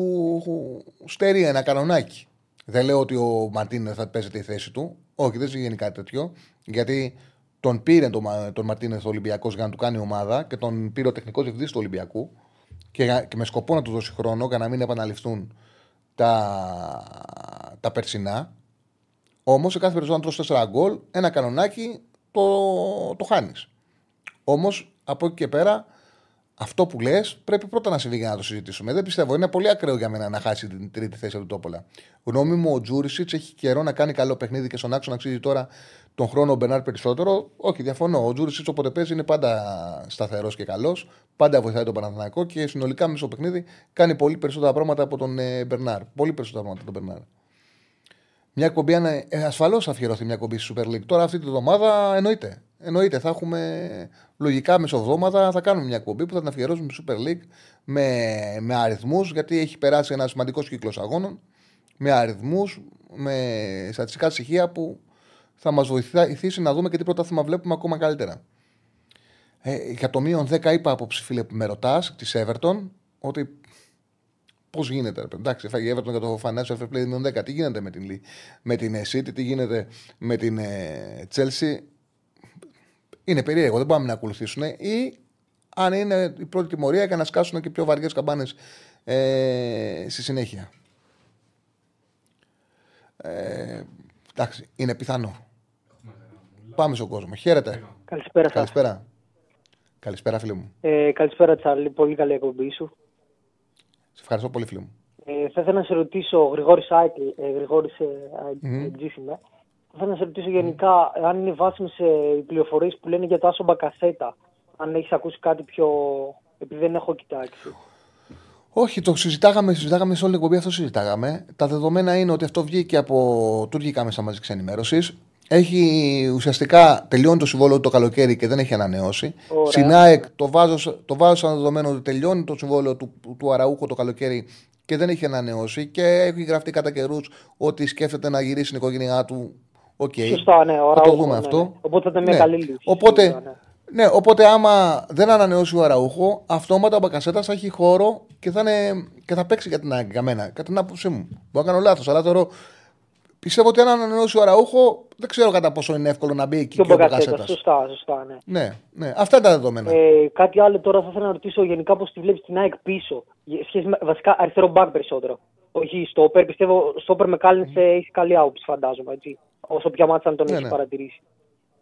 στερεί ένα κανονάκι. Δεν λέω ότι ο Μαρτίνεθ θα παίζει τη θέση του. Όχι, δεν συμβαίνει κάτι τέτοιο. Γιατί τον πήρε τον, τον Μαρτίνεθ ο Ολυμπιακός για να του κάνει ομάδα και τον πήρε ο τεχνικός διευθυντής του Ολυμπιακού και, για- και με σκοπό να του δώσει χρόνο για να μην επαναληφθούν τα, τα περσινά. Όμως σε κάθε περίπτωση, αν τρώσει 4 γκολ, ένα κανονάκι το, το χάνεις. Όμως από εκεί και πέρα, αυτό που λες πρέπει πρώτα να συμβεί για να το συζητήσουμε. Δεν πιστεύω. Είναι πολύ ακραίο για μένα να χάσει την τρίτη θέση από τον Τόπολα. Γνώμη μου, ο Τζούρισιτς έχει καιρό να κάνει καλό παιχνίδι και στον άξονα αξίζει τώρα τον χρόνο ο Μπερνάρ περισσότερο. Όχι, διαφωνώ. Ο Τζούρισιτς όποτε παίζει είναι πάντα σταθερός και καλός. Πάντα βοηθάει τον Παναθηναϊκό και συνολικά μέσα στο παιχνίδι κάνει πολύ περισσότερα πράγματα από τον ε, Μπερνάρ. Πολύ περισσότερα πράγματα από τον Μπερνάρ. Μια εκπομπή, ε, ασφαλώς θα αφιερωθεί μια εκπομπή στη Super League. Τώρα αυτή τη βδομάδα εννοείται. Εννοείται, θα έχουμε λογικά μεσοβδόματα θα κάνουμε μια εκπομπή που θα την αφιερώσουμε στη Super League με, με αριθμούς, γιατί έχει περάσει ένας σημαντικός κύκλος αγώνων. Με αριθμούς, με στατιστικά στοιχεία που θα μας βοηθήσει να δούμε και τι πρωτάθλημα βλέπουμε ακόμα καλύτερα. Ε, για το μείον 10 είπα απόψη, φίλε, που με ρωτάς, της Everton, ότι Πώς γίνεται, ρε παιδί. Εντάξει, έφαγε η Everton για το Financial Fair Play μείον 10. Τι γίνεται με την, Lee, με την ε, City, τι γίνεται με την ε, Chelsea. Είναι περίεργο, δεν μπορούμε να ακολουθήσουν. Ή αν είναι η πρώτη τιμωρία και να σκάσουν και πιο βαριές καμπάνες ε, στη συνέχεια. Ε, εντάξει, είναι πιθανό. Πάμε στον κόσμο. Χαίρετε. Καλησπέρα σας. Καλησπέρα. Καλησπέρα, φίλε μου. Ε, καλησπέρα, Τσάρλι. Πολύ καλή εκπομπή σου. Σε ευχαριστώ πολύ, φίλε μου. Ε, θα ήθελα να σε ρωτήσω, Γρηγόρης Άικλ, ε, Γρηγόρης ε, Μμμ. Αιτζής είμαι. Θα ήθελα να σε ρωτήσω γενικά αν είναι βάσιμες ε, οι πληροφορίες που λένε για το Άσο Μπακασέτα. Αν έχεις ακούσει κάτι πιο... επειδή δεν έχω κοιτάξει. Όχι, το συζητάγαμε, συζητάγαμε σε όλη την εκπομπή, αυτό συζητάγαμε. Τα δεδομένα είναι ότι αυτό βγήκε από τουρκικά μέσα μαζικής ενημέρωσης. Έχει ουσιαστικά τελειώνει το συμβόλαιο το καλοκαίρι και δεν έχει ανανεώσει. Ωραία. Στην ΑΕΚ το βάζω, το βάζω σαν δεδομένο ότι τελειώνει το συμβόλαιο του, του Αραούχο το καλοκαίρι και δεν έχει ανανεώσει. Και έχει γραφτεί κατά καιρούς ότι σκέφτεται να γυρίσει στην οικογένειά του. Οκ. Σωστά, ναι. Ο Θα το Αραούχο, δούμε ναι, αυτό. ναι. Οπότε θα ήταν μια Ναι. καλή λύση. Οπότε, σίγουρα, ναι. ναι, οπότε άμα δεν ανανεώσει ο Αραούχο, αυτόματα ο Μπακασέτας θα έχει χώρο και θα, είναι, και θα παίξει για την ΑΕΚ για μένα. Κατά την άποψή μου. Μπορεί να κάνω λάθος, αλλά θεωρώ. Πιστεύω ότι αν ανανεώσει ο Αραούχο, δεν ξέρω κατά πόσο είναι εύκολο να μπει εκεί Και και, ο ο Μπακασέτα. Μπακασέτας. Σωστά, σωστά, ναι. Ναι, ναι, αυτά είναι τα δεδομένα. Ε, κάτι άλλο τώρα θα ήθελα να ρωτήσω γενικά πώς τη βλέπεις την ΑΕΚ πίσω. Γε- Σχέση με, βασικά αριστερό μπακ περισσότερο. Όχι στο όπερ. Πιστεύω στο όπερ με κάλυνε έχει καλή άποψη, φαντάζομαι. Έτσι. Όσο πια μάτσα να τον Ναι, έχει ναι. παρατηρήσει.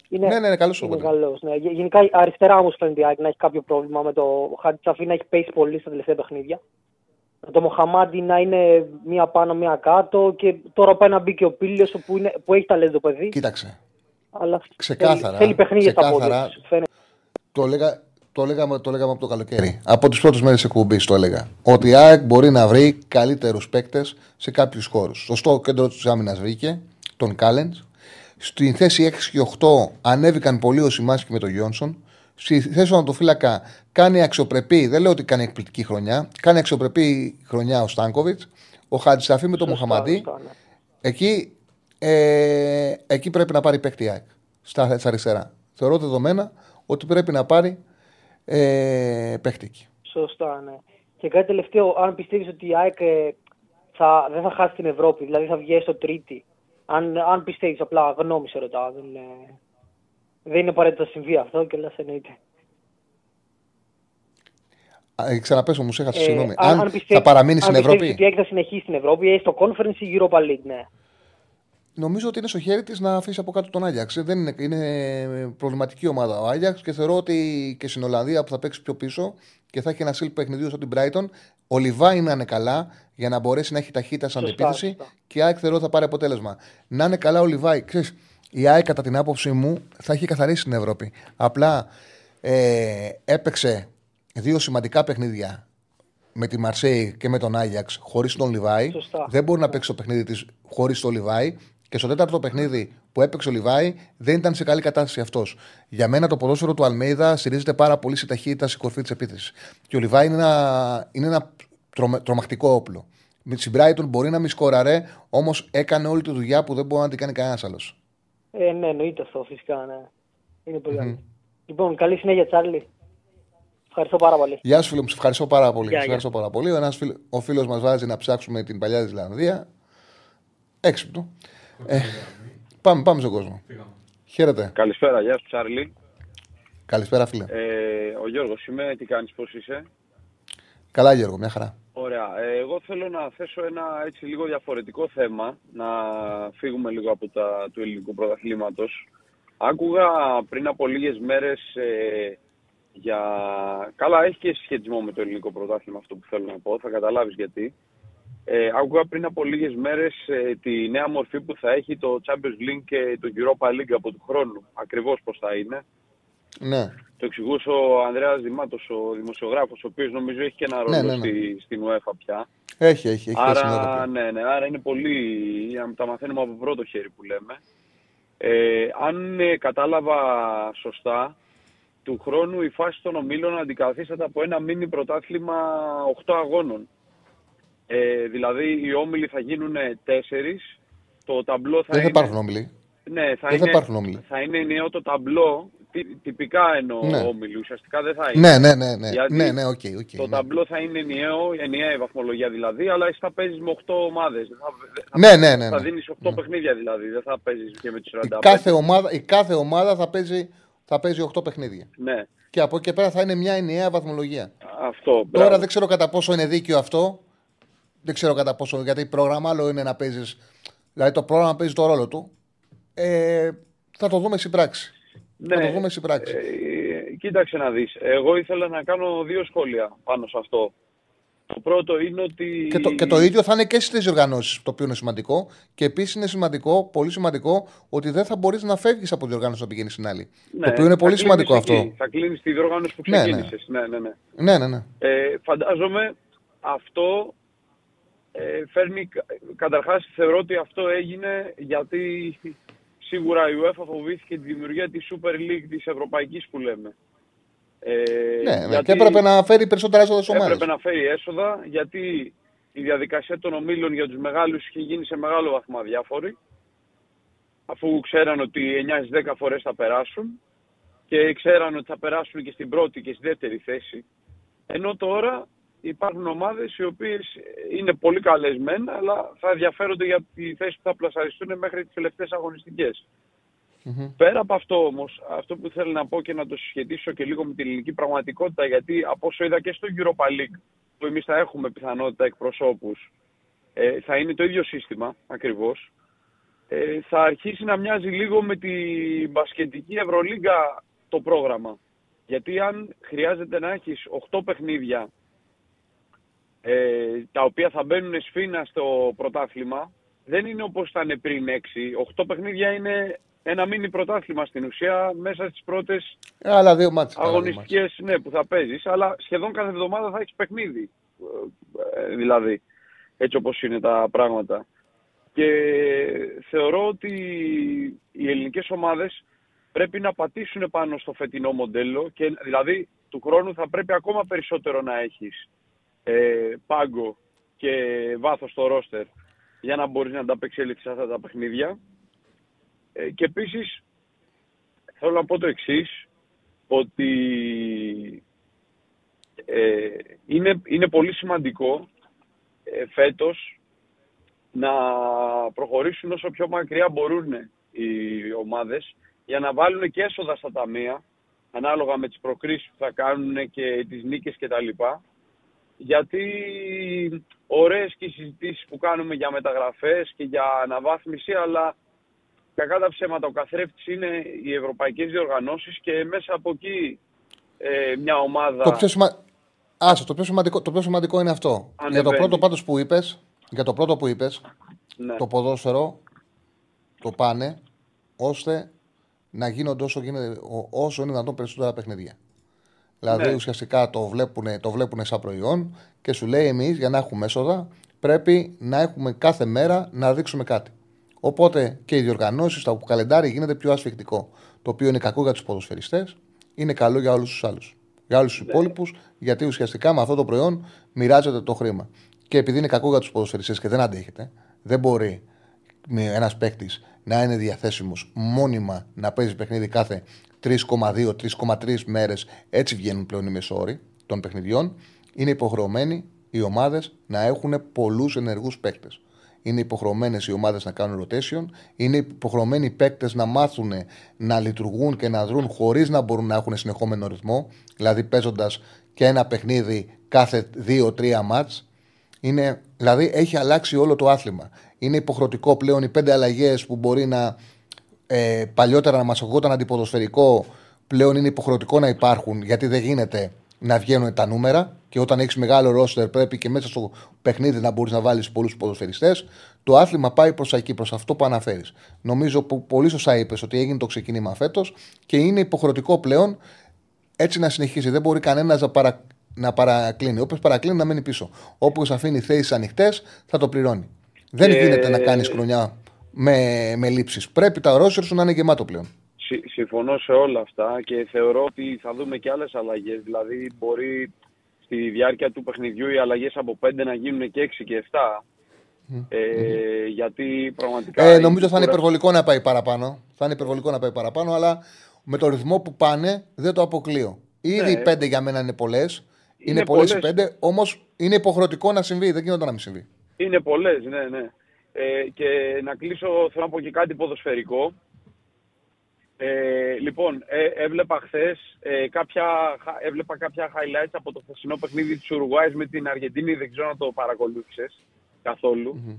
Είναι, Ναι, ναι, ναι, καλός είναι όπερ. καλός, ναι. Γε- Γενικά αριστερά όμως φαίνεται η ΑΕΚ να έχει κάποιο πρόβλημα με το Χατζησαφή να έχει πέσει πολύ στα τελευταία παιχνίδια. Με το Μοχαμάντι να είναι μία πάνω, μία κάτω και τώρα πάει να μπει και ο Πίλιος που, είναι- που έχει ταλέντο παιδί. Κοίταξε. Αλλά Ξεκάθαρα, θέλει, θέλει παιχνίδια στα πόδια. ξεκάθαρα. τους, Φαίνεται. Το, λέγα, το, λέγαμε, το λέγαμε από το καλοκαίρι. Από τις πρώτες μέρες εκπομπής το έλεγα. Ότι η ΑΕΚ μπορεί να βρει καλύτερους παίκτες σε κάποιους χώρους. Σωστό κέντρο της άμυνας βρήκε, τον Κάλεν. Στη θέση 6 και 8 ανέβηκαν πολύ ο Σιμάσκι με τον Γιόνσον. Στη θέση του Ανατοφύλακα κάνει αξιοπρεπή, δεν λέω ότι κάνει εκπληκτική χρονιά, κάνει αξιοπρεπή χρονιά ο Στάνκοβιτς. Ο Χατζησαφή με τον Σωστά, Μοχαμαντή. σωστά, ναι. Εκεί, ε, εκεί πρέπει να πάρει παίκτη η ΑΕΚ στα, στα αριστερά. Θεωρώ δεδομένα ότι πρέπει να πάρει ε, παίκτη εκεί. Σωστά, ναι. Και κάτι τελευταίο, αν πιστεύεις ότι η ΑΕΚ ε, θα, δεν θα χάσει την Ευρώπη, δηλαδή θα βγει στο τρίτη. Αν, αν πιστεύεις, απλά γνώμη σε ρωτάω. Δεν, είναι- δεν είναι απαραίτητο να συμβεί αυτό και λες εννοείται. Ε, ξαναπέσω, μου σε έχασα, Ε, συγγνώμη. αν- Αν, αν πιστεύεις- θα παραμείνει αν στην πιστεύεις Ευρώπη, ότι η ΑΕΚ θα συνεχίσει στην Ευρώπη ή στο Conference ή Europa League, ναι. νομίζω ότι είναι στο χέρι της να αφήσεις από κάτω τον Άγιαξ. Δεν είναι, είναι προβληματική ομάδα ο Άγιαξ και θεωρώ ότι και στην Ολλανδία που θα παίξει πιο πίσω και θα έχει ένα σύλλογο παιχνιδίου σαν την Brighton, ο Λιβάη να είναι καλά για να μπορέσει να έχει ταχύτητα σαν Σωστά, αντεπίθεση σωστά. και η ΑΕΚ θεωρώ θα πάρει αποτέλεσμα. Να είναι καλά ο Λιβάη. Ξέρεις, η ΑΕΚ κατά την άποψή μου θα έχει καθαρίσει την Ευρώπη. Απλά ε, έπαιξε δύο σημαντικά παιχνίδια με τη Μαρσέη και με τον Άγιαξ χωρίς τον Λιβάη. Σωστά. Δεν μπορεί να παίξει το παιχνίδι της χωρίς τον Λιβάη. Και στο τέταρτο παιχνίδι που έπαιξε ο Λιβάη δεν ήταν σε καλή κατάσταση αυτός. Για μένα το ποδόσφαιρο του Αλμέιδα στηρίζεται πάρα πολύ σε ταχύτητα στην κορφή της επίθεσης. Και ο Λιβάη είναι ένα, είναι ένα τρομε- τρομακτικό όπλο. Με τη Brighton μπορεί να μη σκόραρε, όμως έκανε όλη τη δουλειά που δεν μπορεί να την κάνει κανένας άλλος. Ε, ναι, εννοείται αυτό φυσικά, ναι. Είναι πολύ καλό. Λοιπόν, καλή συνέχεια, Τσάρλι. Ευχαριστώ πάρα πολύ. Γεια σου, φίλο μου, σε ευχαριστώ πάρα πολύ. Γεια, Σε ευχαριστώ πάρα πολύ. Ο, ένας φίλο, ο φίλος μας βάζει να ψάξουμε την παλιά Ισλανδία. Έξυπνο. Ε, πάμε, πάμε στον κόσμο. Φύγαμε. Χαίρετε. Καλησπέρα, γεια σου Τσάρλι. Καλησπέρα, φίλε. Ε, ο Γιώργος είμαι, τι κάνεις, πώς είσαι; Καλά, Γιώργο, μια χαρά. Ωραία. Ε, εγώ θέλω να θέσω ένα έτσι λίγο διαφορετικό θέμα, να φύγουμε λίγο από τα του ελληνικού πρωταθλήματος. Άκουγα πριν από λίγες μέρες ε, για... Καλά, έχει και σχετισμό με το ελληνικό πρωτάθλημα αυτό που θέλω να πω, θα καταλάβεις γιατί. Ε, άκουγα πριν από λίγες μέρες ε, τη νέα μορφή που θα έχει το Champions League και το Europa League από του χρόνου. Ακριβώς πώς θα είναι. Ναι. Το εξηγούσε ο Ανδρέας Δημάτος, ο δημοσιογράφος, ο οποίος νομίζω έχει και ένα ρόλο Ναι, ναι, ναι. Στη, στην UEFA πια. Έχει, έχει. έχει θέσει μια Άρα, ροπή. ναι, ναι, άρα είναι πολύ, τα μαθαίνουμε από πρώτο χέρι που λέμε. Ε, αν ε, κατάλαβα σωστά, του χρόνου η φάση των ομίλων αντικαθίσταται από ένα μίνι πρωτάθλημα 8 αγώνων. Ε, δηλαδή οι όμιλοι θα γίνουν 4, το ταμπλό θα Δεν θα είναι... υπάρχουν όμιλοι. Ναι, θα, Δεν θα είναι, υπάρχουν όμιλοι. θα είναι ενιαίο το ταμπλό, τι- τυπικά εννοώ Ναι. όμιλοι, ουσιαστικά δεν θα είναι. Ναι, ναι, ναι. Ναι, Γιατί ναι, ναι, OK, OK. Το ναι. ταμπλό θα είναι ενιαίο, ενιαία η βαθμολογία δηλαδή, αλλά εσύ θα παίζεις με 8 ομάδες. Θα, θα, Ναι, ναι, ναι. θα ναι. δίνεις 8 παιχνίδια δηλαδή, δεν θα παίζεις και με τους 45. Η κάθε, ομάδα, η κάθε ομάδα θα παίζει, θα παίζει 8 παιχνίδια. Ναι, Και από εκεί και πέρα θα είναι μια ενιαία βαθμολογία. αυτό. Τώρα μπράβο. δεν ξέρω κατά πόσο είναι δίκαιο αυτό. Δεν ξέρω κατά πόσο. Γιατί πρόγραμμα άλλο είναι να παίζει. Δηλαδή το πρόγραμμα παίζει το ρόλο του. Ε, θα το δούμε στην πράξη. Ναι, Θα το δούμε στην πράξη. ε, κοίταξε να δεις. Εγώ ήθελα να κάνω δύο σχόλια πάνω σε αυτό. Το πρώτο είναι ότι... Και το, και το ίδιο θα είναι και στις διοργανώσεις, το οποίο είναι σημαντικό. Και επίσης είναι σημαντικό, πολύ σημαντικό, ότι δεν θα μπορείς να φεύγεις από τη διοργάνωση να πηγαίνεις στην άλλη. Ναι, το οποίο είναι θα πολύ κλείνεις σημαντικό εκεί. αυτό. Θα κλείνεις τη διοργάνωση που Ναι, ναι. ξεκίνησες. Ναι, ναι, ναι. Ναι, ναι, ναι. Ε, φαντάζομαι αυτό ε, φέρνει, καταρχάς θεωρώ ότι αυτό έγινε γιατί σίγουρα η UEFA φοβήθηκε τη δημιουργία της Super League της Ευρωπαϊκής που λέμε. Ε, ναι, ναι και έπρεπε να φέρει περισσότερα έσοδα στις ομάδες. Έπρεπε να φέρει έσοδα γιατί η διαδικασία των ομίλων για τους μεγάλους είχε γίνει σε μεγάλο βαθμό αδιάφορη αφού ξέραν ότι 9-10 φορές θα περάσουν και ξέραν ότι θα περάσουν και στην πρώτη και στη δεύτερη θέση. Ενώ τώρα υπάρχουν ομάδες οι οποίες είναι πολύ καλές μεν, αλλά θα ενδιαφέρονται για τη θέση που θα πλασαριστούν μέχρι τις τελευταίες Πέρα από αυτό όμως, αυτό που θέλω να πω και να το συσχετήσω και λίγο με την ελληνική πραγματικότητα, γιατί από όσο είδα και στο Europa League, που εμείς θα έχουμε πιθανότητα εκπροσώπους, ε, θα είναι το ίδιο σύστημα ακριβώς, ε, θα αρχίσει να μοιάζει λίγο με την μπασκετική Ευρωλίγκα το πρόγραμμα. Γιατί αν χρειάζεται να έχεις 8 παιχνίδια ε, τα οποία θα μπαίνουν σφίνα στο πρωτάθλημα, δεν είναι όπως ήταν πριν 6. 8 παιχνίδια είναι ένα μίνι πρωτάθλημα στην ουσία μέσα στις πρώτες άλλα δύο αγωνιστικές ναι, που θα παίζεις, αλλά σχεδόν κάθε εβδομάδα θα έχεις παιχνίδι, ε, δηλαδή, έτσι όπως είναι τα πράγματα. Και θεωρώ ότι οι ελληνικές ομάδες πρέπει να πατήσουν πάνω στο φετινό μοντέλο και δηλαδή του χρόνου θα πρέπει ακόμα περισσότερο να έχεις ε, πάγκο και βάθος στο ρόστερ για να μπορείς να ανταπεξέλθεις σε αυτά τα παιχνίδια. Ε, και επίσης θέλω να πω το εξής, ότι ε, είναι, είναι πολύ σημαντικό ε, φέτος να προχωρήσουν όσο πιο μακριά μπορούν οι ομάδες για να βάλουν και έσοδα στα ταμεία ανάλογα με τις προκρίσεις που θα κάνουν και τις νίκες κτλ. Γιατί ωραίες και οι συζητήσεις που κάνουμε για μεταγραφές και για αναβάθμιση, αλλά κακά τα ψέματα ο καθρέφτης είναι οι ευρωπαϊκές διοργανώσεις και μέσα από εκεί ε, μια ομάδα... Το πιο, σημα... το, πιο σημαντικό, το πιο σημαντικό είναι αυτό. Για το πρώτο πάντως που είπες, για το πρώτο που είπες, ναι. το ποδόσφαιρο το πάνε ώστε να γίνονται όσο, γίνεται, όσο είναι δυνατόν περισσότερα παιχνίδια. Δηλαδή ναι. ουσιαστικά το βλέπουν, το βλέπουν σαν προϊόν και σου λέει εμείς για να έχουμε έσοδα πρέπει να έχουμε κάθε μέρα να δείξουμε κάτι. Οπότε και οι διοργανώσεις, το καλεντάρι γίνεται πιο ασφικτικό. Το οποίο είναι κακό για τους ποδοσφαιριστές, είναι καλό για όλους τους άλλους. Για όλους τους ναι. υπόλοιπους, γιατί ουσιαστικά με αυτό το προϊόν μοιράζεται το χρήμα. Και επειδή είναι κακό για τους ποδοσφαιριστές και δεν αντέχεται, δεν μπορεί ένας παίκτης να είναι διαθέσιμος μόνιμα να παίζει παιχνίδι κάθε 3,2-3,3 μέρες. Έτσι βγαίνουν πλέον οι μεσόροι των παιχνιδιών. Είναι υποχρεωμένοι οι ομάδες να έχουν πολλούς ενεργούς παίκτες. Είναι υποχρεωμένες οι ομάδες να κάνουν rotation. Είναι υποχρεωμένοι οι παίκτες να μάθουν να λειτουργούν και να δρουν χωρίς να μπορούν να έχουν συνεχόμενο ρυθμό. Δηλαδή παίζοντας και ένα παιχνίδι κάθε 2-3 μάτς είναι, δηλαδή έχει αλλάξει όλο το άθλημα. Είναι υποχρεωτικό πλέον οι πέντε αλλαγές που μπορεί να ε, παλιότερα να μας ακουγόταν αντιποδοσφαιρικό, πλέον είναι υποχρεωτικό να υπάρχουν γιατί δεν γίνεται να βγαίνουν τα νούμερα. Και όταν έχεις μεγάλο ρόστερ, πρέπει και μέσα στο παιχνίδι να μπορείς να βάλεις πολλούς ποδοσφαιριστές. Το άθλημα πάει προς εκεί, προς αυτό που αναφέρεις. Νομίζω που πολύ σωστά είπες ότι έγινε το ξεκίνημα φέτος και είναι υποχρεωτικό πλέον έτσι να συνεχίσει. Δεν μπορεί κανένας να, παρα, να παρακλίνει. Όποιος παρακλίνει να μένει πίσω. Όποιος αφήνει θέσεις ανοιχτές θα το πληρώνει. Δεν γίνεται να κάνεις χρονιά με, με λήψεις. Πρέπει τα ρόσερ σου να είναι γεμάτο πλέον. Συμφωνώ σε όλα αυτά και θεωρώ ότι θα δούμε και άλλες αλλαγές. Δηλαδή, μπορεί στη διάρκεια του παιχνιδιού οι αλλαγές από 5 να γίνουν και 6 και 7. Ε, γιατί πραγματικά. Ε, νομίζω θα είναι υπερβολικό να πάει παραπάνω. Θα είναι υπερβολικό να πάει παραπάνω, αλλά με το ρυθμό που πάνε δεν το αποκλείω. Ήδη ναι. οι 5 για μένα είναι πολλές. Είναι, είναι πολλές οι 5, όμως είναι υποχρεωτικό να συμβεί. Δεν γίνεται να μην συμβεί. Είναι πολλές, ναι, ναι. Ε, και να κλείσω, θέλω να πω και κάτι ποδοσφαιρικό. Ε, λοιπόν, ε, έβλεπα χθες ε, κάποια, έβλεπα κάποια highlights από το χθεσινό παιχνίδι της Ουρουάης με την Αργεντινή, δεν ξέρω να το παρακολούθησες καθόλου. Mm-hmm.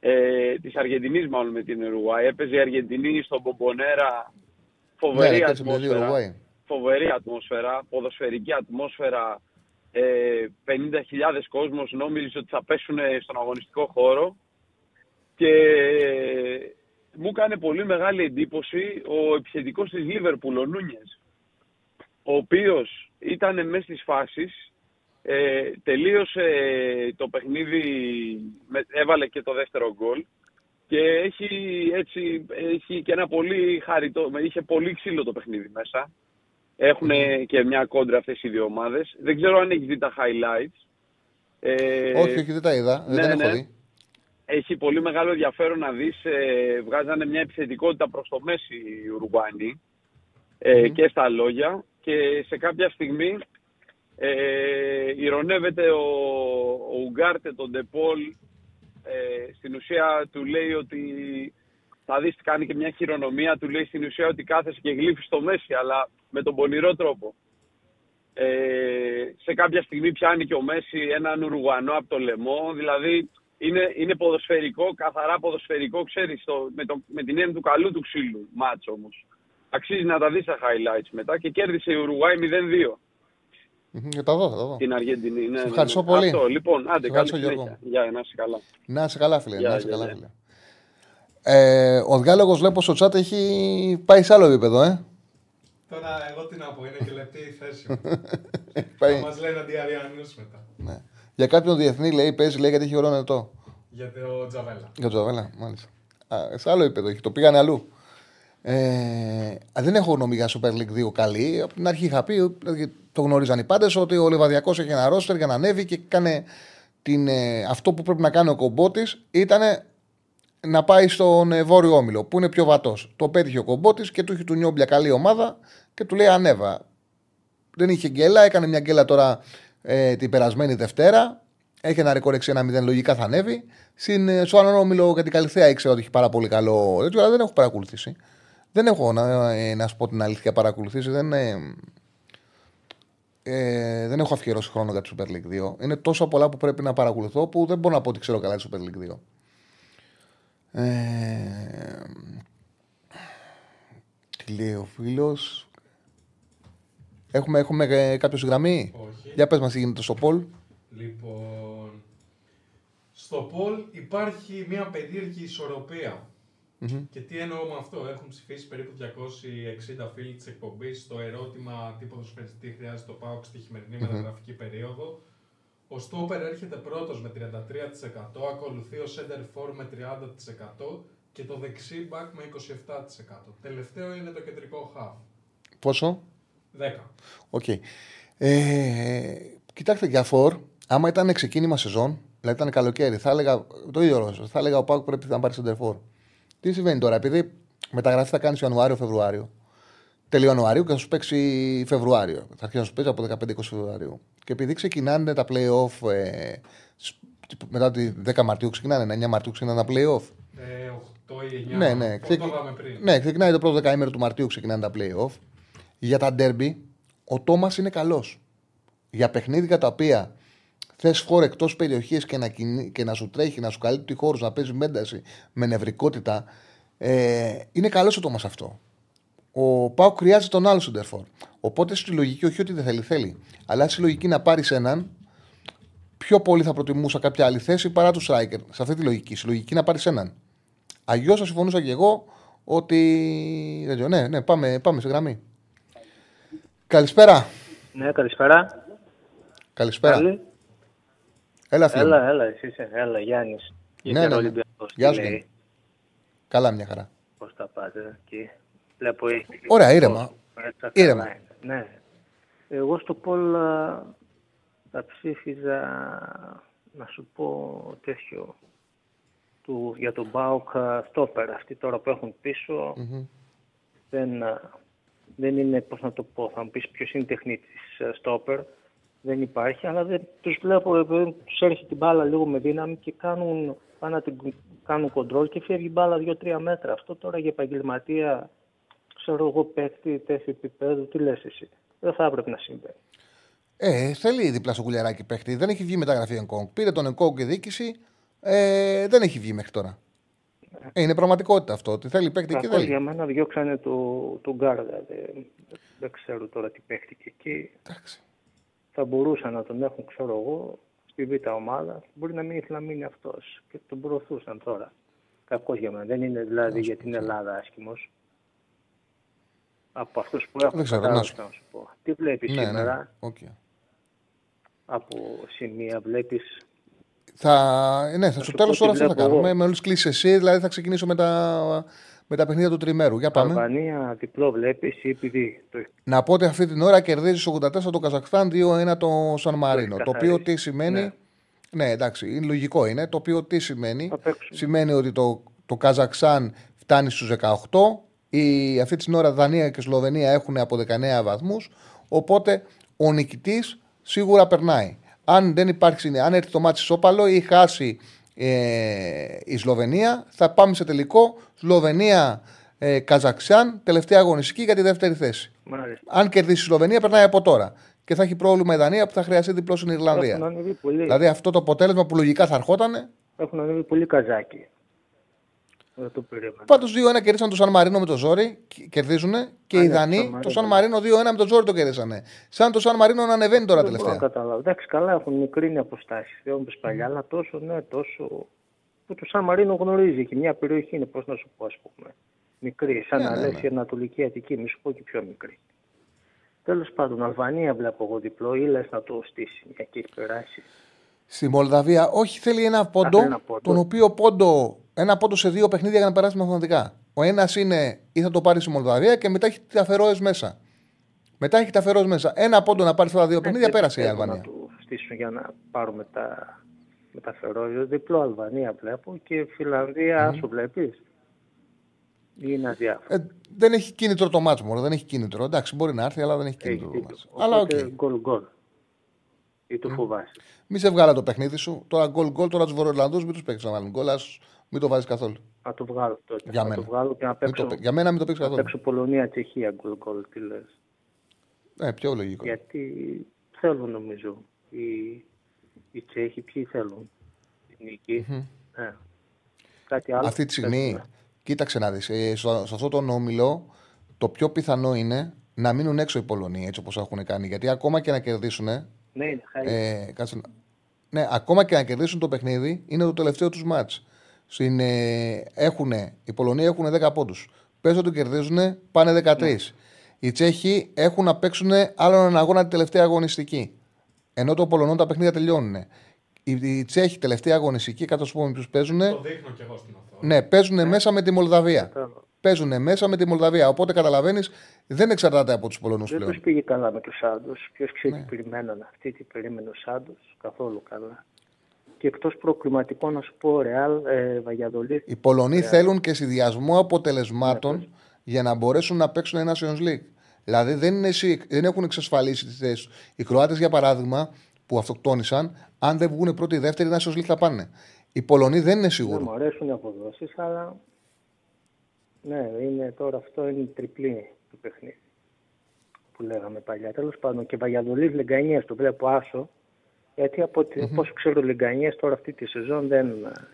Ε, της Αργεντινής μάλλον με την Ουρουάη. Έπαιζε η Αργεντινή στον Μπομπονέρα, φοβερή ναι, ατμόσφαιρα. Φοβερή ατμόσφαιρα, ποδοσφαιρική ατμόσφαιρα. Ε, 50.000 κόσμος νόμιζε ότι θα πέσουν στον αγωνιστικό χώρο και μου έκανε πολύ μεγάλη εντύπωση ο επιθετικός της Λίβερπουλ, ο Νούνιες, ο οποίος ήταν μέσα στις φάσεις, Ε, τελείωσε το παιχνίδι, έβαλε και το δεύτερο γκολ και έχει, έτσι, έχει και ένα πολύ χαριτό, είχε πολύ ξύλο το παιχνίδι μέσα. Έχουν και μια κόντρα αυτές οι δύο ομάδες. Δεν ξέρω αν έχεις δει τα highlights. Ε, όχι, όχι, δεν τα είδα. Ναι, δεν ναι. έχω δει. Έχει πολύ μεγάλο ενδιαφέρον να δεις, ε, βγάζανε μια επιθετικότητα προς το μέση οι Ουρουγουάνοι ε, και στα λόγια. Και σε κάποια στιγμή ε, ηρωνεύεται ο, ο Ουγκάρτε τον Ντεπόλ ε, στην ουσία του λέει ότι θα δεις κάνει και μια χειρονομία του λέει στην ουσία ότι κάθεσαι και γλύφεις στο μέση αλλά με τον πονηρό τρόπο. Ε, σε κάποια στιγμή πιάνει και ο Μέση έναν Ουρουγουανό από το λαιμό δηλαδή είναι, είναι ποδοσφαιρικό, καθαρά ποδοσφαιρικό ξέρεις το, με, το, με την έννοια του καλού του ξύλου μάτσο όμως αξίζει να τα δεις τα highlights μετά και κέρδισε η Ουρουγουάη 0-2 για τα δω, θα τα δω. Την Αργεντινή. Ναι, Σε ευχαριστώ ναι, ναι. πολύ. Αυτό, λοιπόν, άντε, καλή Ευχαριστώ, Γιώργο. συνέχεια. Γεια, να είσαι καλά. Να είσαι καλά, φίλε. Γεια, να είσαι γεια, καλά, γεια. φίλε. Ε, ο διάλογος βλέπω στο chat έχει πάει σε άλλο επίπεδο, ε. Τώρα εγώ τι να πω, είναι και λεπτή η θέση <laughs> μου. Πάει. Θα μας λένε αντιαριανούς μετά. Ναι. Για κάποιον διεθνή λέει, παίζει λέει γιατί έχει ωραίο νετό. Για το Τζαβέλα. Για το Τζαβέλα, μάλιστα. Α, σε άλλο επίπεδο έχει, το πήγανε αλλού. Ε, α, δεν έχω γνώμη για Super League 2 καλή. Από την αρχή είχα πει, δηλαδή, το γνωρίζαν οι πάντες, ότι ο Λεβαδιακός έχει ένα ρόστερ για να ανέβει και κάνε την, ε, αυτό που πρέπει να κάνει ο κομπότης ήταν να πάει στον ε, Βόρειο Όμιλο, που είναι πιο βατός. Το πέτυχε ο κομπότης και του είχε του Νιόμπλια καλή ομάδα και του λέει ανέβα. Δεν είχε γκέλα, έκανε μια γκέλα τώρα ε, την περασμένη Δευτέρα. Έχει ένα ρεκόρ 6-1-0, λογικά θα ανέβει. Συν, ε, στο άλλο όμιλο για την Καλυθέα ήξερα ότι έχει πάρα πολύ καλό τέτοιο, αλλά δεν έχω παρακολουθήσει. Δεν έχω να, ε, να σου πω την αλήθεια παρακολουθήσει. Δεν, ε, ε, δεν έχω αφιερώσει χρόνο για τη Super League 2. Είναι τόσα πολλά που πρέπει να παρακολουθώ που δεν μπορώ να πω ότι ξέρω καλά τη Super League 2. Ε, τι λέει ο φίλος; Έχουμε, έχουμε ε, κάποιος στη γραμμή; Όχι. Για πες μας τι γίνεται στο Πολ. Λοιπόν, στο Πολ υπάρχει μια περίεργη ισορροπία. Και τι εννοώ με αυτό, έχουν ψηφίσει περίπου 260 φίλοι της εκπομπής στο ερώτημα τι ποδοσφαιριστή χρειάζεται το ΠΑΟΚ στη χειμερινή μεταγραφική περίοδο. Ο Στόπερ έρχεται πρώτος με 33%, ακολουθεί ο Center For με 30% και το δεξί back με 27%. Τελευταίο είναι το κεντρικό χαφ. Πόσο; 10. Οκ. Ε, κοιτάξτε, για φορ, άμα ήταν ξεκίνημα σεζόν, δηλαδή ήταν καλοκαίρι, θα έλεγα το ίδιο ρόλο. Θα έλεγα ο ΠΑΟΚ πρέπει να πάρει σέντερ φορ. Τι συμβαίνει τώρα, επειδή μεταγραφή θα κάνεις Ιανουάριο-Φεβρουάριο. Τέλη Ιανουαρίου και θα σου παίξει Φεβρουάριο. Θα αρχίσει να σου παίξει από 15-20 Φεβρουαρίου. Και επειδή ξεκινάνε τα playoff ε, σ- μετά τη 10 Μαρτίου, ξεκινάνε, 9 Μαρτίου ξεκινάνε τα playoff. Ε, 8 ή 9. Ναι, ναι. Αυτό Ξεκι- το είπαμε πριν. ναι, ξεκινάει το πρώτο δεκαήμερο του Μαρτίου, ξεκινάνε τα playoff. Για τα derby, ο Τόμας είναι καλός. Για παιχνίδια τα οποία θες φόρ εκτός περιοχής και, να κινεί- και να σου τρέχει, να σου καλύπτει χώρους, να παίζει με ένταση, με νευρικότητα, ε, είναι καλός ο Τόμας αυτό. Ο Πάου χρειάζεται τον άλλο σεντερφόρ. Οπότε στη λογική, όχι ότι δεν θέλει, θέλει. Αλλά στη λογική να πάρεις έναν, πιο πολύ θα προτιμούσα κάποια άλλη θέση παρά τους striker. Σε αυτή τη λογική. Στη λογική να πάρεις έναν. Αλλιώ θα συμφωνούσα και εγώ ότι. Δεν ξέρω, ναι, ναι, πάμε, πάμε σε γραμμή. Καλησπέρα. Ναι, καλησπέρα. Καλησπέρα. Καλή. Έλα, φίλε. μου. Έλα, έλα, εσύ είσαι. Έλα, Γιάννης. Ναι, ναι, ναι. Γεια σου, Γιάννη. Καλά, μια χαρά. Πώς τα πάτε εκεί. Βλέπω έχει. Ωραία, ήρεμα. Έτσι, καλά Ήρεμα. είναι. Ναι. Εγώ στο Πολ α, θα ψήφιζα να σου πω τέτοιο του, για τον Μπάουκ Στόπερ. Αυτοί τώρα που έχουν πίσω δεν, α, δεν είναι, πώς να το πω, θα μου πεις ποιος είναι τεχνίτης α, Στόπερ. Δεν υπάρχει, αλλά δεν, τους βλέπω, επειδή τους έρχεται την μπάλα λίγο με δύναμη και κάνουν, πάνε να την κάνουν κοντρόλ και φεύγει η μπάλα 2-3 μέτρα. Αυτό τώρα για επαγγελματία, ξέρω εγώ, παίκτη τέτοιο επίπεδο, τι λες εσύ. Δεν θα έπρεπε να συμβαίνει. Ε, θέλει διπλά στο κουλιαράκι παίχτη. Δεν έχει βγει μεταγραφή Εγκόγκ. Πήρε τον Εγκόγκ και διοίκηση. Ε, δεν έχει βγει μέχρι τώρα. Ε, είναι πραγματικότητα αυτό. Ότι θέλει παίχτη και Κακώς θέλει. για μένα διώξανε το, τον Γκάργα. Δεν, δεν ξέρω τώρα τι παίχτηκε εκεί. Εντάξει. Θα μπορούσαν να τον έχουν, ξέρω εγώ, στη β' ομάδα. Μπορεί να μην ήθελε να μείνει αυτός και τον προωθούσαν τώρα. Κακός για μένα. Δεν είναι δηλαδή για την Ελλάδα άσχημος. Από αυτούς που έχουν Δεν ξέρω, κατάλαβες να σου- να σου πω. Τι βλέπεις Ναι, ναι. σήμερα; Οκ. από σημεία βλέπεις θα, ναι, θα στο τέλο πω όλα τι αυτά θα βλέπω κάνουμε. εγώ. Με όλες τις κλήσει εσύ, δηλαδή θα ξεκινήσω με τα, με τα παιχνίδια του τριμέρου. Για πάμε. Αλβανία διπλό βλέπεις ή επειδή το Να πω ότι αυτή την ώρα κερδίζεις 84 το Καζακστάν, 2-1 το Σαν Μαρίνο. Το οποίο τι σημαίνει. Ναι. Ναι. εντάξει, είναι λογικό είναι. Το οποίο τι σημαίνει. Θα παίξουμε. Σημαίνει ότι το, το Καζακστάν φτάνει στους 18. Η, αυτή την ώρα Δανία και Σλοβενία έχουν από 19 βαθμούς. Οπότε ο νικητής σίγουρα περνάει. Αν δεν υπάρξει, αν έρθει το μάτι σώπαλο ή χάσει ε, η Σλοβενία, θα πάμε σε τελικό Σλοβενία ε, Καζαξάν, τελευταία αγωνιστική για τη δεύτερη θέση. Μάλιστα. Αν κερδίσει η Σλοβενία, περνάει από τώρα. Και θα έχει πρόβλημα η Δανία που θα χρειαστεί διπλό στην Έχουν Ιρλανδία. ανέβει πολύ, Δηλαδή αυτό το αποτέλεσμα που λογικά θα ερχόταν. έχουν ανέβει πολύ καζάκι. Δεν το περίμενα. Πάντως 2-1 κερδίσαν το Σαν Μαρίνο με το ζόρι, κερδίζουν και Α, οι ναι, Δανείοι Σαν το Σαν Μαρίνο. Μαρίνο 2-1 με το ζόρι το κερδίσανε. Σαν το Σαν Μαρίνο να ανεβαίνει τώρα Δεν μπορώ να τελευταία. καταλάβω. Εντάξει, καλά έχουν μικρύνει αποστάσεις. Δεν όπως παλιά, αλλά τόσο, ναι, τόσο. που το Σαν Μαρίνο γνωρίζει και μια περιοχή είναι, πώς να σου πω, ας πούμε. Μικρή, σαν Ναι, να ναι, λες ναι. η Ανατολική Αττική, μη σου πω και πιο μικρή. Τέλος πάντων, Αλβανία βλέπω εγώ διπλό, ή λες να το στήσει, μια και έχει περάσει. Στη Μολδαβία, όχι θέλει ένα πόντο, θέλει ένα πόντο. τον οποίο πόντο, ένα πόντο σε δύο παιχνίδια για να περάσει μαθηματικά. Ο ένας είναι ή θα το πάρει στη Μολδαβία και μετά έχει τα φερόες μέσα. Μετά έχει τα φερόες μέσα. Ένα πόντο να πάρει αυτά τα δύο παιχνίδια, Ε, Δεν πέρασε η πιστεύω Αλβανία. Να του στήσουν για να πάρουμε τα, με τα φερόζια. Διπλό Αλβανία βλέπω και Φιλανδία, σου βλέπεις. Ή είναι αδιάφορο. Ε, δεν έχει κίνητρο το ματς όμως, δεν έχει κίνητρο. Εντάξει, μπορεί να έρθει, αλλά δεν έχει κίνητρο το ματς. Αλλά οκ. Οπότε γκολ γκολ. Ή το φοβάσαι; Μη σε βγάλα το παιχνίδι σου. Τώρα γκολ γκολ, τώρα τους Βορειοϊρλανδούς μην τους παίξεις να βάλουν γκολ. ας μην το βάζεις καθόλου. Να το βγάλω τότε. Για να μένα. το βγάλω και να Μην παίξω, το παί- για μένα μην το παίξεις να καθόλου. παίξω Πολωνία-Τσεχία γκολ γκολ. Τι λες. Ε, πιο λογικό. Γιατί θέλουν νομίζω. Οι, οι Τσέχοι ποιοι θέλουν. Την νικη Ε. Κάτι άλλο. Αυτή τη στιγμή, θέλουν. κοίταξε να δεις. σε, σε αυτό τον όμιλο, το πιο πιθανό είναι να μείνουν έξω οι Πολωνοί έτσι όπως έχουν κάνει. Γιατί ακόμα και να κερδίσουν. Ναι, είναι χάρη. Ε, κάτσε να- ναι, ακόμα και να κερδίσουν το παιχνίδι, είναι το τελευταίο τους μάτ. Ε, έχουνε, οι Πολωνοί έχουν 10 πόντους. Πες ότι κερδίζουν, πάνε 13. Οι Τσέχοι έχουν να παίξουν άλλον έναν αγώνα την τελευταία αγωνιστική. Ενώ το Πολωνών τα παιχνίδια τελειώνουν. Οι, οι Τσέχοι τελευταία αγωνιστική, κάτω σου πούμε ποιους παίζουν. Το δείχνω κι εγώ στην οθόνη. Ναι, παίζουν μέσα με τη Μολδαβία. Κατάλαβα. Παίζουν μέσα με τη Μολδαβία. Οπότε καταλαβαίνεις, δεν εξαρτάται από τους Πολωνούς Δεν πλέον. τους πήγε καλά με τους Σάντο. Ποιος ξέρει Ναι. τι περιμέναν αυτοί, τι περίμενε ο Σάντο. Καθόλου καλά. Και εκτός προκληματικών, να σου πω, Ρεάλ, ε, Βαγιαδολής. Οι Πολωνοί Ρεάλ. θέλουν και συνδυασμό αποτελεσμάτων Ναι, για να μπορέσουν να παίξουν ένα Nations League. Δηλαδή δεν, είναι, εσύ- δεν έχουν εξασφαλίσει τη θέση τους. Οι Κροάτες, για παράδειγμα, που αυτοκτόνησαν, αν δεν βγουν πρώτη ή δεύτερη, Nations League θα πάνε. Οι Πολωνοί δεν είναι Ναι, σίγουροι. μου αρέσουν οι αποδόσεις, αλλά. Ναι, είναι, τώρα αυτό είναι τριπλή το παιχνίδι που λέγαμε παλιά. Τέλος πάντων και Βαγιαδολής Λεγκανιές το βλέπω άσο. Γιατί από mm όσο ξέρω, Λεγκανιές τώρα αυτή τη σεζόν δεν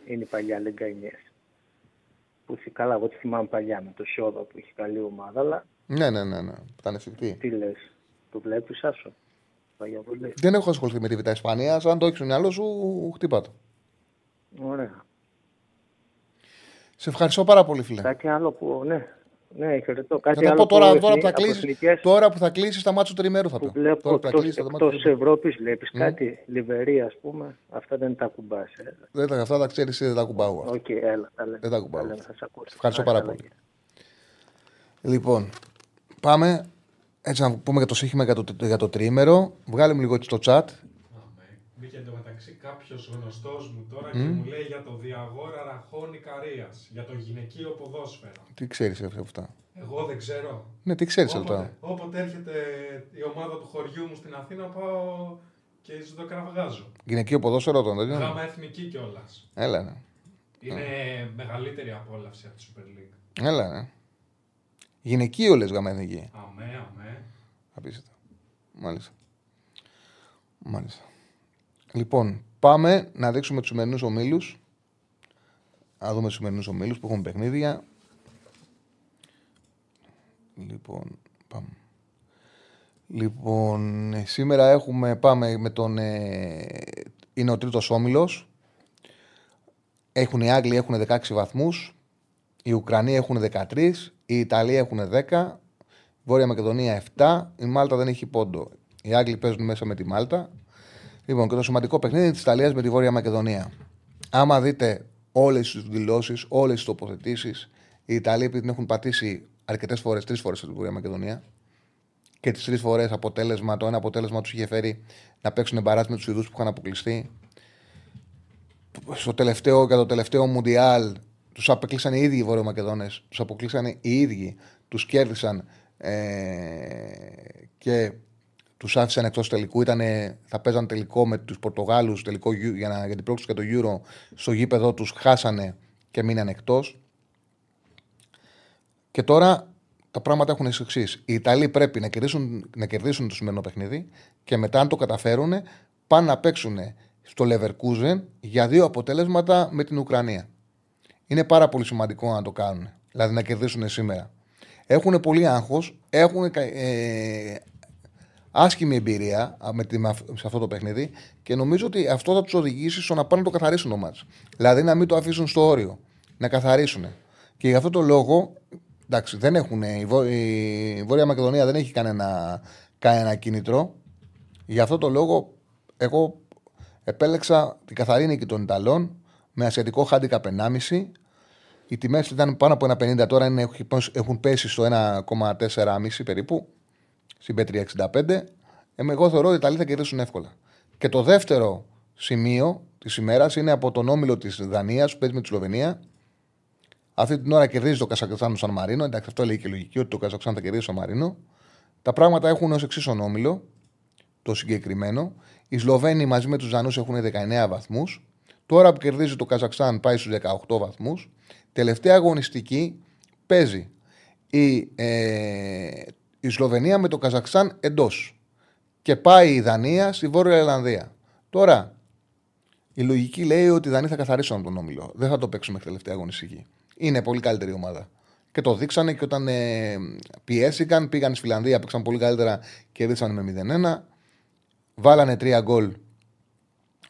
είναι η παλιά Λεγκανιές. Που θυ- καλά, εγώ τη θυμάμαι παλιά με το Σιώδο που είχε καλή ομάδα, αλλά Ναι, ναι, ναι. ναι. Ήταν εφικτή. τι λες, το βλέπεις άσο. Βαγιαδολή; Δεν έχω ασχοληθεί με τη Β' Ισπανία. Αν το έχεις στο μυαλό σου, χτύπα το. Ωραία. Σε ευχαριστώ πάρα πολύ, φίλε. Κάτι άλλο που. Ναι, ναι, χαιρετώ. Θα Κάτι τα άλλο πω τώρα, που τώρα, που θα από κλείσεις, εθνικές τώρα που θα κλείσεις τα μάτια του τριμέρου θα που πω. βλέπω Τώρα που θα εκτός, κλείσεις τα μάτια του εκτός τριμέρου. Ευρώπης βλέπεις κάτι, Λιβερία ας πούμε, αυτά δεν τα ακουμπάς. Ε. Δεν τα, αυτά τα ξέρεις, δεν τα ακουμπάω. αυτά. Οκ, έλα, τα λέμε. Δεν τα ακουμπάω. Τα λέμε, θα σε ακούσω. Ευχαριστώ Να πάρα είσαι πολύ. καλά. Λοιπόν, πάμε έτσι να πούμε για το σύγχυμα για το, για το τριήμερο. Βγάλε μου λίγο έτσι στο chat. Αμέ. Μπήκε εντωμεταξύ κάποιος γνωστός μου τώρα και μου λέει για το διαγόρα Ραχώνη Καρίας, για το γυναικείο ποδόσφαιρο. Τι ξέρεις από αυτά; Εγώ δεν ξέρω. Ναι, τι ξέρεις από Όποτε, αυτά. όποτε έρχεται η ομάδα του χωριού μου στην Αθήνα, πάω και σου το κραυγάζω. Γυναικείο ποδόσφαιρο τον δεν είναι; Γάμα εθνική κιόλας. Έλα, ναι. Είναι μεγαλύτερη απόλαυση από τη Super League. Έλα, ναι. Γυναικείο λες γάμα εθνική. Αμέ, αμέ. Απίστευτο. Μάλιστα. Μάλιστα. Λοιπόν, πάμε να δείξουμε τους σημερινούς ομίλους. Να δούμε τους σημερινούς ομίλους που έχουν παιχνίδια. Λοιπόν, πάμε. Λοιπόν, ε, σήμερα έχουμε, πάμε με τον. Ε, είναι ο τρίτος όμιλος. Έχουν οι Άγγλοι έχουν 16 βαθμούς. Οι Ουκρανοί έχουν 13. Η Ιταλία έχουν 10. Βόρεια Μακεδονία 7. Η Μάλτα δεν έχει πόντο. Οι Άγγλοι παίζουν μέσα με τη Μάλτα. Λοιπόν, και το σημαντικό παιχνίδι της Ιταλίας με τη Βόρεια Μακεδονία. Άμα δείτε όλες τις δηλώσεις, όλες τις τοποθετήσεις, οι Ιταλοί επειδή την έχουν πατήσει αρκετές φορές, τρεις φορές στη Βόρεια Μακεδονία, και τις τρεις φορές αποτέλεσμα, το ένα αποτέλεσμα τους είχε φέρει να παίξουν μπαράτ με τους Ιδούς που είχαν αποκλειστεί. Στο τελευταίο, για το τελευταίο Μουντιάλ τους απεκλείσαν οι ίδιοι οι Βορειομακεδόνε. Τους αποκλείσαν οι ίδιοι. Τους κέρδισαν ε, και τους άφησαν εκτός τελικού. Ήτανε, θα παίζαν τελικό με τους Πορτογάλους για, να, για την πρόκληση και το Euro. Στο γήπεδο τους χάσανε και μείναν εκτός. Και τώρα τα πράγματα έχουν εξής. Οι Ιταλοί πρέπει να κερδίσουν, να κερδίσουν το σημερινό παιχνίδι και μετά, αν το καταφέρουν, πάνε να παίξουν στο Leverkusen για δύο αποτέλεσματα με την Ουκρανία. Είναι πάρα πολύ σημαντικό να το κάνουν. Δηλαδή να κερδίσουν σήμερα. Έχουν πολύ άγχος, έχουν ε, άσχημη εμπειρία με τη, σε αυτό το παιχνίδι και νομίζω ότι αυτό θα τους οδηγήσει στο να πάνε να το καθαρίσουν το μάτς. Δηλαδή να μην το αφήσουν στο όριο. Να καθαρίσουν. Και για αυτό το λόγο, εντάξει, δεν έχουν, η, Βο, η Βόρεια Μακεδονία δεν έχει κανένα, κανένα κίνητρο. Για αυτό το λόγο, εγώ επέλεξα την καθαρή νίκη των Ιταλών με ασιατικό χάντικα 1,5. Οι τιμές ήταν πάνω από 1,50 τώρα είναι, έχουν πέσει στο 1,4,5 περίπου στην Πέτρια 65. Ε, εγώ θεωρώ ότι οι Ιταλοί θα κερδίσουν εύκολα. Και το δεύτερο σημείο της ημέρας είναι από τον όμιλο της Δανίας που παίζει με τη Σλοβενία. Αυτή την ώρα κερδίζει το Καζακστάν Σαν Μαρίνο. Εντάξει, αυτό λέει και λογική ότι το Καζακστάν θα κερδίσει το Μαρίνο. Τα πράγματα έχουν ως εξής τον όμιλο, το συγκεκριμένο. Οι Σλοβαίνοι μαζί με τους Δανούς έχουν 19 βαθμούς. Τώρα που κερδίζει το Καζακστάν πάει στους 18 βαθμούς. Τελευταία αγωνιστική παίζει η, ε, η Σλοβενία με το Καζακστάν εντός. Και πάει η Δανία στη Βόρεια Ιρλανδία. Τώρα, η λογική λέει ότι οι Δανείοι θα καθαρίσουν από τον όμιλο. Δεν θα το παίξουν μέχρι τελευταία αγωνιστική. Είναι πολύ καλύτερη ομάδα. Και το δείξανε και όταν ε, πιέστηκαν, πήγαν στη Φιλανδία, παίξαν πολύ καλύτερα και κερδίσαν με 0-1. Βάλανε 3 γκολ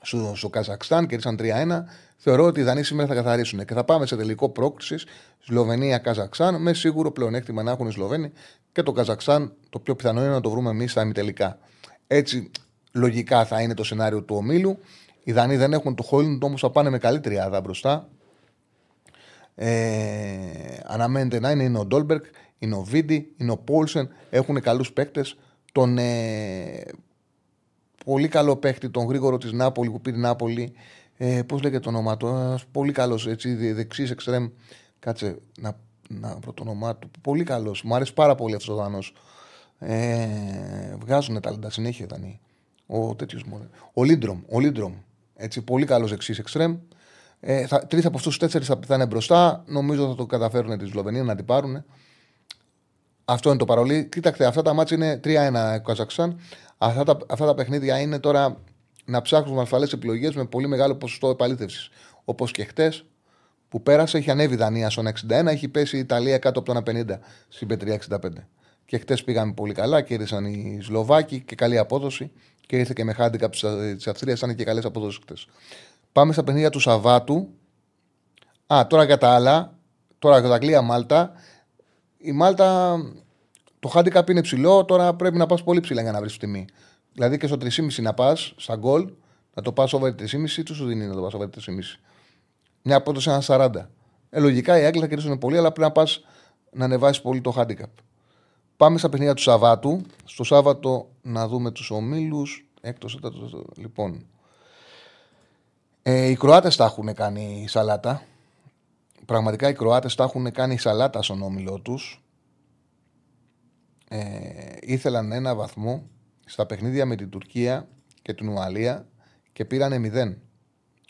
στο, στο Καζακστάν, κέρδισαν 3-1. Θεωρώ ότι οι Δανείοι σήμερα θα καθαρίσουν και θα πάμε σε τελικό πρόκληση Σλοβενία-Καζακστάν με σίγουρο πλεονέκτημα να έχουν οι Σλοβαίνοι και το Καζακστάν. Το πιο πιθανό είναι να το βρούμε εμείς στα ημιτελικά. Έτσι, λογικά θα είναι το σενάριο του ομίλου. Οι Δανείοι δεν έχουν το Χόιλντ, όμως θα πάνε με καλύτερη άδα μπροστά. Ε, αναμένεται να είναι, είναι ο Ντόλμπεργκ, είναι ο Βιντ, είναι ο Πόλσεν. Έχουν καλούς παίκτες. Τον ε, πολύ καλό παίκτη, τον γρήγορο της Νάπολη που πήρε Νάπολη. Ε, Πώς λέγεται το όνομα του, ένας πολύ καλός δεξί εξτρέμ. Κάτσε να, να βρω το όνομά του. Πολύ καλός. Μου αρέσει πάρα πολύ αυτός ο Δανό. Ε, βγάζουν ταλέντα συνέχεια οι Δανοί. Ο τέτοιος μου. Ο Λίντστρομ. Ο Λίντστρομ. Έτσι, πολύ καλός εξή εξτρέμ. Ε, Τρεις από αυτούς του τέσσερις θα, θα είναι μπροστά. Νομίζω θα το καταφέρουν τη Σλοβενία να την πάρουν. Αυτό είναι το παρολί. Κοίταξτε, αυτά τα μάτια είναι 3-1 Καζακστάν. Αυτά τα, αυτά τα παιχνίδια είναι τώρα να ψάχνουμε ασφαλές επιλογές με πολύ μεγάλο ποσοστό επαλήθευσης. Όπως και χτες που πέρασε, έχει ανέβει η Δανία στον 61, έχει πέσει η Ιταλία κάτω από τον 50 στην Πετρία 65. Και χτες πήγαμε πολύ καλά, κέρδισαν οι Σλοβάκοι και καλή απόδοση. Και ήρθε και με χάντικα τη Αυστρία, ήταν και καλές αποδόσει χτες. Πάμε στα παιχνίδια του Σαββάτου. Α, τώρα για τα άλλα. Τώρα για τα Αγγλία Μάλτα. Η Μάλτα το handicap είναι ψηλό, τώρα πρέπει να πας πολύ ψηλά για να βρεις τιμή. Δηλαδή και στο 3,5 να πας, στα γκολ, να το πας over 3,5, του σου δίνει να το πας over 3,5. Μια απόδοση ένα 40. Ε, λογικά οι Άγγλοι θα κερδίσουν πολύ, αλλά πρέπει να πας να ανεβάσεις πολύ το handicap. Πάμε στα παιχνίδια του Σαββάτου. Στο Σάββατο να δούμε τους ομίλους. Έκτος, λοιπόν. Ε, οι Κροάτες τα έχουν κάνει σαλάτα. Πραγματικά οι Κροάτες τα έχουν κάνει σαλάτα στον όμιλό τους ε, ήθελαν ένα βαθμό στα παιχνίδια με την Τουρκία και την Ουαλία και πήρανε μηδέν.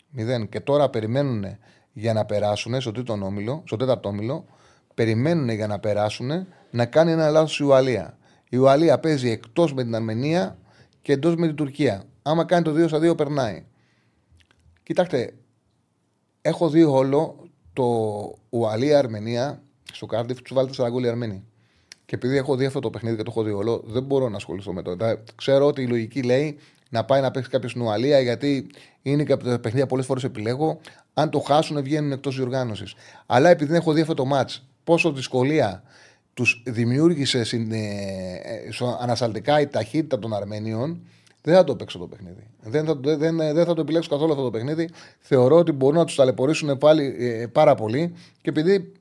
Μηδέν. Και τώρα περιμένουν για να περάσουν στο, τρίτο όμιλο, στο τέταρτο όμιλο, περιμένουν για να περάσουν να κάνει ένα λάθος η Ουαλία. Η Ουαλία παίζει εκτός με την Αρμενία και εντός με την Τουρκία. Άμα κάνει το 2 στα 2, περνάει. Κοιτάξτε, έχω δει όλο το Ουαλία-Αρμενία στο Κάρντιφ, τους βάλετε στα γκολ οι Αρμένοι. Και επειδή έχω δει αυτό το παιχνίδι και το έχω δει όλο, δεν μπορώ να ασχοληθώ με το. Ξέρω ότι η λογική λέει να πάει να παίξει κάποιος στην Ουαλία, γιατί είναι και από τα παιχνίδια πολλές φορές επιλέγω. Αν το χάσουν, βγαίνουν εκτός διοργάνωση. Αλλά επειδή έχω δει αυτό το match, πόσο δυσκολία τους δημιούργησε ε, ανασταλτικά η ταχύτητα των Αρμένιων, Δεν θα το παίξω το παιχνίδι. Δεν θα, δεν, δεν θα το επιλέξω καθόλου αυτό το παιχνίδι. Θεωρώ ότι μπορούν να τους ταλαιπωρήσουν πάλι ε, πάρα πολύ. Και επειδή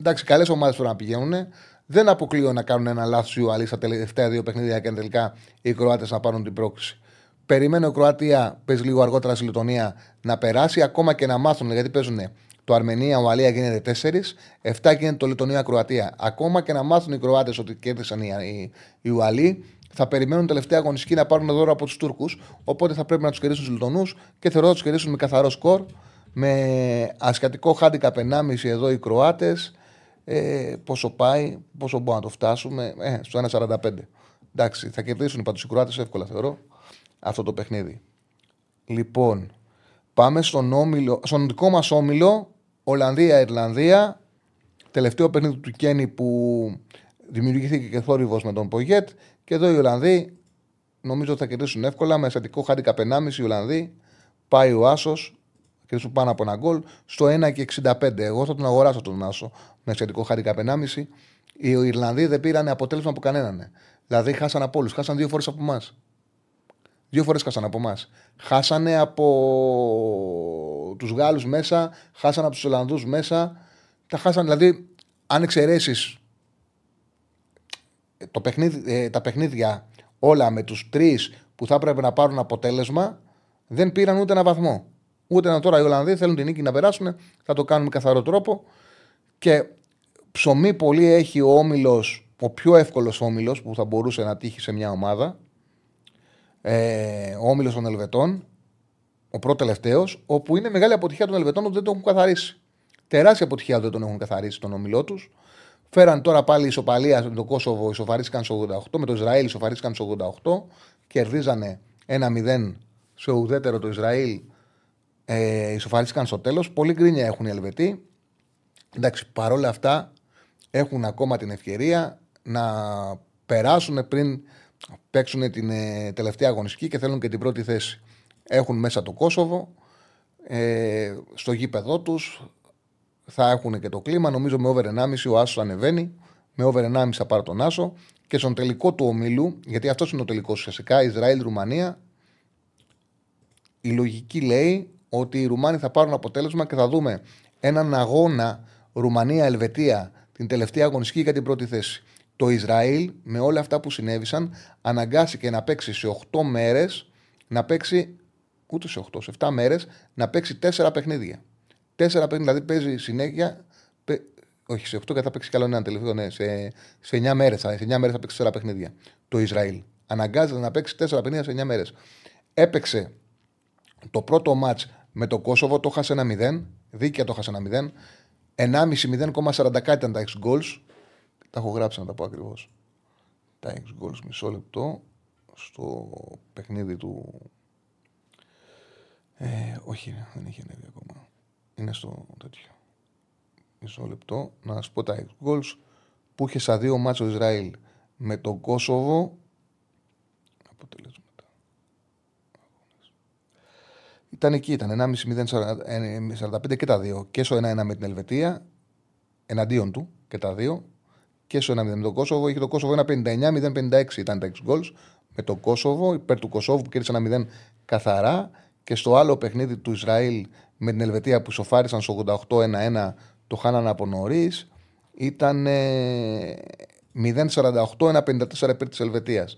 εντάξει, καλές ομάδες πρέπει να πηγαίνουν, δεν αποκλείω να κάνουν ένα λάθος οι Ουαλοί στα τελευταία δύο παιχνίδια και τελικά οι Κροάτες να πάρουν την πρόκληση. Περιμένω η Κροατία, παίζει λίγο αργότερα στη Λετωνία, να περάσει ακόμα και να μάθουν γιατί παίζουν το Αρμενία, Ουαλία γίνεται 4, 7 γίνεται το Λετωνία, Κροατία. Ακόμα και να μάθουν οι Κροάτες ότι κέρδισαν οι, οι, οι Ουαλοί, θα περιμένουν τελευταία αγωνιστική να πάρουν δώρο από τους Τούρκους. Οπότε θα πρέπει να τους κερδίσουν τους Λετωνούς και θεωρώ ότι τους κερδίσουν με καθαρό σκορ. Με ασιατικό χάντικα 1,5 εδώ οι Κροάτες. Ε, πόσο πάει, πόσο μπορούμε να το φτάσουμε. Ε, στο 1,45. Εντάξει, θα κερδίσουν πάντως οι Κροάτες εύκολα θεωρώ αυτό το παιχνίδι. Λοιπόν, πάμε στον, όμιλο, στον δικό μας όμιλο, Ολλανδία-Ιρλανδία. Τελευταίο παιχνίδι του Κέννη που δημιουργήθηκε και θόρυβος με τον Πογέτ. Και εδώ οι Ολλανδοί νομίζω ότι θα κερδίσουν εύκολα με αισθητικό χάντικα 1,5 οι Ολλανδοί. Πάει ο Άσος, κερδίσουν πάνω από ένα γκολ. Στο 1 και 65. Εγώ θα τον αγοράσω τον Άσο με αισθητικό χάντικα 1,5. Οι Ιρλανδοί δεν πήραν αποτέλεσμα από κανέναν. Δηλαδή χάσαν από όλους. Χάσαν δύο φορές από εμάς. Δύο φορές χάσαν από εμάς. Χάσανε από τους Γάλλους μέσα, χάσαν από τους Ολλανδούς μέσα. Τα χάσαν, δηλαδή, αν εξαιρέσεις το ε, τα παιχνίδια όλα με τους τρεις που θα έπρεπε να πάρουν αποτέλεσμα, δεν πήραν ούτε ένα βαθμό. Ούτε να τώρα οι Ολλανδοί θέλουν την νίκη να περάσουν, θα το κάνουν με καθαρό τρόπο. Και ψωμί πολύ έχει ο όμιλος, ο πιο εύκολος όμιλος που θα μπορούσε να τύχει σε μια ομάδα. Ε, ο όμιλος των Ελβετών, ο πρώτο τελευταίο, όπου είναι μεγάλη αποτυχία των Ελβετών ότι δεν τον έχουν καθαρίσει. Τεράστια αποτυχία δεν τον έχουν καθαρίσει τον όμιλό τους. Φέραν τώρα πάλι ισοπαλία με το Κόσοβο, ισοφαρίστηκαν στο 88, με το Ισραήλ ισοφαρίστηκαν στο 88, κερδίζανε 1-0 σε ουδέτερο το Ισραήλ, ε, ισοφαρίστηκαν στο τέλος. Πολύ γκρίνια έχουν οι Ελβετοί. Εντάξει, παρόλα αυτά έχουν ακόμα την ευκαιρία να περάσουν πριν παίξουν την ε, τελευταία αγωνιστική και θέλουν και την πρώτη θέση. Έχουν μέσα το Κόσοβο, ε, στο γήπεδό τους, θα έχουν και το κλίμα. Νομίζω με over 1,5 ο Άσος ανεβαίνει. Με over 1,5 θα πάρει τον Άσο. Και στον τελικό του ομίλου, γιατί αυτός είναι ο τελικός ουσιαστικά, Ισραήλ-Ρουμανία, η λογική λέει ότι οι Ρουμάνοι θα πάρουν αποτέλεσμα και θα δούμε έναν αγώνα Ρουμανία-Ελβετία την τελευταία αγωνιστική για την πρώτη θέση. Το Ισραήλ, με όλα αυτά που συνέβησαν, αναγκάστηκε να παίξει σε 8 μέρες, να παίξει. Ούτε σε 8, σε 7 μέρες, να παίξει 4 παιχνίδια. Τέσσερα παιχνίδια, δηλαδή παίζει συνέχεια. Παι... Όχι, σε 8 και θα παίξει καλό ένα τελευταίο. Ναι, σε, σε 9 μέρες. Σε 9 μέρες θα παίξει 4 παιχνίδια. Το Ισραήλ. Αναγκάζεται να παίξει 4 παιχνίδια σε 9 μέρες. Έπαιξε το πρώτο ματ με το Κόσοβο, το χάσε ένα 0. Δίκαια το χάσε ένα 0. 1,5-0,40 ήταν τα 6 goals. Τα έχω γράψει να τα πω ακριβώς. Τα 6 goals, μισό λεπτό. Στο παιχνίδι του. Ε, όχι, δεν έχει ανέβει ακόμα είναι στο τέτοιο. Μισό λεπτό. Να σας πω τα goals που είχε στα δύο μάτσο Ισραήλ με τον Κόσοβο. Αποτελέσματα. Ήταν εκεί, ήταν 1,5-0-45 και τα δύο. Και στο 1-1 με την Ελβετία, εναντίον του και τα δύο. Και στο 1-0 με τον Κόσοβο. Είχε το Κόσοβο 1,59-0,56 ήταν τα 6 goals. Με τον Κόσοβο, υπέρ του Κόσοβου που κέρδισε ένα 0 καθαρά. Και στο άλλο παιχνίδι του Ισραήλ με την Ελβετία που σοφάρισαν στο 88-1-1, το χάνανε από νωρίς. Ήταν 0-48-1-54 υπέρ της Ελβετίας.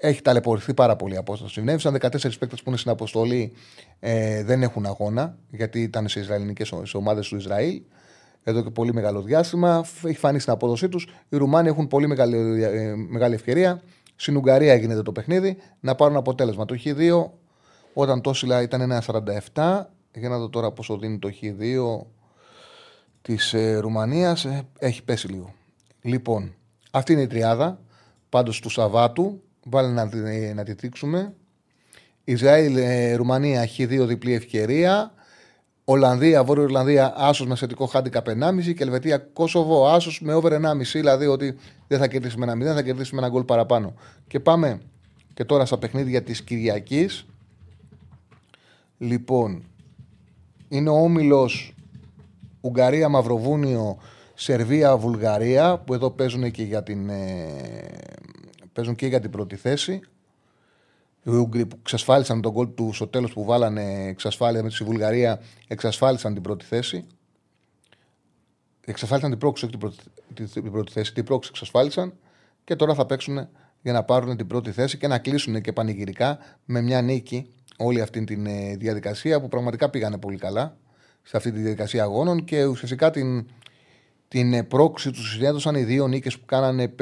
Έχει ταλαιπωρηθεί πάρα πολύ η απόσταση. Συνέβησαν 14 παίκτες που είναι στην αποστολή, ε, δεν έχουν αγώνα, γιατί ήταν σε Ισραηλινικές ομάδες του Ισραήλ εδώ και πολύ μεγάλο διάστημα. Έχει φανεί στην απόδοσή τους. Οι Ρουμάνοι έχουν πολύ μεγάλη, ε, μεγάλη ευκαιρία. Στην Ουγγαρία γίνεται το παιχνίδι να πάρουν αποτέλεσμα. Το Χ2 όταν το ήταν 1,47 για να δω τώρα πόσο δίνει το Χ2 της ε, Ρουμανίας. Ε, έχει πέσει λίγο. Λοιπόν, αυτή είναι η τριάδα. Πάντως του Σαββάτου. Βάλε να, ε, να τη δείξουμε. Ισραήλ, ε, Ρουμανία, Χ2 διπλή ευκαιρία. Ολλανδία, Βόρειο Ιρλανδία, άσος με θετικό χάντικα 1,5 και Ελβετία, Κόσοβο, άσος με over 1,5. Δηλαδή ότι δεν θα κερδίσει με ένα 0, θα κερδίσει με ένα γκολ παραπάνω. Και πάμε και τώρα στα παιχνίδια της Κυριακής. Λοιπόν, είναι ο όμιλος Ουγγαρία, Μαυροβούνιο, Σερβία, Βουλγαρία που εδώ παίζουν και για την, ε, παίζουν και για την πρώτη θέση. Οι Ούγγροι που εξασφάλισαν τον κόλ του στο τέλος που βάλανε, εξασφάλισαν με τη Βουλγαρία, εξασφάλισαν την πρώτη θέση. Εξασφάλισαν την πρόξη, όχι την πρώτη, την πρώτη θέση. Την πρόξη εξασφάλισαν και τώρα θα παίξουν για να πάρουν την πρώτη θέση και να κλείσουν και πανηγυρικά με μια νίκη όλη αυτή τη ε, διαδικασία που πραγματικά πήγανε πολύ καλά σε αυτή τη διαδικασία αγώνων και ουσιαστικά την, την ε, πρόξη τους συνέδωσαν οι δύο νίκες που κάνανε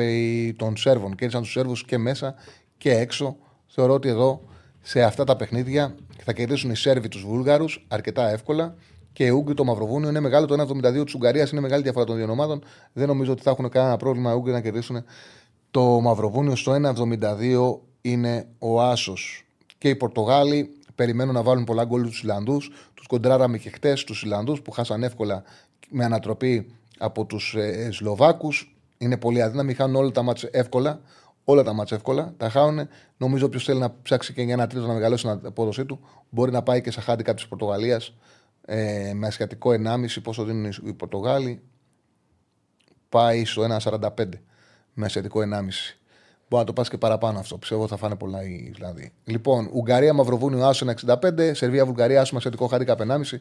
των Σέρβων. Κέρδισαν τους Σέρβους και μέσα και έξω. Θεωρώ ότι εδώ σε αυτά τα παιχνίδια θα κερδίσουν οι Σέρβοι τους Βούλγαρους αρκετά εύκολα και οι Ούγγροι το Μαυροβούνιο είναι μεγάλο. Το 1,72 της Ουγγαρίας είναι μεγάλη διαφορά των δύο ομάδων. Δεν νομίζω ότι θα έχουν κανένα πρόβλημα οι Ούγγροι να κερδίσουν το Μαυροβούνιο. Στο 1,72 είναι ο Άσος. Και οι Πορτογάλοι περιμένουν να βάλουν πολλά γκολ τους Ισλανδού. Τους κοντράραμε και χτες τους Ισλανδού που χάσαν εύκολα με ανατροπή από τους ε, Σλοβάκους. Είναι πολύ αδύναμοι, χάνουν όλα τα μάτια εύκολα. Όλα τα μάτια εύκολα. Τα χάουν. Νομίζω όποιος θέλει να ψάξει και για ένα τρίτο να μεγαλώσει την απόδοσή του, μπορεί να πάει και σε χάντι τη Πορτογαλίας ε, με ασιατικό 1,5 πόσο δίνουν οι Πορτογάλοι. Πάει στο 1,45 με ασιατικό 1,5. Μπορεί να το πας και παραπάνω αυτό. Πιστεύω θα φάνε πολλά οι Ισλανδοί. Λοιπόν, Ουγγαρία, Μαυροβούνιο, Άσο 1,65. Σερβία, Βουλγαρία, Άσο, ασιατικό χάρη 1,5.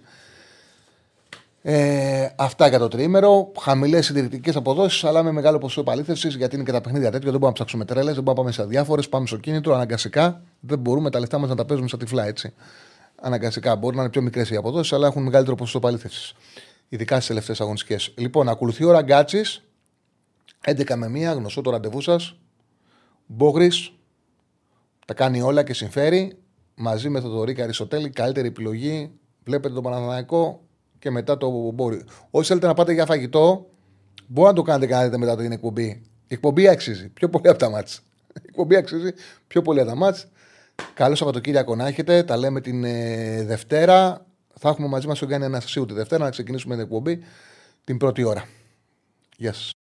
Ε, αυτά για το τριήμερο. Χαμηλές συντηρητικές αποδόσεις, αλλά με μεγάλο ποσό επαλήθευσης γιατί είναι και τα παιχνίδια τέτοια. Δεν μπορούμε να ψάξουμε τρέλες, δεν μπορούμε να πάμε σε διάφορε. Πάμε στο κίνητρο αναγκαστικά. Δεν μπορούμε τα λεφτά μας να τα παίζουμε σαν τυφλά έτσι. Αναγκαστικά μπορεί να είναι πιο μικρές οι αποδόσεις, αλλά έχουν μεγαλύτερο ποσοστό επαλήθευσης. Ειδικά στις τελευταίες αγωνιστικές. Λοιπόν, ακολουθεί ο Ραγκάτσης. 11 με 1, γνωστό το ραντεβού σας. Μπόγρι. Τα κάνει όλα και συμφέρει. Μαζί με τον Ρίκα Αριστοτέλη, καλύτερη επιλογή. Βλέπετε τον Παναθηναϊκό, και μετά το μπορεί. Όσοι θέλετε να πάτε για φαγητό, μπορεί να το κάνετε κάνετε μετά την εκπομπή. Η εκπομπή αξίζει πιο πολύ από τα μάτς. Η εκπομπή αξίζει πιο πολύ από τα μάτς. Καλό Σαββατοκύριακο να έχετε. Τα λέμε την ε, Δευτέρα. Θα έχουμε μαζί μας τον Γιάννη Αναστασίου τη Δευτέρα να ξεκινήσουμε την εκπομπή την πρώτη ώρα. Γεια σας.